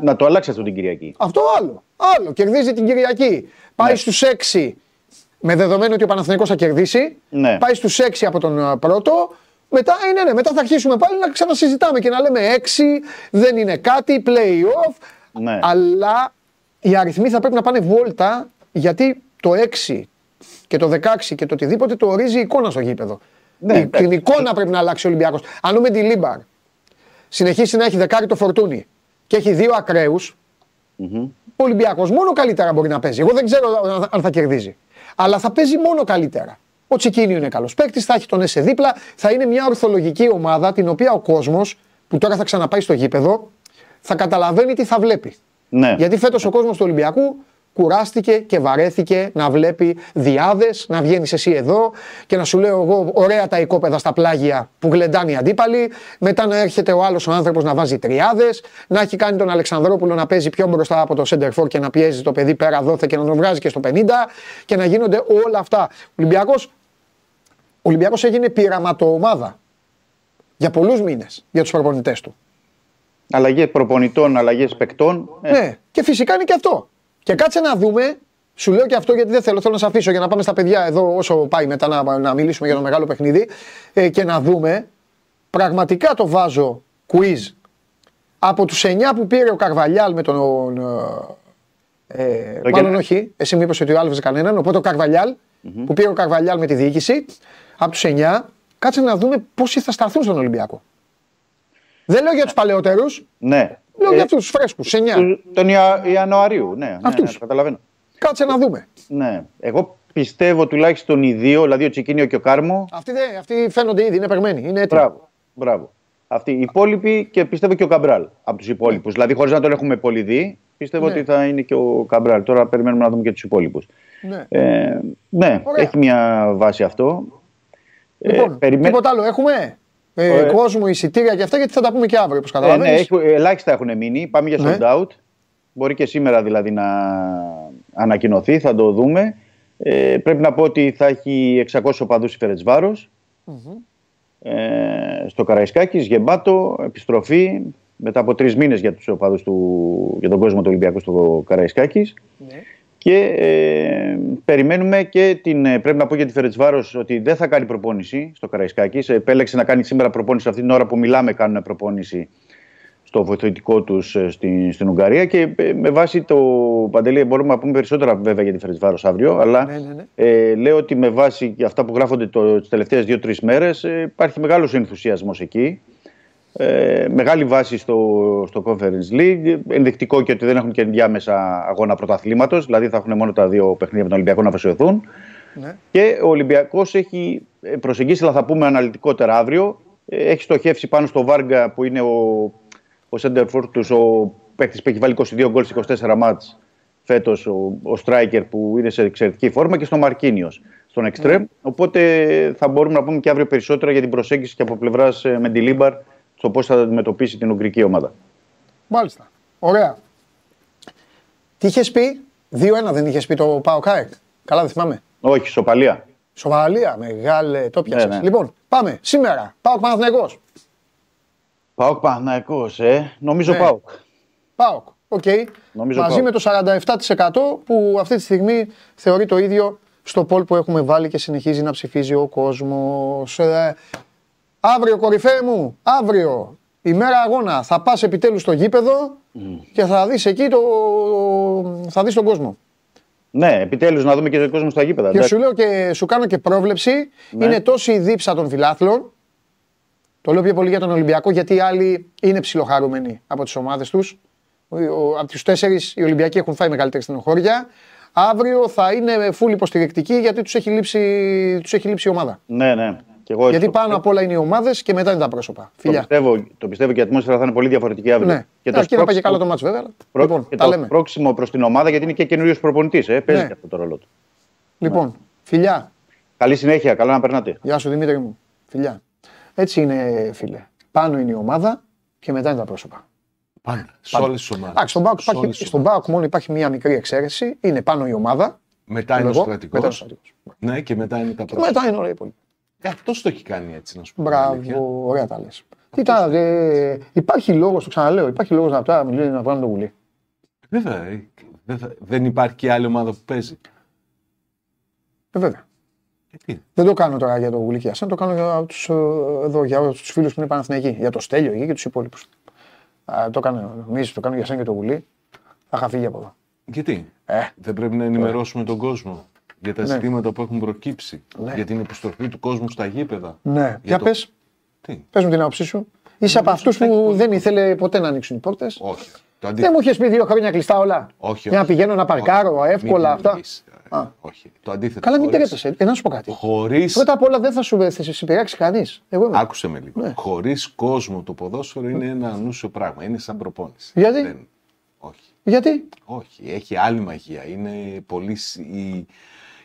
να το αλλάξει αυτό την Κυριακή. Αυτό άλλο. Άλλο. Κερδίζει την Κυριακή. Πάει Ναι. στους 6 με δεδομένο ότι ο Παναθηναϊκός θα κερδίσει. Ναι. Πάει στους 6 από τον α, πρώτο. Μετά, ε, ναι, ναι, μετά θα αρχίσουμε πάλι να ξανασυζητάμε και να λέμε 6, δεν είναι κάτι, play-off. Ναι. Αλλά οι αριθμοί θα πρέπει να πάνε βόλτα γιατί το 6 και το 16 και το οτιδήποτε το ορίζει η εικόνα στο γήπεδο. Ναι, η, εντάξει. την εικόνα πρέπει να αλλάξει ο Ολυμπιακός. Αν ο Μεντιλίμπαρ συνεχίσει να έχει δεκάρι το φορτούνι και έχει δύο ακραίους, ο Ολυμπιακός μόνο καλύτερα μπορεί να παίζει. Εγώ δεν ξέρω αν- αν θα κερδίζει. Αλλά θα παίζει μόνο καλύτερα. Ο Τσικίνιο είναι καλός παίκτης, θα έχει τον Έσε δίπλα, θα είναι μια ορθολογική ομάδα την οποία ο κόσμος που τώρα θα ξαναπάει στο γήπεδο θα καταλαβαίνει τι θα βλέπει. Ναι. Γιατί φέτος ο κόσμος του Ολυμπιακού κουράστηκε και βαρέθηκε να βλέπει διάδες, να βγαίνεις εσύ εδώ και να σου λέω εγώ ωραία τα οικόπεδα στα πλάγια που γλεντάνε οι αντίπαλοι. Μετά να έρχεται ο άλλος ο άνθρωπος να βάζει τριάδες, να έχει κάνει τον Αλεξανδρόπουλο να παίζει πιο μπροστά από το center for και να πιέζει το παιδί πέρα δόθε και να τον βγάζει και στο 50 και να γίνονται όλα αυτά. Ο Ολυμπιακός Ολυμπιακός έγινε πειραματοομάδα για πολλούς μήνες για τους προπονητές του. Αλλαγές προπονητών, αλλαγές παικτών. Ε, Ναι, και φυσικά είναι και αυτό. Και κάτσε να δούμε. Σου λέω και αυτό γιατί δεν θέλω, θέλω να σε αφήσω για να πάμε στα παιδιά εδώ όσο πάει μετά να, να μιλήσουμε για το μεγάλο παιχνίδι ε, και να δούμε. Πραγματικά το βάζω quiz από τους 9 που πήρε ο Καρβαλιάλ με τον. Ε, ε, Το μάλλον γεν- όχι, εσύ μήπως ότι ο Άλβες κανέναν. Οπότε ο καρβαλιαλ που πήρε ο Καρβαλιάλ με τη διοίκηση από τους 9, κάτσε να δούμε πόσοι θα σταθούν στον Ολυμπιακό. Δεν λέω για τους παλαιότερους, ναι. Λέω Ε, για αυτούς τους φρέσκους, 9. του- τον Ια- Ιανουαρίου. Ναι, ναι, Αυτούς. ναι, καταλαβαίνω. Κάτσε να δούμε. Ναι. Εγώ πιστεύω τουλάχιστον οι δύο, δηλαδή ο Τσικίνιο και ο Κάρμο. Αυτοί, δεν, αυτοί φαίνονται ήδη, είναι περμένοι, είναι έτοιμοι. Μπράβο. Μπράβο. Αυτοί οι υπόλοιποι και πιστεύω και ο Καμπράλ από τους υπόλοιπους. Δηλαδή, χωρίς να τον έχουμε πολύ δει, πιστεύω Ναι. ότι θα είναι και ο Καμπράλ. Τώρα περιμένουμε να δούμε και τους υπόλοιπους. Ναι. Ε, ναι, Ωραία. έχει μια βάση αυτό. Λοιπόν, περιμέ- τίποτα άλλο έχουμε; Ε, Ωραία. κόσμο, εισιτήρια και αυτά, γιατί θα τα πούμε και αύριο, όπως Ε, ναι, καταλαβαίνεις. έχει, ελάχιστα έχουν μείνει. Πάμε για Ναι. sold out. Μπορεί και σήμερα δηλαδή να ανακοινωθεί, θα το δούμε. Ε, πρέπει να πω ότι θα έχει 600 οπαδούς η Φερετσβάρος. Ε, στο Καραϊσκάκης, γεμπάτο, επιστροφή μετά από τρεις μήνες για τους οπαδούς του, για τον κόσμο του Ολυμπιακού στο Καραϊσκάκης. Ναι. Και ε, περιμένουμε και την. ε, Πρέπει να πω για τη Φερετσβάρος ότι δεν θα κάνει προπόνηση στο Καραϊσκάκης. Επέλεξε να κάνει σήμερα προπόνηση αυτή την ώρα που μιλάμε, κάνουν προπόνηση στο βοηθητικό τους στην, στην Ουγγαρία. Και ε, με βάση το Παντελή, μπορούμε να πούμε περισσότερα βέβαια για τη Φερετσβάρος αύριο. Αλλά Ναι, ναι, ναι. ε, λέω ότι με βάση και αυτά που γράφονται το, τις τελευταίες δύο-τρεις μέρες ε, υπάρχει μεγάλος ενθουσιασμός εκεί. Ε, μεγάλη βάση στο, στο Conference League. Ενδεικτικό και ότι δεν έχουν και ενδιάμεσα αγώνα πρωταθλήματος. Δηλαδή θα έχουν μόνο τα δύο παιχνίδια με τον Ολυμπιακό να αφοσιωθούν. Ναι. Και ο Ολυμπιακός έχει ε, προσεγγίσει, αλλά θα πούμε αναλυτικότερα αύριο. ε, Έχει στοχεύσει πάνω στο Βάργα που είναι ο, ο center for τους, ο παίκτης που έχει βάλει 22 γκολ σε 24 μάτς φέτος, ο, ο striker που είναι σε εξαιρετική φόρμα και στο Μαρκίνιος, στον Extreme. Οπότε θα μπορούμε να πούμε και αύριο περισσότερα για την προσέγγιση και από πλευράς Μεντιλίμπαρ στο πώς θα αντιμετωπίσει την Ουγγρική ομάδα. Μάλιστα. Ωραία. Τι είχες πει, 2-1 δεν είχες πει το Πάο Κάεκ; Καλά, δεν θυμάμαι. Όχι, σοπαλία. Σοβαλία, μεγάλε, το πιάσες. Ναι, ναι. Λοιπόν, πάμε. Σήμερα, Πάοκ Παναθηναϊκός. Πάοκ Παναθηναϊκός, ε. Νομίζω Ναι. Πάοκ. Πάοκ. Οκ. Νομίζω Μαζί Πάοκ. με το 47% που αυτή τη στιγμή θεωρεί το ίδιο στο poll που έχουμε βάλει και συνεχίζει να ψηφίζει ο κόσμος. Ε, αύριο, κορυφαία μου, αύριο, ημέρα αγώνα, θα πας επιτέλους στο γήπεδο και θα δεις εκεί το, θα δεις τον κόσμο. Ναι, επιτέλους να δούμε και τον κόσμο στα γήπεδα. Και εντάξει. σου λέω και σου κάνω και πρόβλεψη. Ναι. Είναι τόση η δίψα των φιλάθλων. Το λέω πιο πολύ για τον Ολυμπιακό γιατί οι άλλοι είναι ψιλοχαρούμενοι από τις ομάδες τους. Από τους τέσσερις οι Ολυμπιακοί έχουν φάει μεγαλύτερη στενοχώρια. Αύριο θα είναι full υποστηρικτικοί γιατί τους έχει, λείψει, τους έχει λείψει η ομάδα. Ναι, ναι. Και εγώ γιατί το, πάνω απ' όλα είναι οι ομάδες και μετά είναι τα πρόσωπα. το, Φιλιά. πιστεύω, το πιστεύω και η ατμόσφαιρα θα είναι πολύ διαφορετική αύριο. Ναι. Και Και το σπρώξιμο- πάει και καλά το μάτσο βέβαια. αλλά- προ- Λοιπόν, και τα το λέμε. πρόξιμο προς την ομάδα γιατί είναι και καινούριος προπονητής. Ε. Παίζει Ναι. και αυτό το ρόλο του. Λοιπόν, φιλιά. Καλή συνέχεια, καλά να περνάτε. Γεια σου Δημήτρη μου. Φιλιά. Έτσι είναι φίλε. Πάνω είναι η ομάδα και μετά είναι τα πρόσωπα. Πάντα. Σε όλες τις ομάδες. Εντάξει, στον Πάοκ υπάρχει, στον ΠΑΟΚ μόνο υπάρχει μία μικρή εξαίρεση. Είναι πάνω η ομάδα. Μετά είναι ο εγώ, στρατικό. μετά ο στρατικός. Ναι, και μετά είναι τα Και πρόσωπα. μετά είναι όλα οι υπόλοιποι. Ε, Αυτός το έχει κάνει έτσι, να σου πω. την αλήθεια. Μπράβο, ωραία τα λες. Κοίτα, ε, υπάρχει λόγος, το ξαναλέω, υπάρχει λόγος να τώρα μιλήσει να βγάλουμε το βουλί. Βέβαια, ε, δεν, θα- δεν υπάρχει και άλλη ομάδα που παίζει. Ε, βέβαια. Γιατί. Δεν το κάνω τώρα για το βουλί και για σένα, το κάνω για τους εδώ, για τους φίλους που είναι Παναθηναϊκοί. Για το Στέλιο εκεί και τους υπόλοιπους. Το κάνω, νομίζεις, το κάνω για σένα και το βουλί. Θα είχα φύγει από εδώ. Γιατί; Ε, Δεν πρέπει να ενημερώσουμε τον κόσμο για τα Ναι. ζητήματα που έχουν προκύψει. Ναι. Για την επιστροφή του κόσμου στα γήπεδα. ναι, για το- πες, Τι; πες μου την άποψή σου. Είσαι από αυτούς που δεν ήθελε ποτέ να ανοίξουν οι πόρτες. Όχι. Το Δεν αντίθετο. μου είχες πει δύο χρόνια κλειστά όλα. Όχι, Για να όχι. πηγαίνω να παρκάρω Όχι. εύκολα Μην αυτά. δημιουργείς. Ε, Α. Όχι. Το αντίθετο. Καλά, μην Χωρίς- τρέπεσαι. Ε, να σου πω κάτι. Χωρίς... Πρώτα απ' όλα δεν θα σου θα σε συμπειράξει κανείς. Εγώ είμαι. Άκουσε με λίγο. Ναι. Χωρίς κόσμο το ποδόσφαιρο είναι ένα ανούσιο πράγμα. Είναι σαν προπόνηση. Γιατί; Δεν- Όχι. Γιατί; Όχι, έχει άλλη μαγεία. Είναι πολύ... σ- Η,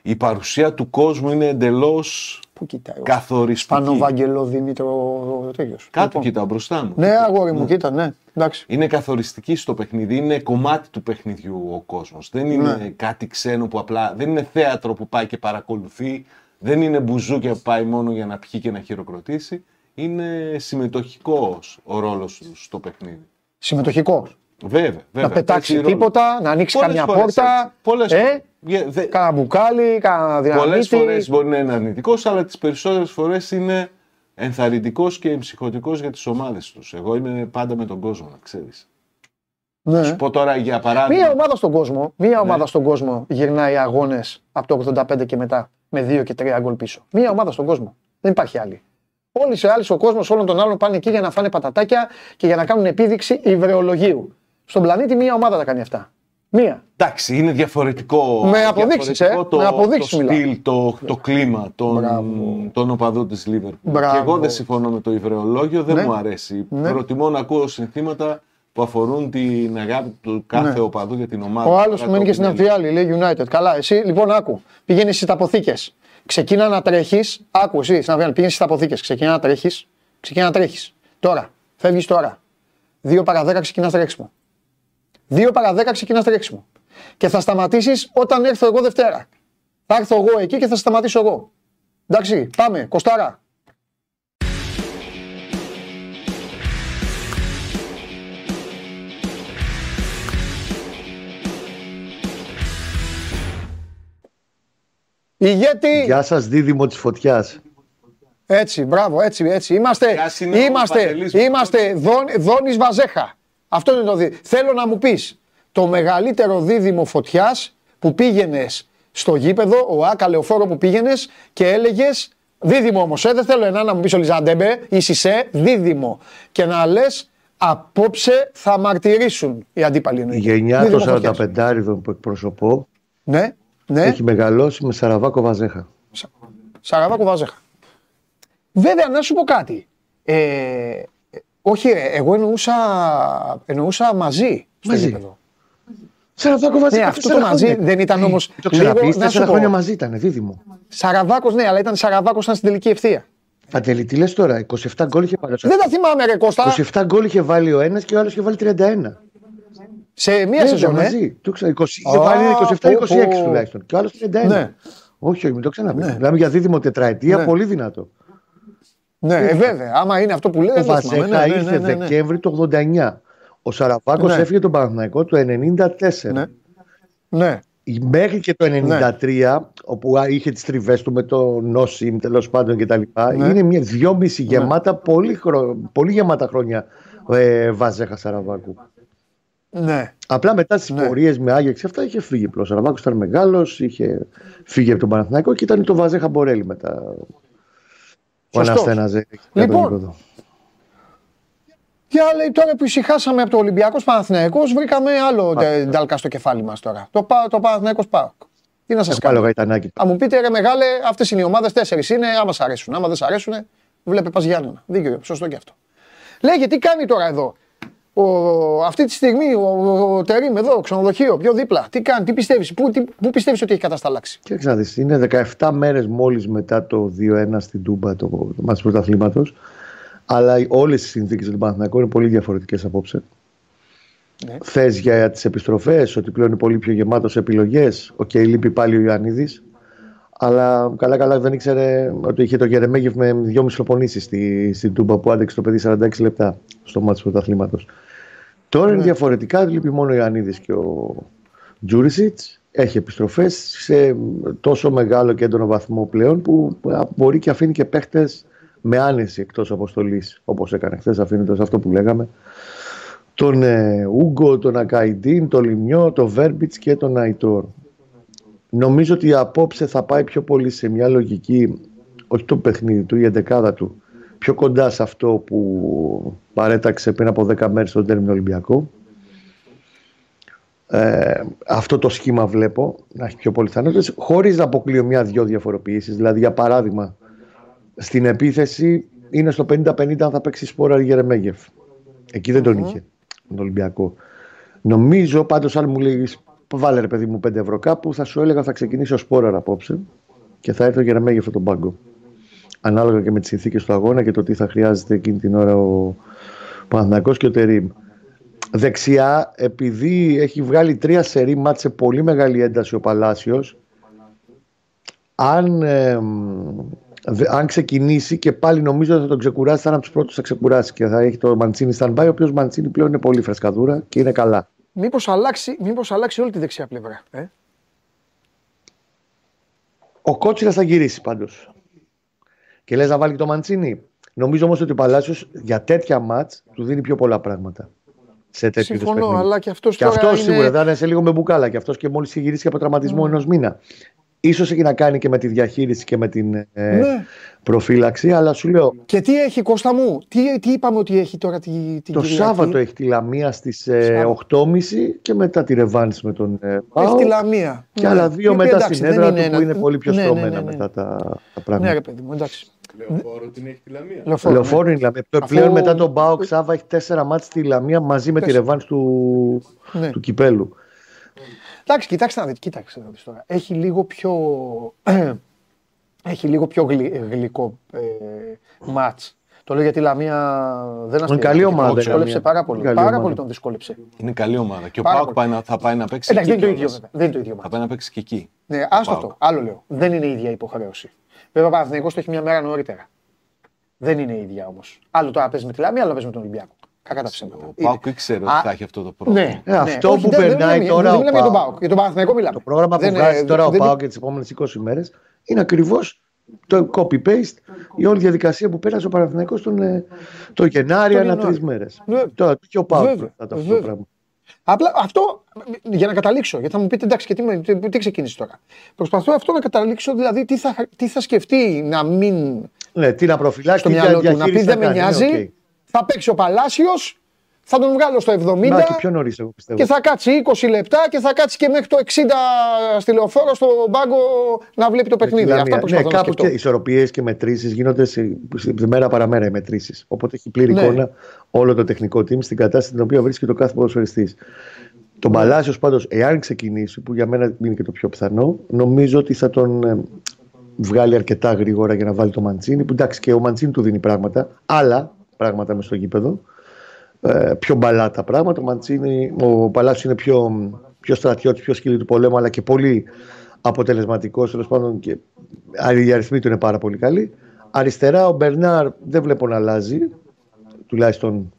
η παρουσία του κόσμου είναι εντελώς Πού κοιτάει. καθοριστική. Πάνω Βαγγελό Δήμητρο τέτοιος. Κάτω κοίτα μπροστά μου. Ναι, αγόρι μου, κοίτα, ναι. Εντάξει. Είναι καθοριστική στο παιχνίδι, είναι κομμάτι του παιχνιδιού ο κόσμος. Δεν είναι Ναι. κάτι ξένο που απλά, δεν είναι θέατρο που πάει και παρακολουθεί, δεν είναι μπουζούκια που πάει μόνο για να πιει και να χειροκροτήσει. Είναι συμμετοχικός ο ρόλος του στο παιχνίδι. Συμμετοχικός. Βέβαια, βέβαια. Να πετάξει παίζει ρόλος. τίποτα, να ανοίξει Πολλές καμιά φορές πόρτα. έτσι. Πολλές ε, φορές. Γε- δε- Κάνα μπουκάλι, κάνα Πολλές δυναμίτη. φορές μπορεί να είναι αρνητικός, αλλά τις περισσότερες φορές είναι ενθαρρυντικός και εμψυχωτικός για τις ομάδες τους. Εγώ είμαι πάντα με τον κόσμο, να ξέρεις. Ναι. Σου πω τώρα για παράδειγμα. Μία ομάδα στον κόσμο, μία Ναι. ομάδα στον κόσμο γυρνάει αγώνες από το 85 και μετά με 2 και 3 γκολ πίσω. Μία ομάδα στον κόσμο. Δεν υπάρχει άλλη. Όλοι οι άλλοι ο κόσμος όλων των άλλων πάνε εκεί για να φάνε πατατάκια και για να κάνουν επίδειξη υβρεολογίου. Στον πλανήτη μία ομάδα τα κάνει αυτά. Μία. Εντάξει, είναι διαφορετικό. Με αποδείξεις, διαφορετικό ε. Το, Με αποδείξεις το μιλάω. στυλ, το, το κλίμα των, Μπράβο. των οπαδών της Λίβερπουλ. Μπράβο. Και εγώ δεν συμφωνώ με το υβρεολόγιο, δεν Ναι. μου αρέσει. Ναι. Προτιμώ να ακούω συνθήματα που αφορούν την αγάπη του κάθε Ναι. οπαδού για την ομάδα. Ο άλλος Κάτι που μένει και στην οποίο είναι. Αμφιάλη, λέει United. Καλά, εσύ λοιπόν άκου. Πηγαίνει στις αποθήκε. Ξεκίνα να τρέχεις. Άκου εσύ στην Αμφιάλη. Πηγαίνεις στις αποθήκε. Ξεκίνα να τρέχεις. Ξεκίνα να τρέχεις. Τώρα. Φεύγεις τώρα. 2 παρα 10 ξεκινάς τρέξιμο. 2 παρα 10 ξεκινάς τρέξιμο. Και θα σταματήσεις όταν έρθω εγώ Δευτέρα. Θα έρθω εγώ εκεί και θα σταματήσω εγώ. Εντάξει, πάμε. Κοστάρα. Ηγέτη. Γεια σας δίδυμο της φωτιάς. Έτσι, μπράβο, έτσι, έτσι. Είμαστε, Γεια είναι ο είμαστε, Παντελής είμαστε δόν, Δόνης Βαζέχα. Αυτό είναι το δίδυμο. Θέλω να μου πεις το μεγαλύτερο δίδυμο φωτιάς που πήγαινες στο γήπεδο, ο Άκα Λεωφόρο που πήγαινες και έλεγες δίδυμο όμως, ε, δεν θέλω ένα να μου πεις ο Λιζαντέμπε ή Σισε, δίδυμο. Και να λες απόψε θα μαρτυρήσουν οι αντίπαλοι Η εννοείται. γενιά Δίδυμο των φωτιάς. 45 που εκπροσωπώ Ναι, ναι. έχει μεγαλώσει με Σαραβάκο Βαζέχα. Σαραβάκο Βάζεχα. Βέβαια, να σου πω κάτι. Ε, όχι, ρε, εγώ εννοούσα, εννοούσα μαζί στο Μαζί. γήπεδο. Σαραβάκος Βαζέχα. Ναι, αυτό το τέσσερα μαζί χρόνια. δεν ήταν όμω. Το ξαναπείς, τέσσερα χρόνια μαζί ήταν, δίδυμο. Σαραβάκος, ναι, αλλά ήταν Σαραβάκος σαν στην τελική ευθεία. Παντελή, τι λες τώρα, 27 γκολ είχε πάρει. ο Δεν τα θυμάμαι, ρε Κώστα. 27 γκολ είχε βάλει ο ένας και ο άλλος είχε βάλει 31. Σε μία Βέβαια, σεζόν, ε. μαζί. Το ξα... 20, είχε Α, βάλει πω, 27-26 πω. τουλάχιστον. Και ο άλλος 31. Ναι. Όχι, όχι, μην το ξαναπείς. Ναι. Μιλάμε για δίδυμο τετραετία, Ναι. πολύ δυνατό. Ναι, ε, βέβαια. Άμα είναι αυτό που λέει, Ο δεν το θυμάμαι. Βαζέχα Ναι, ναι, ήρθε ναι, ναι, ναι. Δεκέμβρη του 89. Ο Σαραβάκος Ναι. έφυγε τον Παναθηναϊκό το 94. Ναι. Ναι. Μέχρι και το 93, όπου α, είχε τις τριβές του με το Νόσιμ τέλος πάντων κτλ. Ναι. Είναι μια δυόμιση γεμάτα, πολύ, χρο... πολύ γεμάτα χρόνια ε, Βαζέχα Σαραβάκου. ναι. Απλά μετά στι Ναι. πορείες με Άγιαξ αυτά είχε φύγει πλέον. Ο Σαραβάκος ήταν μεγάλος, είχε φύγει από τον Παναθηναϊκό και ήταν το Βαζέχα Μπορέλη μετά. Ο Σωστός. Αναστέναζε. Λοιπόν, Για λέει τώρα που ησυχάσαμε από το Ολυμπιακός Παναθηναϊκός, βρήκαμε άλλο τε- ντάλκα στο κεφάλι μας τώρα. Το, Πα- το Παναθηναϊκός ΠΑΟΚ. Τι να σας Πάλι κάνω; ο Γαϊτανάκη. Θα μου πείτε ρε μεγάλε, αυτές είναι οι ομάδες, τέσσερις είναι. Άμα σ' αρέσουν. Άμα δεν σ' αρέσουν, βλέπε πας Γιάννενα. Δίκιο, σωστό και αυτό. Λέγε, τι κάνει τώρα εδώ; Ο, αυτή τη στιγμή ο, ο, ο Τερίμ εδώ, ξενοδοχείο, πιο δίπλα. Τι κάνει, τι πιστεύεις, πού, τι, πού πιστεύεις ότι έχει κατασταλάξει; Κοίταξε να δεις, είναι 17 μέρες μόλις μετά το 2-1 στην Τούμπα το, το μάτς του πρωταθλήματος. Αλλά όλες οι συνθήκες του Παναθηναϊκού είναι πολύ διαφορετικές απόψε. Ναι. Θες για τις επιστροφές, ότι πλέον είναι πολύ πιο γεμάτος σε επιλογές. Οκ, λείπει πάλι ο Ιωαννίδης. Αλλά καλά καλά δεν ήξερε ότι είχε το Γερεμέγεφ με δυο μισλοπονήσεις στη, στην Τούμπα που άντεξε το παιδί 46 λεπτά στο μάτς του πρωταθλήματος. Τώρα είναι διαφορετικά, λείπει μόνο ο Ιωαννίδης και ο Τζούρισιτς. Έχει επιστροφές σε τόσο μεγάλο και έντονο βαθμό πλέον που μπορεί και αφήνει και παίχτες με άνεση εκτός αποστολής όπως έκανε χθες αφήνοντας αυτό που λέγαμε τον ε, Ούγκο, τον Ακαϊντίν, τον Λιμιό, τον Βέρμπιτς και τον Αϊτόρ. Νομίζω ότι απόψε θα πάει πιο πολύ σε μια λογική, όχι το παιχνίδι του, η εντεκάδα του, πιο κοντά σε αυτό που παρέταξε πριν από 10 μέρες στον τέρμινο Ολυμπιακό. Ε, αυτό το σχήμα βλέπω να έχει πιο πιθανότητες χωρίς να αποκλείω μια-δυο διαφοροποιήσεις. Δηλαδή, για παράδειγμα, στην επίθεση είναι στο 50-50 αν θα παίξει σπόρα Γερεμέγεφ. Εκεί δεν τον είχε τον Ολυμπιακό. Νομίζω πάντως αν μου λέγεις βάλε ρε παιδί μου 5 ευρώ κάπου θα σου έλεγα θα ξεκινήσει ο Σπόραρ απόψε και θα έρθει ο Γερεμέγεφ από τον πάγκο. Ανάλογα και με τις συνθήκες του αγώνα και το τι θα χρειάζεται εκείνη την ώρα ο Παναθηναϊκός και ο Τερίμ. Δεξιά, επειδή έχει βγάλει τρία σερή μάτς σε πολύ μεγάλη ένταση ο Παλάσιος, αν, ε, δε- αν ξεκινήσει και πάλι νομίζω ότι θα τον ξεκουράσει, θα είναι από τους πρώτους θα ξεκουράσει και θα έχει το Μαντσίνη stand-by, ο οποίος Μαντσίνη πλέον είναι πολύ φρεσκαδούρα και είναι καλά. Μήπως αλλάξει, μήπως αλλάξει όλη τη δεξιά πλευρά. Ε; Ο Κότσιρας θα γυρίσει πάντως. Και λες να βάλει και το Μαντσίνη. Νομίζω όμως ότι ο Παλάσιος για τέτοια μάτς του δίνει πιο πολλά πράγματα. Σε τέτοιου είδους Συμφωνώ, παιχνίδι. αλλά και αυτός Και τώρα αυτός είναι- σίγουρα θα είναι σε λίγο με μπουκάλα. Και αυτός και μόλις έχει γυρίσει από τραυματισμό ενός μήνα. Ίσως έχει να κάνει και με τη διαχείριση και με την ε, Ναι. προφύλαξη, αλλά σου λέω Και τι έχει Κώστα μου, τι, τι είπαμε ότι έχει τώρα τη, την το Κυριακή; Σάββατο έχει τη Λαμία στις ε, Σάββατο. 8.30 και μετά τη ρεβάνς με τον ε, Έχει ΠΑΟΚ. τη Λαμία. Και Ναι. άλλα δύο Η οποία, μετά εντάξει, στην δεν έδρα του ένα- που είναι πολύ πιο ναι, ναι, στρωμένα ναι, ναι. μετά τα, τα Ναι, πράγματα. ρε παιδί μου, εντάξει. Λεωφόρο την έχει τη Λαμία. Λεωφόρο, ναι. Λεωφόρο είναι η Λαμία. Αφού- Πλέον μετά τον ΠΑΟΚ Σάβα έχει τέσσερα μάτς στη Λαμία μαζί με τη Τέσσερα. ρεβάνς του, Ναι. του κυπέλου. Εντάξει, κοιτάξτε να δείτε, κοίταξε να δεις τώρα. Έχει λίγο πιο, έχει λίγο πιο γλυ- γλυκό ε, μάτς. Το λέω γιατί η Λαμία δεν αστείευε. καλή Τον ομάδα η Δυσκόλεψε Λαμία. πάρα πολύ. Καλή Πάρα ομάδα. πολύ τον δυσκόλεψε. Είναι καλή ομάδα. Και ο Πάρα Πάουκ πολύ. πάει να- θα πάει να παίξει. Εντάξει, δεν εκεί είναι το ίδιο κιόλας. βέβαια. Δεν είναι το ίδιο Θα μάτς. πάει να παίξει και εκεί. Ναι, άστο Πάουκ. αυτό. Άλλο λέω. Δεν είναι η ίδια υποχρέωση. Βέβαια, ο Παναθηναϊκός το έχει μια μέρα νωρίτερα. Δεν είναι η ίδια όμως. Άλλο τώρα παίζει με τη Λαμία, άλλο παίζει με τον Ολυμπιακό. Κακά τα ψέματα. Ο Πάουκ ήξερε ότι Α, θα έχει αυτό το πρόβλημα. Ναι, Ε, ναι. αυτό Όχι, που δεν- δεν περνάει μιλάμε- τώρα Δεν ο μιλάμε για τον Πάουκ. Πάουκ. Για τον Παναθηναϊκό μιλάμε. Το πρόγραμμα Δεν που είναι- βγάζει τώρα ο δεν- ΠΑΟΚ για τις επόμενες 20 μέρες είναι ακριβώς το copy-paste η όλη διαδικασία που πέρασε ο Παναθηναϊκός τον, ε, το Γενάρη Τον ανά Ιανουάριο. τρεις μέρες. Ναι. Τώρα και ο ΠΑΟΚ Βέβαια, μετά αυτό το βέβαια. πράγμα. Απλά αυτό για να καταλήξω, γιατί θα μου πείτε εντάξει, και τι, με- τι, τι ξεκίνησε τώρα. Προσπαθώ αυτό να καταλήξω, δηλαδή τι θα, τι θα σκεφτεί να μην Ναι, τι να προφυλάξει, στο τι μυαλό του. Να πει διαχείριση δεν θα με κάνει, νοιάζει, ναι, οκ. θα παίξει ο Παλάσιος, θα τον βγάλω στο 70 Να και πιο νωρίς, εγώ πιστεύω. και θα κάτσει 20 λεπτά και θα κάτσει και μέχρι το 60 στη λεωφόρο στο μπάγκο να βλέπει το παιχνίδι. Λαμία. Αυτά ναι, προσπαθώ να κάπου σκεφτώ. και ισορροπίες και μετρήσεις γίνονται σε, σε, μέρα παραμέρα οι μετρήσεις. Οπότε έχει πλήρη Ναι. εικόνα όλο το τεχνικό team στην κατάσταση την οποία βρίσκεται ο κάθε ποδοσφαιριστής. Τον Παλάσιο πάντως, εάν ξεκινήσει, που για μένα είναι και το πιο πιθανό, νομίζω ότι θα τον ε, βγάλει αρκετά γρήγορα για να βάλει το Μαντσίνη. Που εντάξει, και ο Μαντσίνη του δίνει πράγματα, άλλα πράγματα μες στο γήπεδο. Ε, πιο μπαλάτα πράγματα. Ο, Μαντσίνη, ο Παλάσιος είναι πιο, πιο στρατιώτης, πιο σκύλι του πολέμου, αλλά και πολύ αποτελεσματικός. Τέλος πάντων, και οι αριθμοί του είναι πάρα πολύ καλοί. Αριστερά, ο Μπερνάρ δεν βλέπω να αλλάζει, τουλάχιστον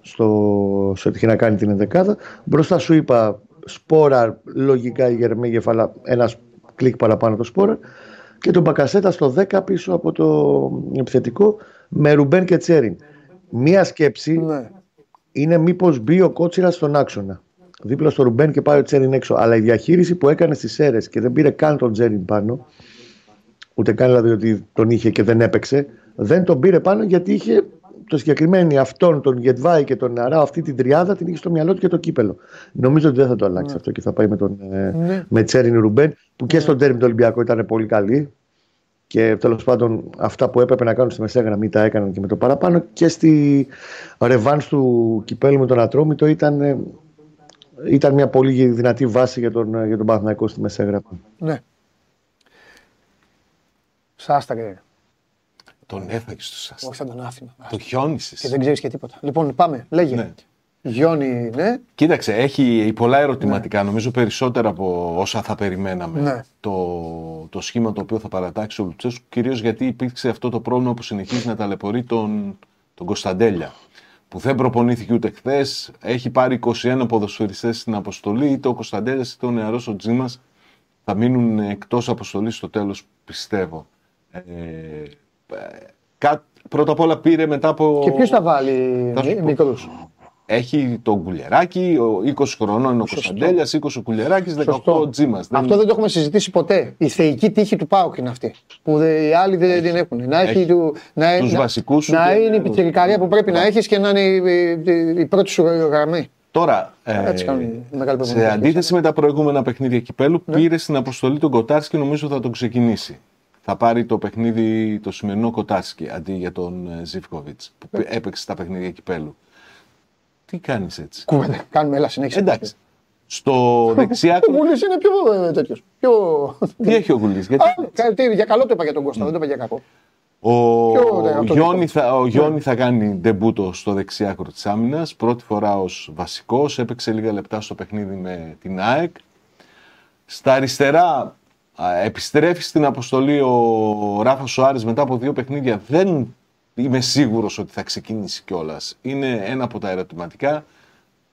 στο, σε ό,τι έχει να κάνει την ενδεκάδα. Μπροστά σου είπα Σπόρα, λογικά η Γερμέγεφ, αλλά ένας κλικ παραπάνω το Σπόρα. Και τον Μπακασέτα στο 10 πίσω από το επιθετικό με Ρουμπέν και Τσέριν. Μία σκέψη Ναι. Είναι μήπως μπει ο Κότσιρας στον άξονα. Δίπλα στο Ρουμπέν και πάει ο Τσέριν έξω. Αλλά η διαχείριση που έκανε στις αίρε και δεν πήρε καν τον Τσέριν πάνω, ούτε καν δηλαδή ότι τον είχε και δεν έπαιξε, δεν τον πήρε πάνω γιατί είχε το συγκεκριμένο αυτόν, τον Γετβάη και τον Αράο, αυτή την τριάδα την είχε στο μυαλό του και το κύπελο. Νομίζω ότι δεν θα το αλλάξει αυτό και θα πάει με, τον, ε, Ναι. με Τσέριν Ρουμπέν, που και στον τέρμι του Ολυμπιακού ήταν πολύ καλή. Και τέλος πάντων αυτά που έπρεπε να κάνουν στη μεσαία γραμμή τα έκαναν και με το παραπάνω. Και στη ρεβάνς του κυπέλου με τον Ατρόμητο ήταν, ε, ήταν μια πολύ δυνατή βάση για τον, ε, για τον Παναθηναϊκό στη μεσαία γραμμή. ναι. Σάστακε. Τον έφαγες στο σας. Όχι, θα τον άφηνα. Το Και χιόνισε. δεν ξέρεις και τίποτα. Λοιπόν, πάμε. Λέγε. Ναι. Γιόνι, ναι. Κοίταξε, έχει πολλά ερωτηματικά, νομίζω περισσότερα από όσα θα περιμέναμε. Ναι. Το, το σχήμα το οποίο θα παρατάξει ο Λουτσέσκου, κυρίως γιατί υπήρξε αυτό το πρόβλημα που συνεχίζει να ταλαιπωρεί τον, τον Κωνσταντέλια. Που δεν προπονήθηκε ούτε χθες, έχει πάρει 21 ποδοσφαιριστές στην αποστολή, είτε ο Κωνσταντέλιας είτε ο νεαρός ο Τζίμας θα μείνουν εκτός αποστολής στο τέλος, πιστεύω. Ε, ε, κα- πρώτα απ' όλα πήρε μετά από. Και ποιος θα βάλει Θα σου πω. μικρού. Έχει τον Κουλεράκη, ο 20 χρονών είναι ο Κωνσταντέλιας, 20 ο Κουλεράκης, 18 ο Τζίμας. Αυτό δεν το έχουμε συζητήσει ποτέ. Η θεϊκή τύχη του Πάουκ είναι αυτή. Που δε- οι άλλοι δεν την έχουν. Να έχει, Έχει του, να, τους να- βασικούς σου να και- είναι η πιτσιρικαρία που πρέπει να έχεις και να είναι η, η- η πρώτη σου γραμμή. Τώρα, ε, Έτσι κάνουν οι μεγάλοι σε προπονητές. αντίθεση με τα προηγούμενα παιχνίδια κυπέλου, πήρε στην αποστολή τον Κοτάρσκι και νομίζω θα τον ξεκινήσει. Θα πάρει το παιχνίδι το σημερινό Κοτάρσκι αντί για τον ε, Ζιβκοβιτ που πή- έπαιξε στα παιχνίδια κυπέλου. Τι κάνεις έτσι; Κουβέντα. Κάνουμε, έλα, συνέχισε. Εντάξει. Στο δεξιά Ο άκρο. Γουλής είναι πιο τέτοιος. Πιο... Τι έχει ο Γουλής, γιατί Α, κα- τι, για καλό το είπα για τον Κώστα, δεν το είπα για κακό. Ο, Ποιο, ναι, αυτό Γιόνι δικό. θα, ο Γιόνι θα κάνει ντεμπούτο στο δεξιάκρο της άμυνας. Πρώτη φορά ως βασικός. Έπαιξε λίγα λεπτά στο παιχνίδι με την ΑΕΚ. Στα αριστερά α, επιστρέφει στην αποστολή ο Ράφα Σοάρης μετά από δύο παιχνίδια. Δεν είμαι σίγουρος ότι θα ξεκινήσει κιόλας. Είναι ένα από τα ερωτηματικά.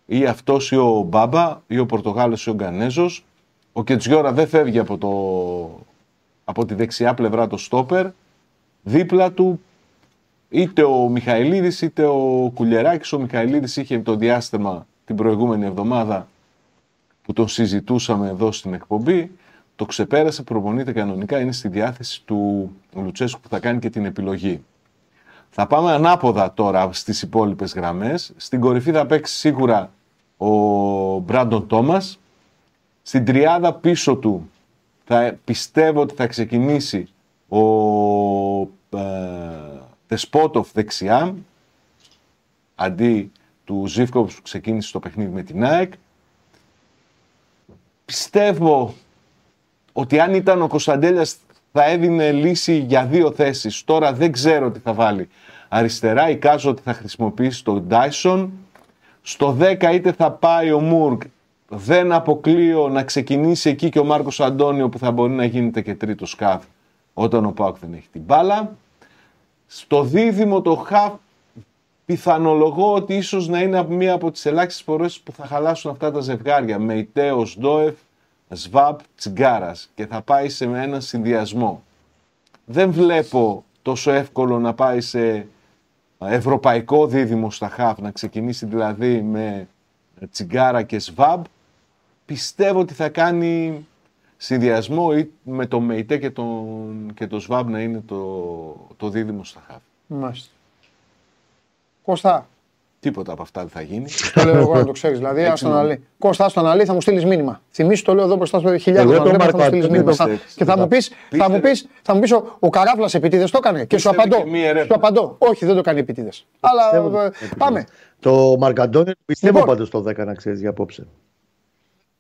Ή αυτός ή ο Μπάμπα ή ο Πορτογάλος ή ο Γκανέζος. Ο Κετζιόρα δεν φεύγει από, το, από τη δεξιά πλευρά το στόπερ δίπλα του είτε ο Μιχαηλίδης είτε ο Κουλιεράκης. Ο Μιχαηλίδης είχε το διάστημα την προηγούμενη εβδομάδα που τον συζητούσαμε εδώ στην εκπομπή. Το ξεπέρασε, προπονείται κανονικά, είναι στη διάθεση του Λουτσέσκου που θα κάνει και την επιλογή. Θα πάμε ανάποδα τώρα στις υπόλοιπες γραμμές. Στην κορυφή θα παίξει σίγουρα ο Μπράντον Τόμας. Στην τριάδα πίσω του θα πιστεύω ότι θα ξεκινήσει ο ε, Τεσπότοφ δεξιά αντί του Ζήφκοβς που ξεκίνησε το παιχνίδι με την ΑΕΚ. Πιστεύω ότι αν ήταν ο Κωνσταντέλιας θα έδινε λύση για δύο θέσεις. Τώρα δεν ξέρω τι θα βάλει. Αριστερά εικάζω ότι θα χρησιμοποιήσει τον Dyson. Στο 10 είτε θα πάει ο Μουργκ. Δεν αποκλείω να ξεκινήσει εκεί και ο Μάρκος Αντώνιο που θα μπορεί να γίνεται και τρίτο σκάφ όταν ο Πάουκ δεν έχει την μπάλα. Στο δίδυμο το χαφ πιθανολογώ ότι ίσως να είναι μία από τις ελάχιστες φορές που θα χαλάσουν αυτά τα ζευγάρια. Με Ιτέος, Ντόεφ, Σβάπ, Τσιγκάρας και θα πάει σε έναν συνδυασμό. Δεν βλέπω τόσο εύκολο να πάει σε ευρωπαϊκό δίδυμο στα χαφ, να ξεκινήσει δηλαδή με Τσιγκάρα και Σβάμπ. Πιστεύω ότι θα κάνει συνδυασμό ή με το ΜΕΙΤΕ και τον, και το ΣΒΑΜ να είναι το, το δίδυμο στα χαφ. Μάλιστα. Κώστα, Τίποτα από αυτά δεν θα γίνει. το λέω εγώ να το ξέρεις. Δηλαδή, Έτσι άστον μόνο. αλή. Κώστα, άστον αλή, θα μου στείλεις μήνυμα. Θυμήσου το λέω εδώ μπροστά στο χιλιάδες. Εγώ τον θα μου Μάρκο στείλεις Αντώνιο μήνυμα. το Θα- πιστεύω. Και θα μου πει, θα μου πεις, θα μου πεις, ο, ο Καράφλα επίτηδε το έκανε. Και σου Πιστεύει απαντώ. και μία έρευνα. Σου απαντώ. Όχι, δεν το κάνει επίτηδε. Αλλά ε, πάμε. Το Μαρκαντώνιο πιστεύω Λοιπόν. πάντως το 10 να ξέρεις για απόψε.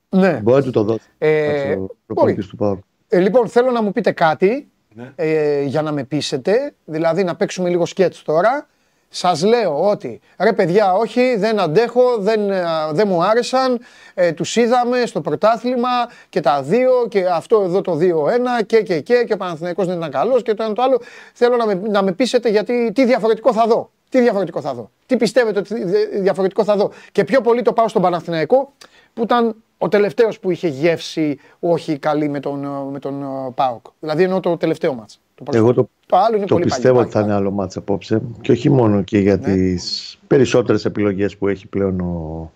Ναι. Μπορεί να του το δώσει. Ε, ο προπονητής του Πάουκ. Ε, λοιπόν, θέλω να μου πείτε κάτι Ναι. ε, για να με πείσετε. Δηλαδή, να παίξουμε λίγο σκέτς τώρα. Σας λέω ότι ρε παιδιά, όχι, δεν αντέχω, δεν, ε, δεν μου άρεσαν. Ε, τους είδαμε στο πρωτάθλημα και τα δύο και αυτό εδώ το 2-1 και και και και ο Παναθηναϊκός δεν ήταν καλός και το ένα το άλλο. Θέλω να με, να με πείσετε γιατί τι διαφορετικό θα δω. Τι διαφορετικό θα δω. Τι πιστεύετε ότι δι- διαφορετικό θα δω. Και πιο πολύ το πάω στον Παναθηναϊκό που ήταν ο τελευταίος που είχε γεύση όχι καλή με τον, ε, με τον ε, Πάοκ. Δηλαδή εννοώ το τελευταίο μάτς. Το, πρώτο. Εγώ το, το άλλο είναι το πολύ πιστεύω παλιό, ότι θα είναι πάλι. άλλο μάτς απόψε και όχι μόνο και για Ναι. τις περισσότερες επιλογές που έχει πλέον ο,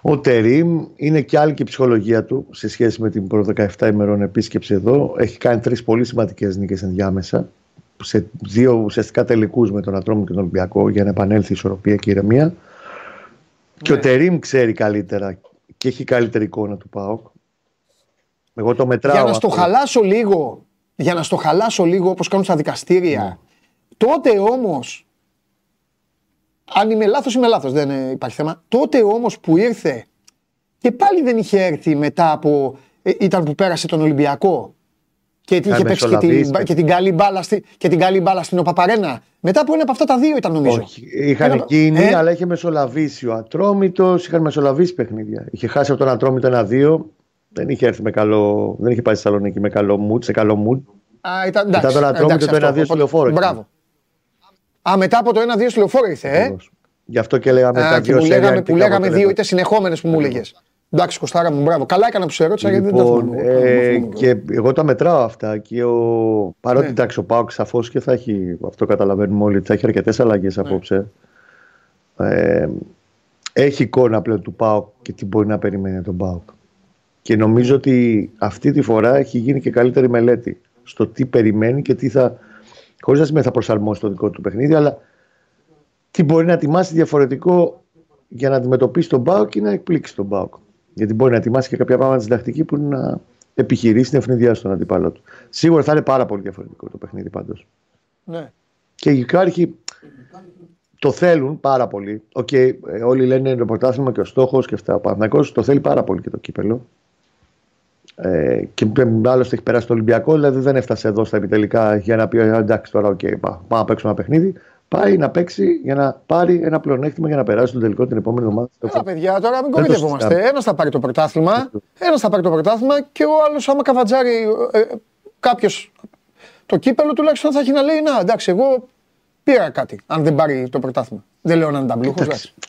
ο Τερίμ. Είναι και άλλη και η ψυχολογία του σε σχέση με την προ 17 ημερών επίσκεψη εδώ. Έχει κάνει τρεις πολύ σημαντικές νίκες ενδιάμεσα σε δύο ουσιαστικά τελικούς με τον Ατρόμο και τον Ολυμπιακό για να επανέλθει η ισορροπία και η ηρεμία. Και ο Τερίμ ξέρει καλύτερα και έχει καλύτερη εικόνα του ΠΑΟΚ. Εγώ το μετράω. Για να στο αυτό. χαλάσω λίγο, για να στο χαλάσω λίγο όπως κάνουν στα δικαστήρια, Ναι. τότε όμως, αν είμαι λάθος είμαι λάθος, δεν ε, υπάρχει θέμα, τότε όμως που ήρθε και πάλι δεν είχε έρθει μετά από, ε, ήταν που πέρασε τον Ολυμπιακό και είχε παίξει και την, μεσολαβήσει. και, την καλή μπάλα στη, και την καλή μπάλα στην Οπαπαρένα. Μετά από ένα από αυτά τα δύο ήταν νομίζω. Όχι, είχαν Ένα- γίνει, Ε; αλλά είχε μεσολαβήσει ο Ατρόμητος, είχαν μεσολαβήσει παιχνίδια. Είχε χάσει από τον Ατρόμητο ένα-δύο. Δεν είχε έρθει με καλό. Δεν είχε πάει στη Θεσσαλονίκη με καλό mood, σε καλό mood. Α, ήταν, Μετά εντάξει, τον Ατρόμητο εντάξει, το αυτό, 1-2 οπότε- στο λεωφόρο. Μπράβο. Α, μετά από το 1-2 στο λεωφόρο ήρθε, ε. Ακριβώς. Γι' αυτό και λέγαμε Α, τα και δύο που σέρια λέγαμε, αρνητικά που λέγαμε δύο αποτελέσματα. είτε συνεχόμενες που μου έλεγε. Εντάξει, Κωστάρα μου, μπράβο. Καλά έκανα που σε ερώτησα γιατί δεν τα Λοιπόν, θυμάμαι. ε, Δεν τα θυμάμαι. και εγώ τα μετράω αυτά και ο... παρότι Ναι. εντάξει ο Πάουκ σαφώς και θα έχει, αυτό καταλαβαίνουμε όλοι, ότι θα έχει αρκετές αλλαγές Ναι. απόψε. Ε, έχει εικόνα πλέον του Πάουκ και τι μπορεί να περιμένει από τον Πάουκ. Και νομίζω ότι αυτή τη φορά έχει γίνει και καλύτερη μελέτη στο τι περιμένει και τι θα. Χωρίς να σημαίνει θα προσαρμόσει το δικό του παιχνίδι, αλλά τι μπορεί να ετοιμάσει διαφορετικό για να αντιμετωπίσει τον Πάουκ ή να εκπλήξει τον Πάουκ. Γιατί μπορεί να ετοιμάσει και κάποια πράγματα συντακτική που είναι να επιχειρήσει την ευνηδία στον αντίπαλό του. Σίγουρα θα είναι πάρα πολύ διαφορετικό το παιχνίδι πάντως. Ναι. Και υπάρχει το θέλουν πάρα πολύ. Οκ, ε, όλοι λένε είναι το πρωτάθλημα και ο στόχος και αυτά. Ο Παναθηναϊκός το θέλει πάρα πολύ και το κύπελο. Ε, και άλλωστε έχει περάσει το Ολυμπιακό, δηλαδή δεν έφτασε εδώ στα ημιτελικά για να πει «Ε, εντάξει τώρα, οκ, πάμε να παίξουμε ένα παιχνίδι. Πάει να παίξει για να πάρει ένα πλεονέκτημα για να περάσει στον τελικό την επόμενη εβδομάδα. Έλα, παιδιά, τώρα μην Δεν το κοροϊδευόμαστε. συζητάμε. Ένας θα πάρει το πρωτάθλημα, ένας θα πάρει το πρωτάθλημα και ο άλλος, άμα καβατζάρει ε, κάποιος το κύπελο, τουλάχιστον θα έχει να λέει: Να, εντάξει, εγώ πήρα κάτι. Αν δεν πάρει το πρωτάθλημα. Δεν λέω να είναι ταμπλούχο.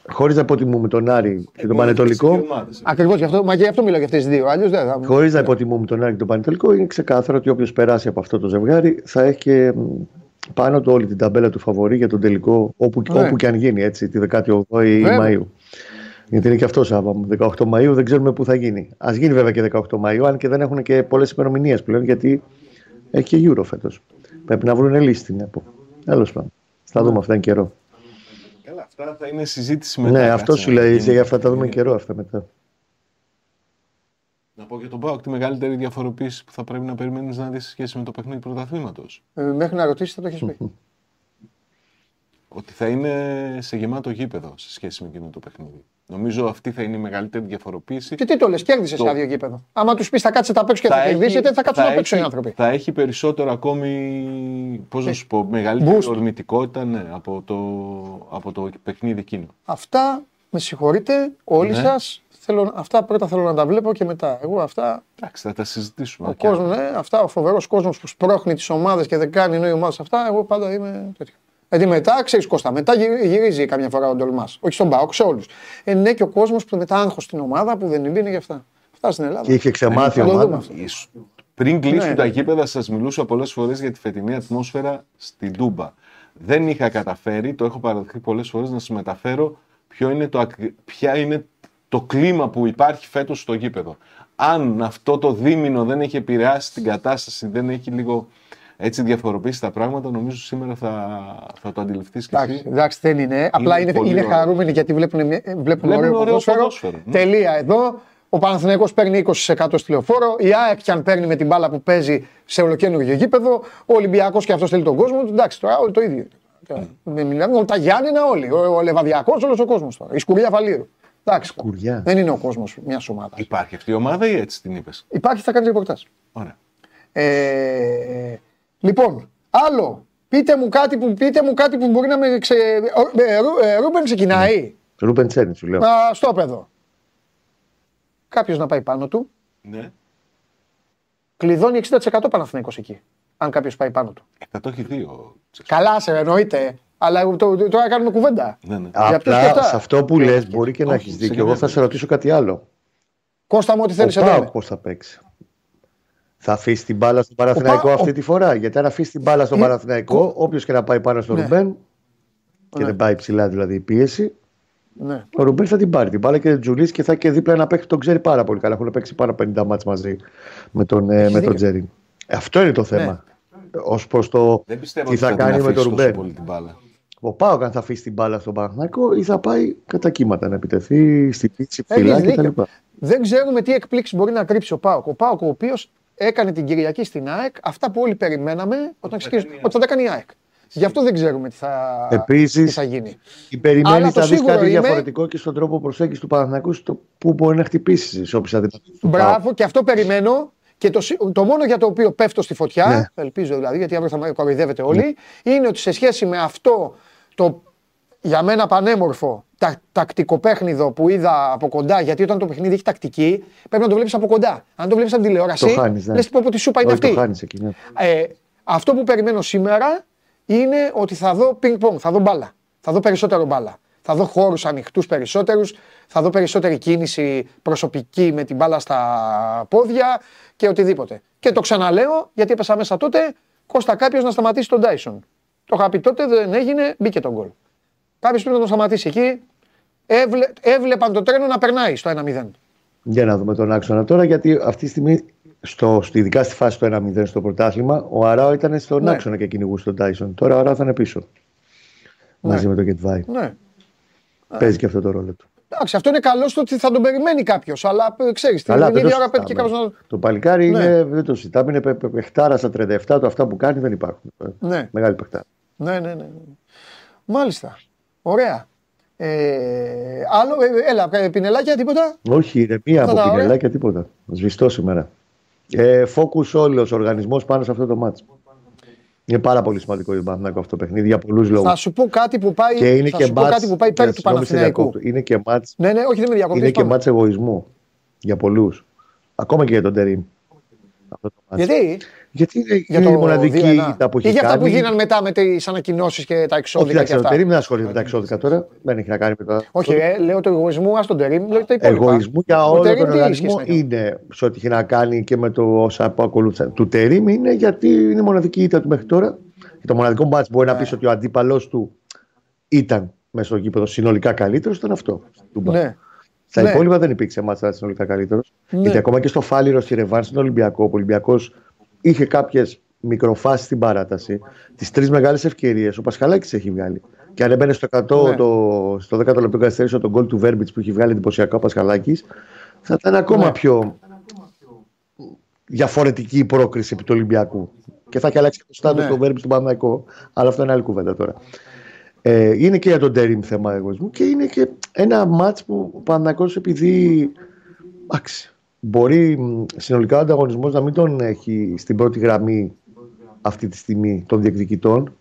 Χωρίς να υποτιμούμε τον Άρη και τον Πανετολικό. Ακριβώς γι' αυτό, μα και γι' αυτό μιλάω για αυτές τις δύο. Αλλιώς δεν θα. Χωρίς να υποτιμούμε τον Άρη και τον Πανετολικό, είναι ξεκάθαρο ότι όποιος περάσει από αυτό το ζευγάρι θα έχει και μ, πάνω του όλη την ταμπέλα του φαβορή για τον τελικό, όπου, Ναι. όπου και αν γίνει, έτσι, τη 18η Βέβαια. Μαου. Γιατί είναι και αυτός Σάββα. 18 Μαου δεν ξέρουμε πού θα γίνει. Α γίνει βέβαια και 18 Μαου, αν και δεν έχουν και πολλές ημερομηνίες πλέον, γιατί έχει και Euro φέτος. Πρέπει να βρουν λύση την ΕΠΟ. Τέλος πάντων. Θα δούμε αυτά εν καιρό. Καλά, αυτά θα είναι συζήτηση μετά. Ναι, κάτσε αυτό να σου λέει. γίνει. Για αυτά τα δούμε καιρό αυτά μετά. Να πω για τον Πάοκ τη μεγαλύτερη διαφοροποίηση που θα πρέπει να περιμένεις να δεις σε σχέση με το παιχνίδι πρωταθλήματος. Ε, μέχρι να ρωτήσεις θα το έχεις πει. Ότι θα είναι σε γεμάτο γήπεδο σε σχέση με εκείνο το παιχνίδι. Νομίζω αυτή θα είναι η μεγαλύτερη διαφοροποίηση. Και τι το λες, κέρδισε Το- σε άδειο γήπεδο. Άμα τους πεις θα κάτσετε απ' έξω και θα, έχει- κερδίσετε, θα κάτσουν απ' έξω οι έχει- άνθρωποι. Θα έχει περισσότερο ακόμη, πώς να σου πω, μεγαλύτερη Ε, boost. ορμητικότητα ναι, από, το, από το παιχνίδι εκείνο. Αυτά με συγχωρείτε όλοι Ναι. σας. Θέλω, αυτά πρώτα θέλω να τα βλέπω και μετά. Εγώ αυτά, Εντάξει, θα τα συζητήσουμε. ο και κόσμος, ναι, αυτά, ο φοβερός κόσμος που σπρώχνει τις ομάδες και δεν κάνει ενώ οι ομάδε αυτά, εγώ πάντα είμαι τέτοιο. Γιατί μετά, ξέρεις Κώστα, μετά γυρι- γυρίζει καμιά φορά ο Ντολμάς. Όχι στον Πάοκ, σε όλους. Ε, ναι, και ο κόσμος που μετά άγχος στην ομάδα που δεν είναι για αυτά. Αυτά στην Ελλάδα. Και είχε ξεμάθει Θα η το δούμε ομάδα. αυτό. Ίσου- Πριν κλείσουν Ναι. τα γήπεδα, σας μιλούσα πολλές φορές για τη φετινή ατμόσφαιρα στην Τούμπα. Δεν είχα καταφέρει, το έχω παραδεχθεί πολλές φορές, να σας μεταφέρω ποιο είναι το, ακρι- ποια είναι το κλίμα που υπάρχει φέτος στο γήπεδο. Αν αυτό το δίμηνο δεν έχει επηρεάσει την κατάσταση, δεν έχει λίγο έτσι διαφοροποιήσει τα πράγματα, νομίζω σήμερα θα, θα το αντιληφθείς και Εντάξει, εσύ. εντάξει, δεν είναι. Απλά είναι, πολύ είναι ωραίο. χαρούμενοι γιατί βλέπουν, μια- βλέπουν, Βλέπουν ωραίο, ωραίο ποδόσφαιρο. ποδόσφαιρο, ναι. Τελεία εδώ. Ο Παναθηναϊκός παίρνει 20% στη λεωφόρο. Η ΑΕΚ και αν παίρνει με την μπάλα που παίζει σε ολοκένουργιο γήπεδο. Ο Ολυμπιακός και αυτός θέλει τον κόσμο του. Εντάξει, τώρα όλοι το ίδιο. Δεν μιλάμε, τα Γιάννενα όλοι. Ο, ο Λεβαδιακός, όλος ο κόσμος τώρα. Η σκουριά Βαλίρου. Εντάξει. Σκουριά. Δεν είναι ο κόσμος μιας ομάδας. Υπάρχει αυτή η ομάδα ή έτσι την είπες; Υπάρχει, θα κάνει ρεπορτάζ. Ωραία. Ε, λοιπόν, άλλο. Πείτε μου κάτι που, πείτε μου κάτι που μπορεί να με ξε... Ο- ε, Ρου- ε, Ρούμπεν ξεκινάει. Ρούπεν Τσέρνι, σου λέω. Α, στο παιδό. Κάποιος να πάει πάνω του. Ναι. Κλειδώνει 60% Παναθηναϊκός εκεί. Αν κάποιος πάει πάνω του. Ε, θα το έχει δει ο Τσέσου. Καλά, σε εννοείται. Αλλά το, το- τώρα κάνουμε κουβέντα. Ναι, ναι. Για ποιος και Απλά αυτά. σε αυτό που λες μπορεί και να Όχι, έχεις σε δίκιο. καμία Εγώ θα σε περίπτωση. ρωτήσω κάτι άλλο. Κώστα μου, ό,τι Ο θέλεις εδώ. Πάοκ είναι. πώς θα παίξει. Θα αφήσει την μπάλα στον Παναθηναϊκό Πάοκ- αυτή τη φορά. Γιατί αν αφήσει την μπάλα στον Ε, Παναθηναϊκό, όποιος και να πάει πάνω στον Ναι. Ρουμπέν και Ναι. δεν πάει ψηλά δηλαδή η πίεση, Ναι. ο Ρουμπέν θα την πάρει την μπάλα και δεν τζουλίσει και θα έχει και δίπλα ένα παίκτη που τον ξέρει πάρα πολύ καλά. Έχουν παίξει πάρα 50 μάτς μαζί με τον, ε, Έχεις με τον δίκιο. Τζέρι. Αυτό είναι το θέμα. Ω προς το Δεν πιστεύω τι ότι θα την κάνει με αφήσει τον τόσο Ρουμπέν. πολύ την μπάλα. Ο Πάοκ αν θα αφήσει την μπάλα στον Παναθηναϊκό ή θα πάει κατά κύματα να επιτεθεί στη πίτσι Έχεις ψηλά δίκιο. κτλ. Δεν ξέρουμε τι εκπλήξεις μπορεί να κρύψει ο Πάοκ. Ο Πάοκ, ο οποίος έκανε την Κυριακή στην ΑΕΚ αυτά που όλοι περιμέναμε όταν ξεκίνησε, ότι θα τα κάνει η ΑΕΚ. Γι' αυτό δεν ξέρουμε τι θα, Επίσης, τι θα γίνει. Η περιμένει Αλλά το θα δει σίγουρο κάτι είμαι- διαφορετικό και στον τρόπο προσέγγισης του Παναθηναϊκού στο πού μπορεί να χτυπήσει σε όποια αδυναμίες του Πάοκ. Μπράβο, και αυτό περιμένω. Και το, σι- το μόνο για το οποίο πέφτω στη φωτιά, Ναι. ελπίζω δηλαδή, γιατί αύριο θα με κοροϊδεύετε όλοι, είναι ότι σε σχέση με αυτό το για μένα πανέμορφο τα, τακτικό παιχνίδο που είδα από κοντά, γιατί όταν το παιχνίδι έχει τακτική, πρέπει να το βλέπεις από κοντά. Αν το βλέπεις από την τηλεόραση, Το χάνεις, ναι. λες πω πω τη σούπα είναι Όχι, αυτή. το χάνεις εκεί. Ναι. Ε, αυτό που περιμένω σήμερα είναι ότι θα δω πινκ-πονγκ, θα δω μπάλα. Θα δω περισσότερο μπάλα. Θα δω χώρους ανοιχτούς περισσότερους, θα δω περισσότερη κίνηση προσωπική με την μπάλα στα πόδια και οτιδήποτε. Και το ξαναλέω, γιατί έπεσα μέσα τότε, Κώστα κάποιος να σταματήσει τον Τάισον. Το είχα πει τότε, δεν έγινε, μπήκε τον γκολ. Κάποιος πρέπει να τον σταματήσει εκεί. Έβλε, έβλεπαν το τρένο να περνάει στο 1-0. Για να δούμε τον άξονα τώρα, γιατί αυτή τη στιγμή, στο, στο- ειδικά στη φάση του 1-0 στο πρωτάθλημα, ο Αράο ήταν στον Ναι. άξονα και κυνηγούσε τον Τάισον. Τώρα ο Αράο θα είναι πίσω. Μαζί με τον Γετβάη. Ναι. Παίζει και αυτό το ρόλο του. Εντάξει, αυτό είναι καλό στο ότι θα τον περιμένει κάποιος. Αλλά ξέρεις, την Καλά, δεν ίδια το ώρα πρέπει και συζητάμε. κάποιος να. Το παλικάρι Ναι. είναι, δεν το συζητάμε, είναι πε- πε- παιχτάρα στα 37 του, αυτά που κάνει δεν υπάρχουν. Ναι. Μεγάλη παιχτάρα. Ναι, ναι, ναι. ναι. Μάλιστα. Ωραία. Ε, άλλο, ε, έλα, ε, πινελάκια, τίποτα; Όχι, ηρεμία Αυτά από τα ωραία. πινελάκια, τίποτα. Σβηστό σήμερα. Ε, focus όλος ο οργανισμός πάνω σε αυτό το μάτσο. Είναι πάρα πολύ σημαντικό για τον Παναθηναϊκό αυτό το παιχνίδι για πολλούς λόγους. Θα σου πω κάτι που πάει, Και είναι θα και σου πω μάτς, κάτι που πάει υπέρ ε, του συγγνώμη, σε Παναθηναϊκού. διακόπτω. Είναι και μάτς, Ναι, ναι, όχι, δεν με διακοπτείς. είναι και πάμε. μάτς εγωισμού για πολλούς. Ακόμα και για τον Τερήμ. Αυτό το μάτς. Γιατί; Γιατί είναι, Για είναι το η μοναδική 2-1. ήττα που Ή έχει για αυτά που κάνει. γίνανε μετά με τις ανακοινώσεις και τα Όχι, εξώδικα και εντάξει, ο αυτά. Τερήμ δεν ασχολείται με τα εξώδικα τώρα. Δεν έχει να κάνει με τα. Όχι, ρε, λέω το εγωισμό, ας τον τερίμ, λέω τα υπόλοιπα. εγωισμού για Ο όλο Τερίμ τον τι οργανισμό σχέση να έχει; είναι σε ό,τι έχει να κάνει και με το όσα που ακολούθησαν. Του Τερήμ είναι γιατί είναι η μοναδική ήττα του μέχρι τώρα. Και το μοναδικό μπάτς μπορεί Ναι. να πεις ότι ο αντίπαλο του ήταν μέσα στο γήπεδο συνολικά καλύτερος, ήταν αυτό. του Μπα. Ναι. Στα Ναι. υπόλοιπα δεν υπήρξε μάτσα συνολικά καλύτερος. Ναι. Γιατί ακόμα και στο Φάληρο στη Ρεβάνς στον Ολυμπιακό, ο Ολυμπιακός είχε κάποιες μικροφάσεις στην παράταση. Τις τρεις μεγάλες ευκαιρίες ο Πασχαλάκης έχει βγάλει. Και αν έμπαινε στο, 100, Ναι. το, στο 10ο λεπτό καθυστέρηση τον γκολ του Βέρμπιτς που έχει βγάλει εντυπωσιακά ο Πασχαλάκης, θα ήταν ακόμα Ναι. πιο διαφορετική η πρόκριση επί του Ολυμπιακού. Και θα έχει αλλάξει και το στάτο Ναι. του Βέρμπιτς στον Παναγικό. Αλλά αυτό είναι άλλη κουβέντα τώρα. Ε, είναι και για τον Τέριμ θέμα εγωισμού και είναι και ένα μάτς που ο Παναθηναϊκός επειδή εντάξει, μπορεί μ, συνολικά ο ανταγωνισμός να μην τον έχει στην πρώτη γραμμή αυτή τη στιγμή των διεκδικητών.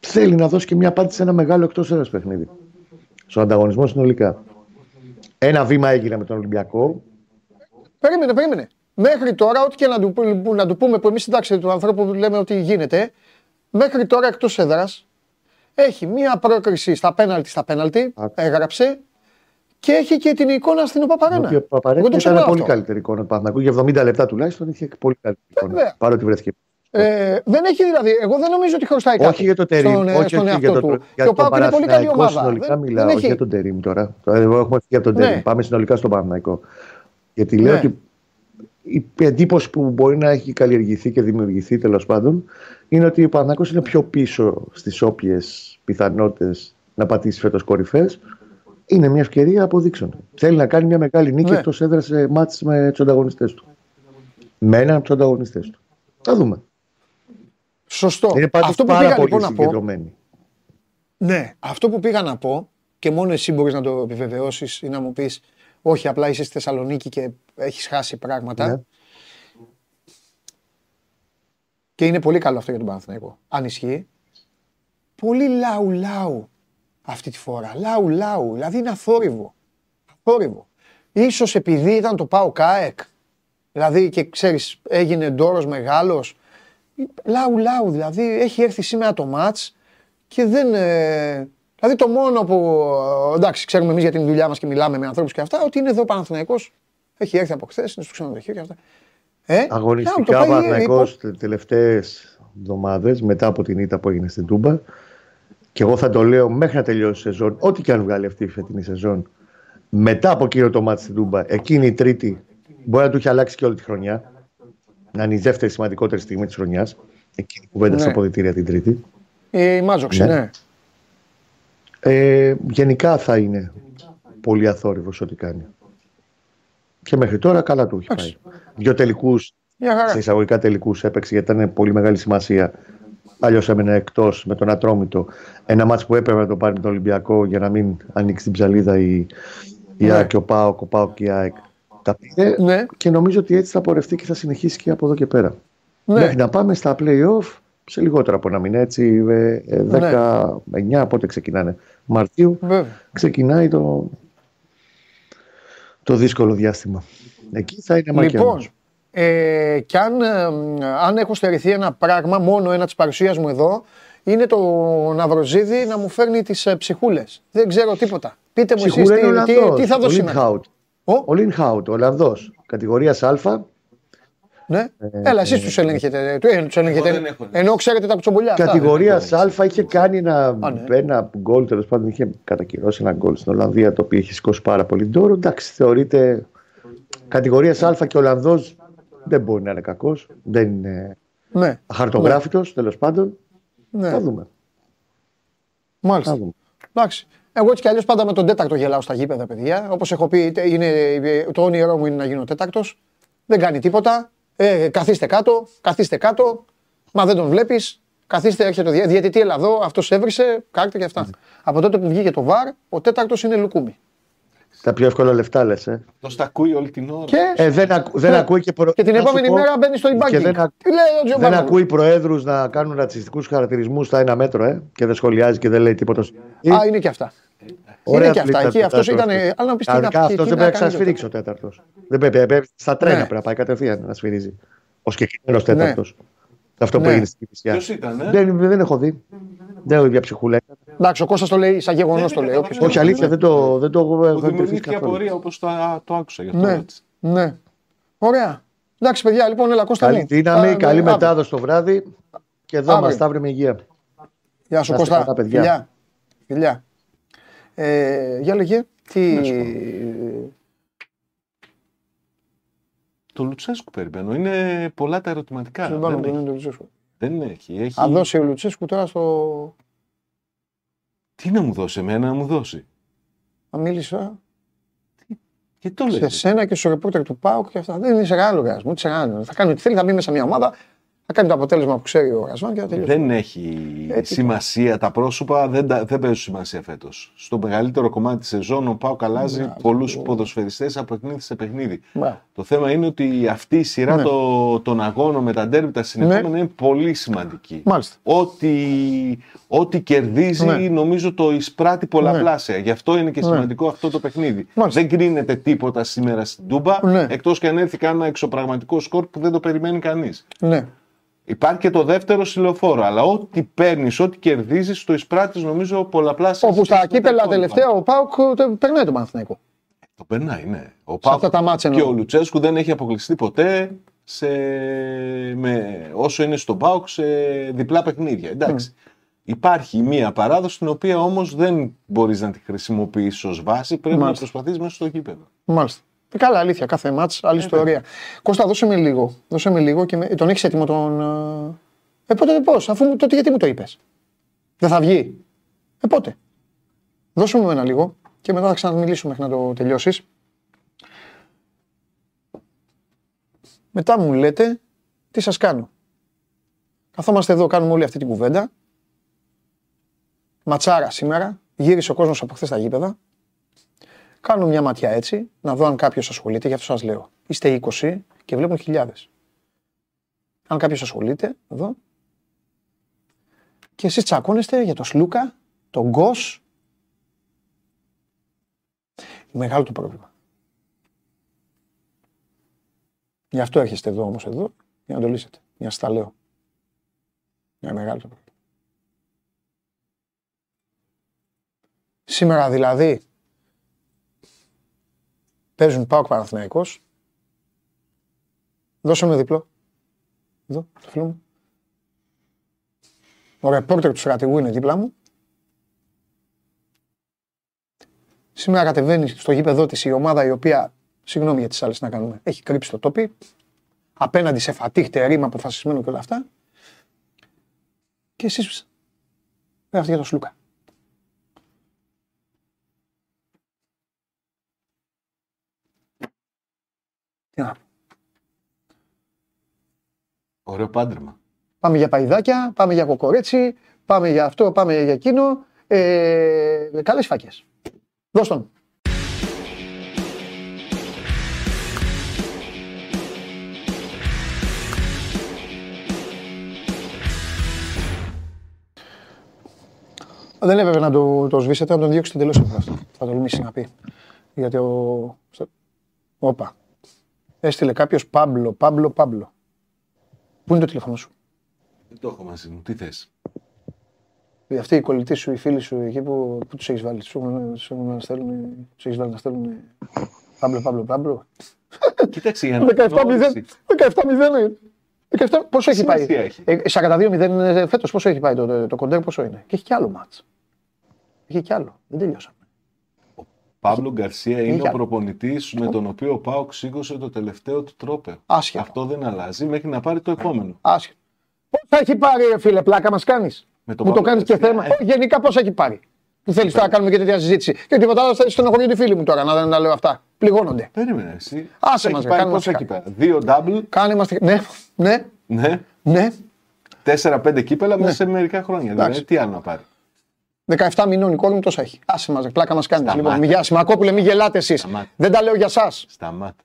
Θέλει να δώσει και μια απάντηση σε ένα μεγάλο εκτός έδρας παιχνίδι. Στον ανταγωνισμό συνολικά. Ένα βήμα έγινε με τον Ολυμπιακό. Περίμενε, περίμενε. Μέχρι τώρα, ό,τι και να του, που- να του πούμε που εμείς εντάξει του ανθρώπου που λέμε ότι γίνεται, μέχρι τώρα εκτός έδρας έχει μία πρόκριση στα πέναλτι στα πέναλτι, έγραψε και έχει και την εικόνα στην Παπαρένα. ότι ο Παπαρέκη Εγώ το ήταν ξεχνάω πολύ αυτό. καλύτερη εικόνα του Παναθηναϊκού για 70 λεπτά τουλάχιστον είχε πολύ καλύτερη εικόνα Βέβαια. παρότι βρέθηκε Ε, δεν έχει δηλαδή, εγώ δεν νομίζω ότι χρωστάει κάτι. Όχι για το Τερίμ, στον, ε, όχι, στον όχι εαυτό για το, του. για και ο το Πάουκ είναι πολύ καλή Παναθηναϊκό ομάδα. συνολικά δεν, μιλάω, δεν όχι έχει. για τον Τερίμ τώρα. Τώρα Εγώ έχουμε φύγει από τον Ναι. Τερίμ. Πάμε συνολικά στον Παναθηναϊκό. Γιατί λέω Ναι. ότι η εντύπωση που μπορεί να έχει καλλιεργηθεί και δημιουργηθεί τέλος πάντων είναι ότι ο Παναθηναϊκός είναι πιο πίσω στις όποιες πιθανότητες να πατήσει φέτος κορυφές. Είναι μια ευκαιρία αποδείξεων. Θέλει να κάνει μια μεγάλη νίκη Ναι. εκτός έδρα σε μάτς με τους ανταγωνιστές του. Με έναν από τους ανταγωνιστές του. Θα δούμε. Σωστό. Είναι πάντως Αυτό που πάρα πήγα πολύ λοιπόν να πω. συγκεντρωμένοι. Ναι, αυτό που πήγα να πω και μόνο εσύ μπορείς να το επιβεβαιώσεις ή να μου πεις Όχι, απλά είσαι στη Θεσσαλονίκη και έχεις χάσει πράγματα. Ναι. Και είναι πολύ καλό αυτό για τον Παναθηναϊκό. Αν ισχύει. Πολύ λαου λαου αυτή τη φορά. Λαου λαου. Δηλαδή είναι αθόρυβο. Αθόρυβο. Ίσως επειδή ήταν το πάω ΚΑΕΚ. Δηλαδή και ξέρεις έγινε ντόρος μεγάλος. Λαου λαου δηλαδή έχει έρθει σήμερα το μάτς και δεν... ε, Δηλαδή το μόνο που, ε, εντάξει ξέρουμε εμείς για την δουλειά μας και μιλάμε με ανθρώπους και αυτά, ότι είναι εδώ ο Παναθηναϊκός. Έχει έρθει από χθες, είναι στο ξενοδοχείο και αυτά. Ε, λαου, το Αγωνιστικά ο πάει, Παναθηναϊκός υπό- τι τελευταίες εβδομάδες μετά από την ήττα που έγινε στην Τούμπα και εγώ θα το λέω μέχρι να τελειώσει η σεζόν, ό,τι και αν βγάλει αυτή η φετινή σεζόν μετά από εκείνο το μάτι στην Τούμπα, εκείνη η τρίτη μπορεί να του έχει αλλάξει και όλη τη χρονιά να είναι η δεύτερη σημαντικότερη στιγμή της χρονιάς εκείνη η κουβέντα Ναι. στα αποδητήρια την τρίτη Η Μάζοξη, Ναι. ναι. ε, γενικά θα είναι πολύ αθόρυβος ό,τι κάνει και μέχρι τώρα καλά του έχει πάει δύο τελικούς Μια χαρά. σε εισαγωγικά τελικούς έπαιξε γιατί ήταν πολύ μεγάλη σημασία. Αλλιώς έμενε εκτός με τον Ατρόμητο. Ένα μάτσο που έπρεπε να το πάρει με τον Ολυμπιακό για να μην ανοίξει την ψαλίδα η, η Ναι. ΑΕΚ και ο ΠΑΟΚ, ο ΠΑΟΚ και η ΑΕΚ. Τα πήρε Ναι. και νομίζω ότι έτσι θα πορευτεί και θα συνεχίσει και από εδώ και πέρα. Ναι. Μέχρι να πάμε στα play-off σε λιγότερο από ένα μήνα. Έτσι, ε, ε, Ναι. 19 πότε ξεκινάνε. Μαρτίου Βέβαια. ξεκινάει το, το δύσκολο διάστημα. Εκεί θα είναι μακελός. Λοιπόν, ε, και αν, ε, αν έχω στερηθεί ένα πράγμα, μόνο ένα της παρουσίας μου εδώ, είναι το Ναυροζίδη να μου φέρνει τις ε, ψυχούλες. Δεν ξέρω τίποτα. Πείτε μου εσείς Ψυχούλα είναι τι, τι, Ολλανδός, τι θα ο δώσει σήμερα. Λινχάουτ. Ο; Λινχάουτ, ο Ολλανδός, κατηγορίας Α. Ναι. Έλα, εσείς τους ελέγχετε. Του, ε, τους ελέγχετε. δεν έχω. Ενώ ξέρετε τα κουτσομπολιά. αυτά. Κατηγορία Α είχε κάνει ένα, Α, ναι. ένα γκολ, τέλος πάντων είχε κατακυρώσει ένα γκολ στην Ολλανδία το οποίο είχε σηκώσει πάρα πολύ ντόρο. Εντάξει, θεωρείται κατηγορίας Α και Ολλανδός δεν μπορεί να είναι κακός. Δεν είναι Ναι. αχαρτογράφητος τέλος πάντων. ναι. Θα δούμε. Μάλιστα. Θα δούμε. Εντάξει. Εγώ έτσι κι αλλιώς πάντα με τον τέταρτο γελάω στα γήπεδα, παιδιά. Όπως έχω πει, είτε είναι, το όνειρό μου είναι να γίνω τέταρτος. Δεν κάνει τίποτα. Ε, καθίστε κάτω, καθίστε κάτω. Μα δεν τον βλέπεις. Καθίστε, έρχεται ο δια- διαιτητή Ελλαδό, αυτός έβρισε, κάρτα και αυτά. Από τότε που βγήκε το βαρ, ο τέταρτος είναι Λουκούμι. Τα πιο εύκολα λεφτά λες. Ε. Το τα ακούει όλη την ώρα. Και, Ε, δεν, ακου- δεν Ναι. ακούει και, προ... και την να σου επόμενη πω, μέρα μπαίνει στο και e-banking. δεν, ακ- Τι λέει ο δεν Τζιομπάνογλου. ακούει προέδρους να κάνουν ρατσιστικούς χαρακτηρισμούς στα ένα μέτρο, ε, και δεν σχολιάζει και δεν λέει τίποτα. Α, είναι και αυτά. είναι και αυτά. Εκεί αυτός ήταν. Αλλά να πει τι να Κανονικά πει. αυτός τι δεν να πρέπει να κάνει ξανασφυρίξει ο τέταρτο. Δεν πρέπει, πρέπει- στα τρένα Ναι. πρέπει να πάει κατευθείαν να σφυρίζει. Ο συγκεκριμένο τέταρτο. Αυτό που Ναι. έγινε στην Κυφυσιά. Ποιος ήταν, ε; Δεν, δεν έχω δει. Δεν έχω δει για ψυχούλα. αυτό. Εντάξει, ο Κώστας το λέει σαν γεγονός το λέει. όποιος- Όχι, αλήθεια, δεν το, δεν το έχω Μου έχω εντυπωθεί δημιουργήθηκε καθόλου. απορία όπως το, το άκουσα γι' αυτό. Ναι, έτσι. ναι. Ωραία. Εντάξει, παιδιά, λοιπόν, έλα Κώστα Καλή μου. δύναμη, Α, καλή αύριο. μετάδοση το βράδυ. Και εδώ Αύριο. μας τα βρει με υγεία. Γεια σου Να είστε Κώστα. καλά, παιδιά. Φιλιά. Φιλιά. Ε, για λέγε, τι... Το Λουτσέσκου περιμένω. Είναι πολλά τα ερωτηματικά. Στον πάνω Δεν, που έχει. είναι το Λουτσέσκου. Δεν έχει. έχει... Θα δώσει ο Λουτσέσκου τώρα στο... Τι να μου δώσει, εμένα να μου δώσει. Θα μίλησα Και το σε λες. σένα και στο ρεπόρτερ του ΠΑΟΚ και αυτά. Δεν είναι σε κανένα λογαριασμό. Τι σε κανένα. Θα κάνει ό,τι θέλει, θα μπει μέσα μια ομάδα, θα κάνει το αποτέλεσμα που ξέρει ο Ρασβάν και θα τελειώσει. Δεν έχει Ε, τι- σημασία τα πρόσωπα, δεν, τα- δεν παίζουν σημασία φέτος. Στο μεγαλύτερο κομμάτι της σεζόν ο Πάουκ αλλάζει Μπράβο. πολλούς ποδοσφαιριστές από παιχνίδι σε παιχνίδι. Μπράβο. Το θέμα είναι ότι αυτή η σειρά Ναι. το- των αγώνων με τα ντέρμπι τα συνεχόμενα είναι πολύ σημαντική. Μάλιστα. Ό,τι, ό,τι κερδίζει Ναι. νομίζω το εισπράττει πολλαπλάσια. Γι' αυτό είναι και Ναι. σημαντικό αυτό το παιχνίδι. Μάλιστα. Δεν κρίνεται τίποτα σήμερα στην Τούμπα, Ναι. εκτός και αν έρθει κανένα εξωπραγματικό σκορ που δεν το περιμένει κανείς. Ναι. Υπάρχει και το δεύτερο συλλοφόρο, αλλά ό,τι παίρνεις, ό,τι κερδίζεις, το εισπράττεις νομίζω πολλαπλάσια. Όπου στα σχέση με τα κύπελα υπόλοιπα. τελευταία ο ΠΑΟΚ το περνάει τον Παναθηναϊκό. Το περνάει, ναι. Ο Σε Πάουκ αυτά τα μάτς και εννοώ. ο Λουτσέσκου δεν έχει αποκλειστεί ποτέ σε... με... όσο είναι στον Πάουκ σε διπλά παιχνίδια. Εντάξει. Υπάρχει μία παράδοση την οποία όμως δεν μπορείς να τη χρησιμοποιήσεις ως βάση. Πρέπει Μάλιστα. να προσπαθείς μέσα στο γήπεδο. Μάλιστα. Ε, Καλά, αλήθεια. Κάθε μάτς, άλλη ιστορία. Κώστα, δώσε με λίγο. Δώσε με λίγο και με... τον έχεις έτοιμο τον. Ε, πότε πώς, αφού μου- τότε γιατί μου το είπες; Δεν θα βγει; Ε, πότε; Δώσε μου ένα λίγο και μετά θα ξαναμιλήσουμε μέχρι να το τελειώσεις. Μετά μου λέτε τι σας κάνω; Καθόμαστε εδώ, κάνουμε όλη αυτή την κουβέντα. Ματσάρα σήμερα. Γύρισε ο κόσμος από χθες στα γήπεδα. Κάνω μια ματιά έτσι, να δω αν κάποιος ασχολείται, γι' αυτό σας λέω. Είστε 20 και βλέπουν χιλιάδες. Αν κάποιος ασχολείται, εδώ. Και εσείς τσακώνεστε για τον Σλούκα, τον Γκος. Μεγάλο το πρόβλημα. Γι' αυτό έρχεστε εδώ όμως εδώ, για να το λύσετε. Για να σας τα λέω. Είναι μεγάλο το πρόβλημα. Σήμερα δηλαδή παίζουν πάω Παναθηναϊκός. Δώσε με διπλό. Εδώ, το φίλο μου. Ο ρεπόρτερ του στρατηγού είναι δίπλα μου. Σήμερα κατεβαίνεις στο γήπεδο της η ομάδα η οποία, συγγνώμη για τις άλλες να κάνουμε, έχει κρύψει το τόπι. Απέναντι σε φατίχτε ρήμα αποφασισμένο και όλα αυτά. Και εσείς πέφτει για τον Σλούκα. Να πω. Ωραίο πάντρεμα. Πάμε για παϊδάκια, πάμε για κοκορέτσι, πάμε για αυτό, πάμε για εκείνο. Ε, καλές φάκες. Δώσ' τον. Δεν έπρεπε να το, το σβήσετε, να τον διώξετε εντελώς από αυτό. Θα τολμήσει να πει. Γιατί ο... Όπα. Έστειλε κάποιος Πάμπλο, Πάμπλο, Πάμπλο. Πού είναι το τηλέφωνο σου; Δεν το έχω μαζί μου. Τι θες; Ε, Αυτοί οι κολλητοί σου, οι φίλοι σου εκεί που, που τους έχεις βάλει, τους έχουν, τους έχουν να στέλνουν. Τους έχεις βάλει να στέλνουν. Πάμπλο, Πάμπλο, Πάμπλο. Κοίταξε για να 17-0. γνώρισει. 17-0. 17, πόσο έχει πάει; Σημασία έχει; Ε, 42-0 φέτος πόσο έχει πάει το, το, το κοντέρ, πόσο είναι; Και έχει κι άλλο μάτς. Έχει κι άλλο. Δεν τελειώσαμε. Παύλο Γκαρσία είναι Είχε ο άλλο. προπονητής με τον οποίο ο Πάοκ σήκωσε το τελευταίο του τρόπαιο. Άσχετο. Αυτό δεν αλλάζει μέχρι να πάρει το επόμενο. Άσχετο. Πόσα έχει πάρει, ρε φίλε, πλάκα μας κάνεις; Με τον Μου το Παύλο κάνεις και Γκαρσία, θέμα. ε. Όχι, γενικά πόσα έχει πάρει; Που θέλεις τώρα να κάνουμε και τέτοια συζήτηση. Και τίποτα άλλο θέλεις στενοχωρεί τη φίλη μου τώρα να, να λέω αυτά. Πληγώνονται. Περίμενε εσύ. Άσε Έχει μας, ρε, πάρει κάνε μας πόσα κάτι. εκεί πέρα. Δύο double, Κάνε είμαστε. Ναι, ναι, ναι. ναι. 4-5 κύπελα μέσα σε μερικά χρόνια. Δηλαδή, Εντάξει. τι άλλο να πάρει. 17 μηνών η κόρη μου τόσα έχει. Άσε μας, ρε, πλάκα μας κάνει. Σταμάτα. Λοιπόν, γεια Σιμακόπουλε, μην γελάτε εσείς. Σταμάτα. Δεν τα λέω για εσά. Σταμάτα.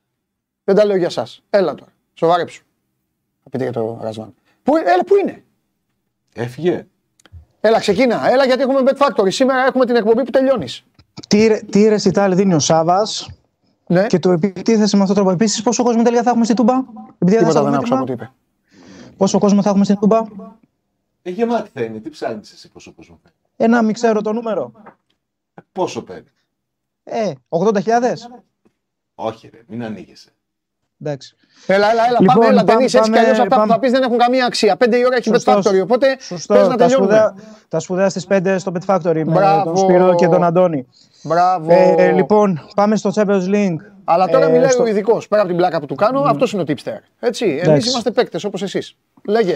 Δεν τα λέω για εσά. Έλα τώρα. Σοβαρέψου. Θα πείτε για το Ρασβάν. Πού, έλα, πού είναι; Έφυγε. Έλα, ξεκίνα. Έλα, γιατί έχουμε Bet Factory. Σήμερα έχουμε την εκπομπή που τελειώνεις. Τι, ρε- τι ρεσιτάλ δίνει ο Σάβα Ναι, και του επιτίθεσε με αυτόν τον τρόπο. Επίσης, πόσο κόσμο τελικά θα έχουμε στην Τούμπα; Επειδή τίποτα σας δεν έχουμε άκουσα από έτοιμα. τι είπε. Πόσο κόσμο θα έχουμε στην Τούμπα; Ε, γεμάτη θα είναι. Τι ψάχνεις εσύ πόσο κόσμο παίρνει; Ε, να μην ξέρω το νούμερο. Ε, πόσο παίρνει; Ε, 80.000. Όχι, ρε, μην ανοίγεσαι. Εντάξει. Έλα, έλα, έλα. Λοιπόν, πάμε, έλα, πάμε, Ντενίς, έτσι κι πάμε, αλλιώ αυτά που πάμε. θα πεις δεν έχουν καμία αξία. Πέντε η ώρα έχει Bet Σωστός. Factory. Οπότε Σωστός. πες να τα, σπουδαία, τελειώνουμε. τα σπουδαία στις 5 στο Pet Factory με Μπράβο. τον Σπύρο και τον Αντώνη. Μπράβο. Ε, λοιπόν, πάμε στο Champions League. Αλλά τώρα Ε, μιλάει στο- ο ειδικός. Πέρα από την πλάκα που του κάνω, αυτός είναι ο tipster. Έτσι. Εμείς Εντάξει. είμαστε παίκτες όπως εσείς. Λέγε.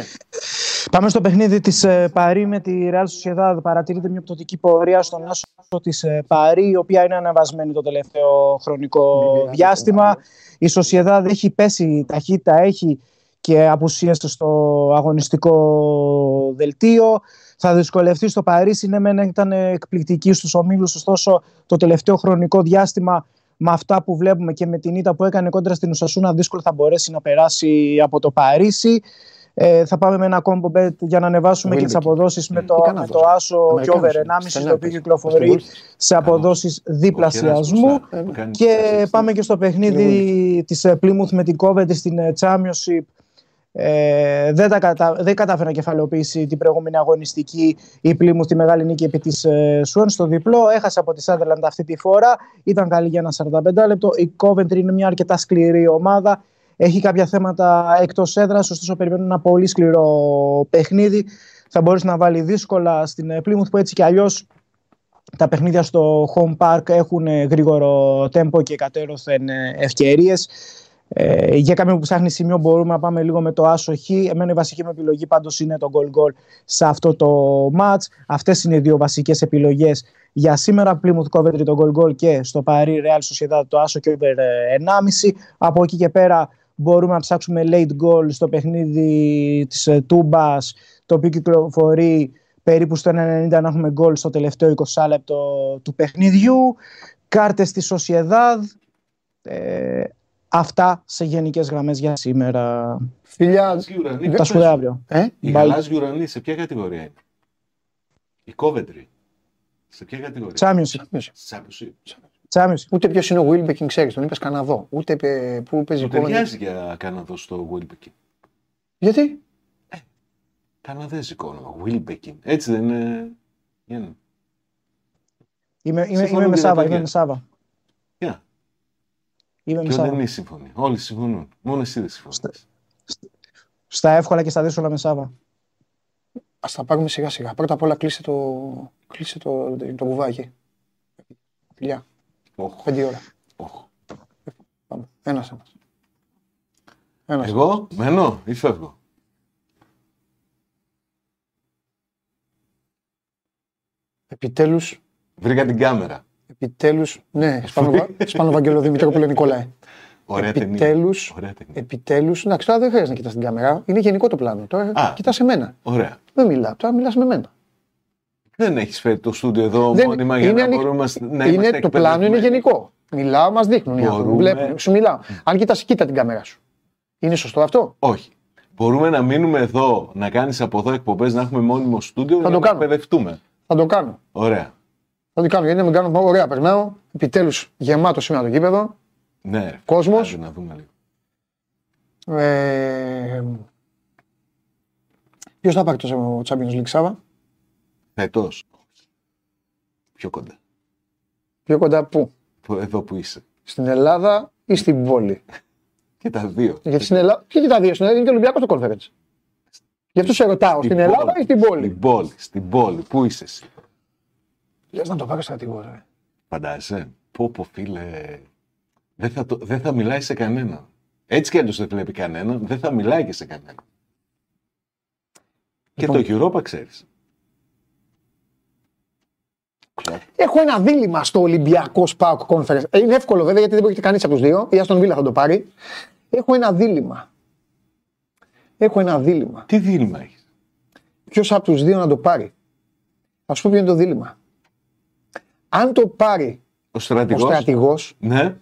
Πάμε στο παιχνίδι της ε, Παρή με τη Real Sociedad. Παρατηρείται μια πτωτική πορεία στον άσο της ε, Παρή, η οποία είναι αναβασμένη το τελευταίο χρονικό διάστημα. Η Sociedad έχει πέσει ταχύτητα, έχει και απουσίες στο αγωνιστικό δελτίο. Θα δυσκολευτείς στο Παρίσι. Ναι, μεν ήταν εκπληκτική στους ομίλους, ωστόσο το τελευταίο χρονικό διάστημα με αυτά που βλέπουμε και με την ήττα που έκανε κόντρα στην Ουσασούνα δύσκολα θα μπορέσει να περάσει από το Παρίσι. Ε, θα πάμε με ένα combo bet για να ανεβάσουμε και τις Wilbekin. αποδόσεις με, Τι το, κάνει με αυτός, το άσο και Αμερικάνος over είναι. 1,5 Στενά το οποίο παίζει. κυκλοφορεί Στην σε αποδόσεις διπλασιασμού. Και πάμε και στο παιχνίδι της ε, Plymouth με την Coventry στην ε, Championship. Ε, δεν, τα κατα... δεν κατάφερε να κεφαλαιοποιήσει την προηγούμενη αγωνιστική η Plymouth τη μεγάλη νίκη επί της ε, Swan στο διπλό. Έχασε από τη Sunderland αυτή τη φορά. Ήταν καλή για ένα 45 λεπτό. Η Coventry είναι μια αρκετά σκληρή ομάδα. Έχει κάποια θέματα εκτός έδρας, ωστόσο περιμένουν ένα πολύ σκληρό παιχνίδι. Θα μπορέσει να βάλει δύσκολα στην ε, Plymouth που έτσι κι αλλιώς τα παιχνίδια στο home park έχουν ε, γρήγορο τέμπο και κατέρωθεν ε, ευκαιρίες. Ε, για κάποιον που ψάχνει σημείο μπορούμε να πάμε λίγο με το άσο χ. Εμένα η βασική μου επιλογή πάντως είναι το goal goal σε αυτό το match. Αυτές είναι οι δύο βασικές επιλογές για σήμερα. Plymouth Coventry το goal goal και στο Paris Real Sociedad το άσο και over ε, 1,5. Από εκεί και πέρα μπορούμε να ψάξουμε late goal στο παιχνίδι της ε, Τούμπας το οποίο κυκλοφορεί περίπου στο 1,90 να έχουμε γκολ στο τελευταίο 20 λεπτό του παιχνιδιού. Κάρτες στη Sociedad. Ε, αυτά σε γενικές γραμμές για σήμερα. Φιλιά. Τα σπουδαία αύριο. Ε; Η Bye. γαλάζια ουρανή σε ποια κατηγορία είναι; Η Coventry. Σε ποια κατηγορία; Championship. Championship. Championship. Ούτε ποιος είναι ο Wilbekin, ξέρεις, τον είπες Καναδό. Ούτε πε- πού παίζει Του η Coventry. ταιριάζει για Καναδό στο Wilbekin. Γιατί; Καναδέζικο όνομα. Wilbekin. Έτσι δεν είναι. Για να- Είμαι, είμαι, Συμφωνούν είμαι με και τα Σάβα. παιδιά. Είμαι με Σάβα. Για. Είμαι με Και δεν Σάβα. είναι σύμφωνοι. Όλοι συμφωνούν. Μόνο εσύ δεν συμφωνείς. Στα εύκολα και στα δύσκολα με Σάβα. Α τα πάρουμε σιγά σιγά. Πρώτα απ' όλα κλείσε το, κλείσε το, το κουβάκι. Φιλιά. Όχ. Πέντε ώρα. Όχ. Πάμε. Ένας ένας. Ένας. Εγώ μένω ή φεύγω; Επιτέλους, Βρήκα την κάμερα. Επιτέλους. Ναι, Σπάνο, Σπάνο Βαγγέλο Δημητρόπουλο Νικολάε. Ωραία ταινία. Επιτέλους, Ωραία ταινία. επιτέλους, εντάξει, τώρα δεν χρειάζεται να κοιτάς την κάμερα. Είναι γενικό το πλάνο. Τώρα Α. κοιτάς εμένα. Ωραία. Δεν μιλάω, τώρα μιλάς με μένα. Δεν έχεις φέρει το στούντιο εδώ Δεν- μόνιμα για είναι να ανοιχ- μπορούμε να- να είναι, είμαστε το πλάνο είναι εκπαιδευμένοι. γενικό. Μιλάω, μας δείχνουν οι άνθρωποι. Μπορούμε- Βλέπουν, σου μιλάω. Αν κοιτάς, κοίτα την κάμερα σου. Είναι σωστό αυτό; Όχι. Μπορούμε να μείνουμε εδώ, να κάνεις από εδώ εκπομπές, να έχουμε μόνιμο στούντιο για το να κάνω. εκπαιδευτούμε. Θα το κάνω. Ωραία. Θα το κάνω γιατί να μην κάνω ωραία. Περνάω. Επιτέλους γεμάτο σήμερα το γήπεδο. Ναι. ρε. Κόσμος. Άντε Να δούμε λίγο. Ε, Ποιος θα πάρει το Champions League Σάβα, Φετό. Πιο κοντά. πιο κοντά πού, Που- Εδώ που είσαι. στην Ελλάδα ή στην πόλη; Και τα δύο. Γιατί στην Ελλάδα. Και και τα δύο, στην Ελλάδα είναι και Ολυμπιακός το conference. Γι' αυτό σε ρωτάω, στην Ελλάδα ή στην πόλη; Στην πόλη. Στην πόλη. Πού είσαι εσύ; Λες να το πάρω στρατηγό, ρε. Φαντάζεσαι. Πω πω φίλε. Δεν θα, το, δεν θα μιλάει σε κανέναν. Έτσι κι αλλιώς δεν βλέπει κανέναν. Δεν θα μιλάει και σε κανέναν. Λοιπόν. Και το Europa ξέρεις. Έχω ένα δίλημα στο Ολυμπιακό Σπάουκ Conference. Ε, Είναι εύκολο βέβαια γιατί δεν πρόκειται κανείς από τους δύο. Η Αστον Βίλα θα το πάρει. Έχω ένα δίλημα. Έχω ένα δίλημα. Τι δίλημα έχεις; ποιος από τους δύο να το πάρει; Α σου πω ποιο είναι το δίλημα. Αν το πάρει Ο ο στρατηγός. στρατηγό, Ναι.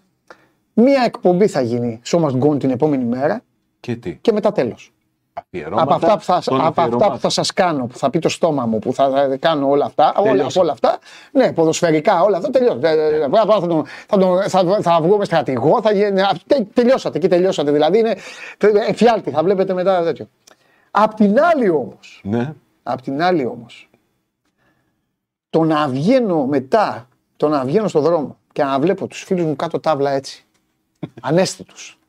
μία εκπομπή θα γίνει So Must Go On την επόμενη μέρα Και τι; και μετά τέλος. Αφιερώματα Από αυτά, που θα, των από αυτά που αφιερωμάτων. θα σας κάνω, που θα πει το στόμα μου, που θα κάνω όλα αυτά, όλα, Τελειώσε. όλα αυτά, ναι, ποδοσφαιρικά, όλα αυτά τελειώσατε. Ε, ε, Θα, τον- θα, τον- θα, θα βγω με στρατηγό, θα γίνει, α, τε- τελειώσατε, εκεί τελειώσατε. Δηλαδή είναι ε, εφιάλτη, θα βλέπετε μετά τέτοιο. Απ' την άλλη όμως, Ναι. απ' την άλλη όμως, το να βγαίνω μετά, το να βγαίνω στον δρόμο και να βλέπω τους φίλους μου κάτω τάβλα έτσι, ανέστητους.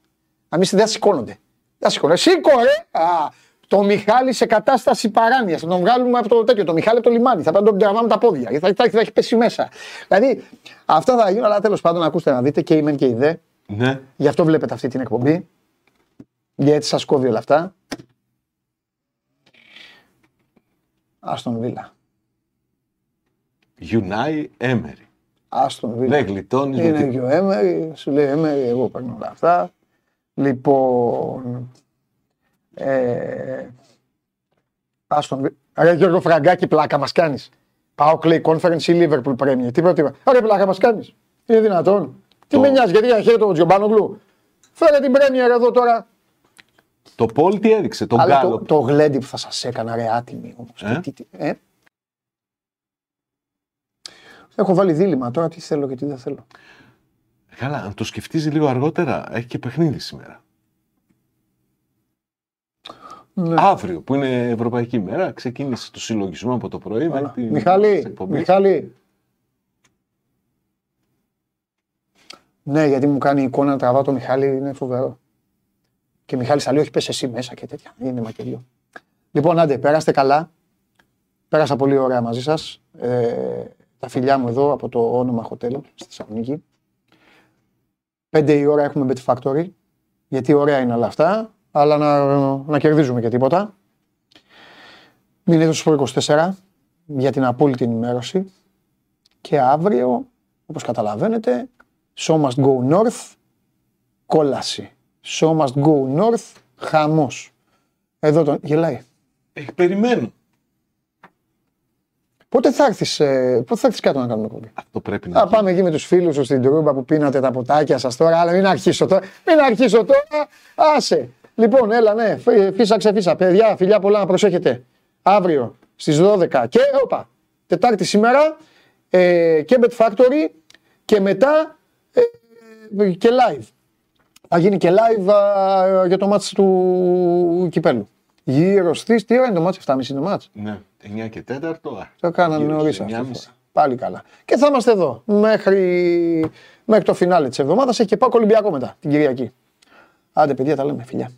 Αν είστε δεν σηκώνονται. Δεν σηκώνονται. Σήκω ρε! Α, το Μιχάλη σε κατάσταση παράνοιας. Θα τον βγάλουμε από το τέτοιο. Το Μιχάλη από το λιμάνι. Θα πρέπει να τον τραβάμε τα πόδια. Θα, θα, θα, έχει πέσει μέσα. Δηλαδή αυτά θα γίνουν, αλλά τέλος πάντων ακούστε να δείτε και η μεν και η δε. Ναι. Γι' αυτό βλέπετε αυτή την εκπομπή. Γιατί σας κόβει όλα αυτά. Άστον Βίλα. Γιουνάι Έμερι. Άστον Βίλα. Δεν γλιτώνεις. Είναι και ο Έμερι, σου λέει Έμερι, εγώ παίρνω όλα αυτά. Λοιπόν. Ε, Άστον Βίλα. Ρε Γιώργο Φραγκάκη, πλάκα μας κάνεις. Πάω κλέι conference ή Liverpool Premier. Τι πρώτη. Ρε πλάκα μας κάνεις. Είναι δυνατόν. Τι Το- με νοιάζει, γιατί χαίρεται τον Τζομπάνογλου. Φέρε την Premier εδώ τώρα. Το Πολ τι έδειξε, τον Αλλά το, Γκάλο. το γλέντι που θα σας έκανα, ρε άτιμη όμως. Ε; Τι, τι, ε; Έχω βάλει δίλημα τώρα τι θέλω και τι δεν θέλω. Καλά, αν το σκεφτείς λίγο αργότερα, έχει και παιχνίδι σήμερα. Ναι. Αύριο, που είναι Ευρωπαϊκή μέρα, ξεκίνησε το συλλογισμό από το πρωί. με την Μιχάλη, εκπομπή. Μιχάλη. Ναι, γιατί μου κάνει εικόνα να τραβάω το Μιχάλη, είναι φοβερό. Και Μιχάλη θα λέει, όχι πες εσύ μέσα και τέτοια. Είναι μακελιό. Λοιπόν, άντε, περάστε καλά. Πέρασα πολύ ωραία μαζί σας. Ε, τα φιλιά μου εδώ από το όνομα Hotel στη Θεσσαλονίκη. Πέντε η ώρα έχουμε Bet Factory. Γιατί ωραία είναι όλα αυτά, αλλά να, να κερδίζουμε και τίποτα. Μείνετε στο 24 για την απόλυτη ενημέρωση. Και αύριο, όπως καταλαβαίνετε, Show must go north, κόλαση. Show must go north, χαμός. Εδώ τον... Γελάει. Ε, περιμένω. Πότε θα έρθεις, ε, πότε θα έρθεις κάτω να κάνουμε κομπή. Αυτό πρέπει να Θα πάμε εκεί με τους φίλους σου στην Τρούμπα που πίνατε τα ποτάκια σας τώρα, αλλά μην αρχίσω τώρα. Μην αρχίσω τώρα. Άσε. Λοιπόν, έλα, ναι, φύ- φύσαξε, φύσα. Παιδιά, φιλιά πολλά να προσέχετε. Αύριο στις 12 και όπα, Τετάρτη σήμερα ε, και Bet Factory και μετά ε, και live. Θα γίνει και live α, για το μάτς του Κυπέλου. Γύρω στις, τι ώρα είναι το μάτς, 7.30 είναι το μάτς; Ναι, 9 και 4. Το κάνανε Γύρω νωρίς στις αυτό. 9.30. Πάλι καλά. Και θα είμαστε εδώ μέχρι, μέχρι το φινάλε της εβδομάδας. Έχει και πάω Ολυμπιακό μετά την Κυριακή. Άντε, παιδιά, τα λέμε. Φιλιά.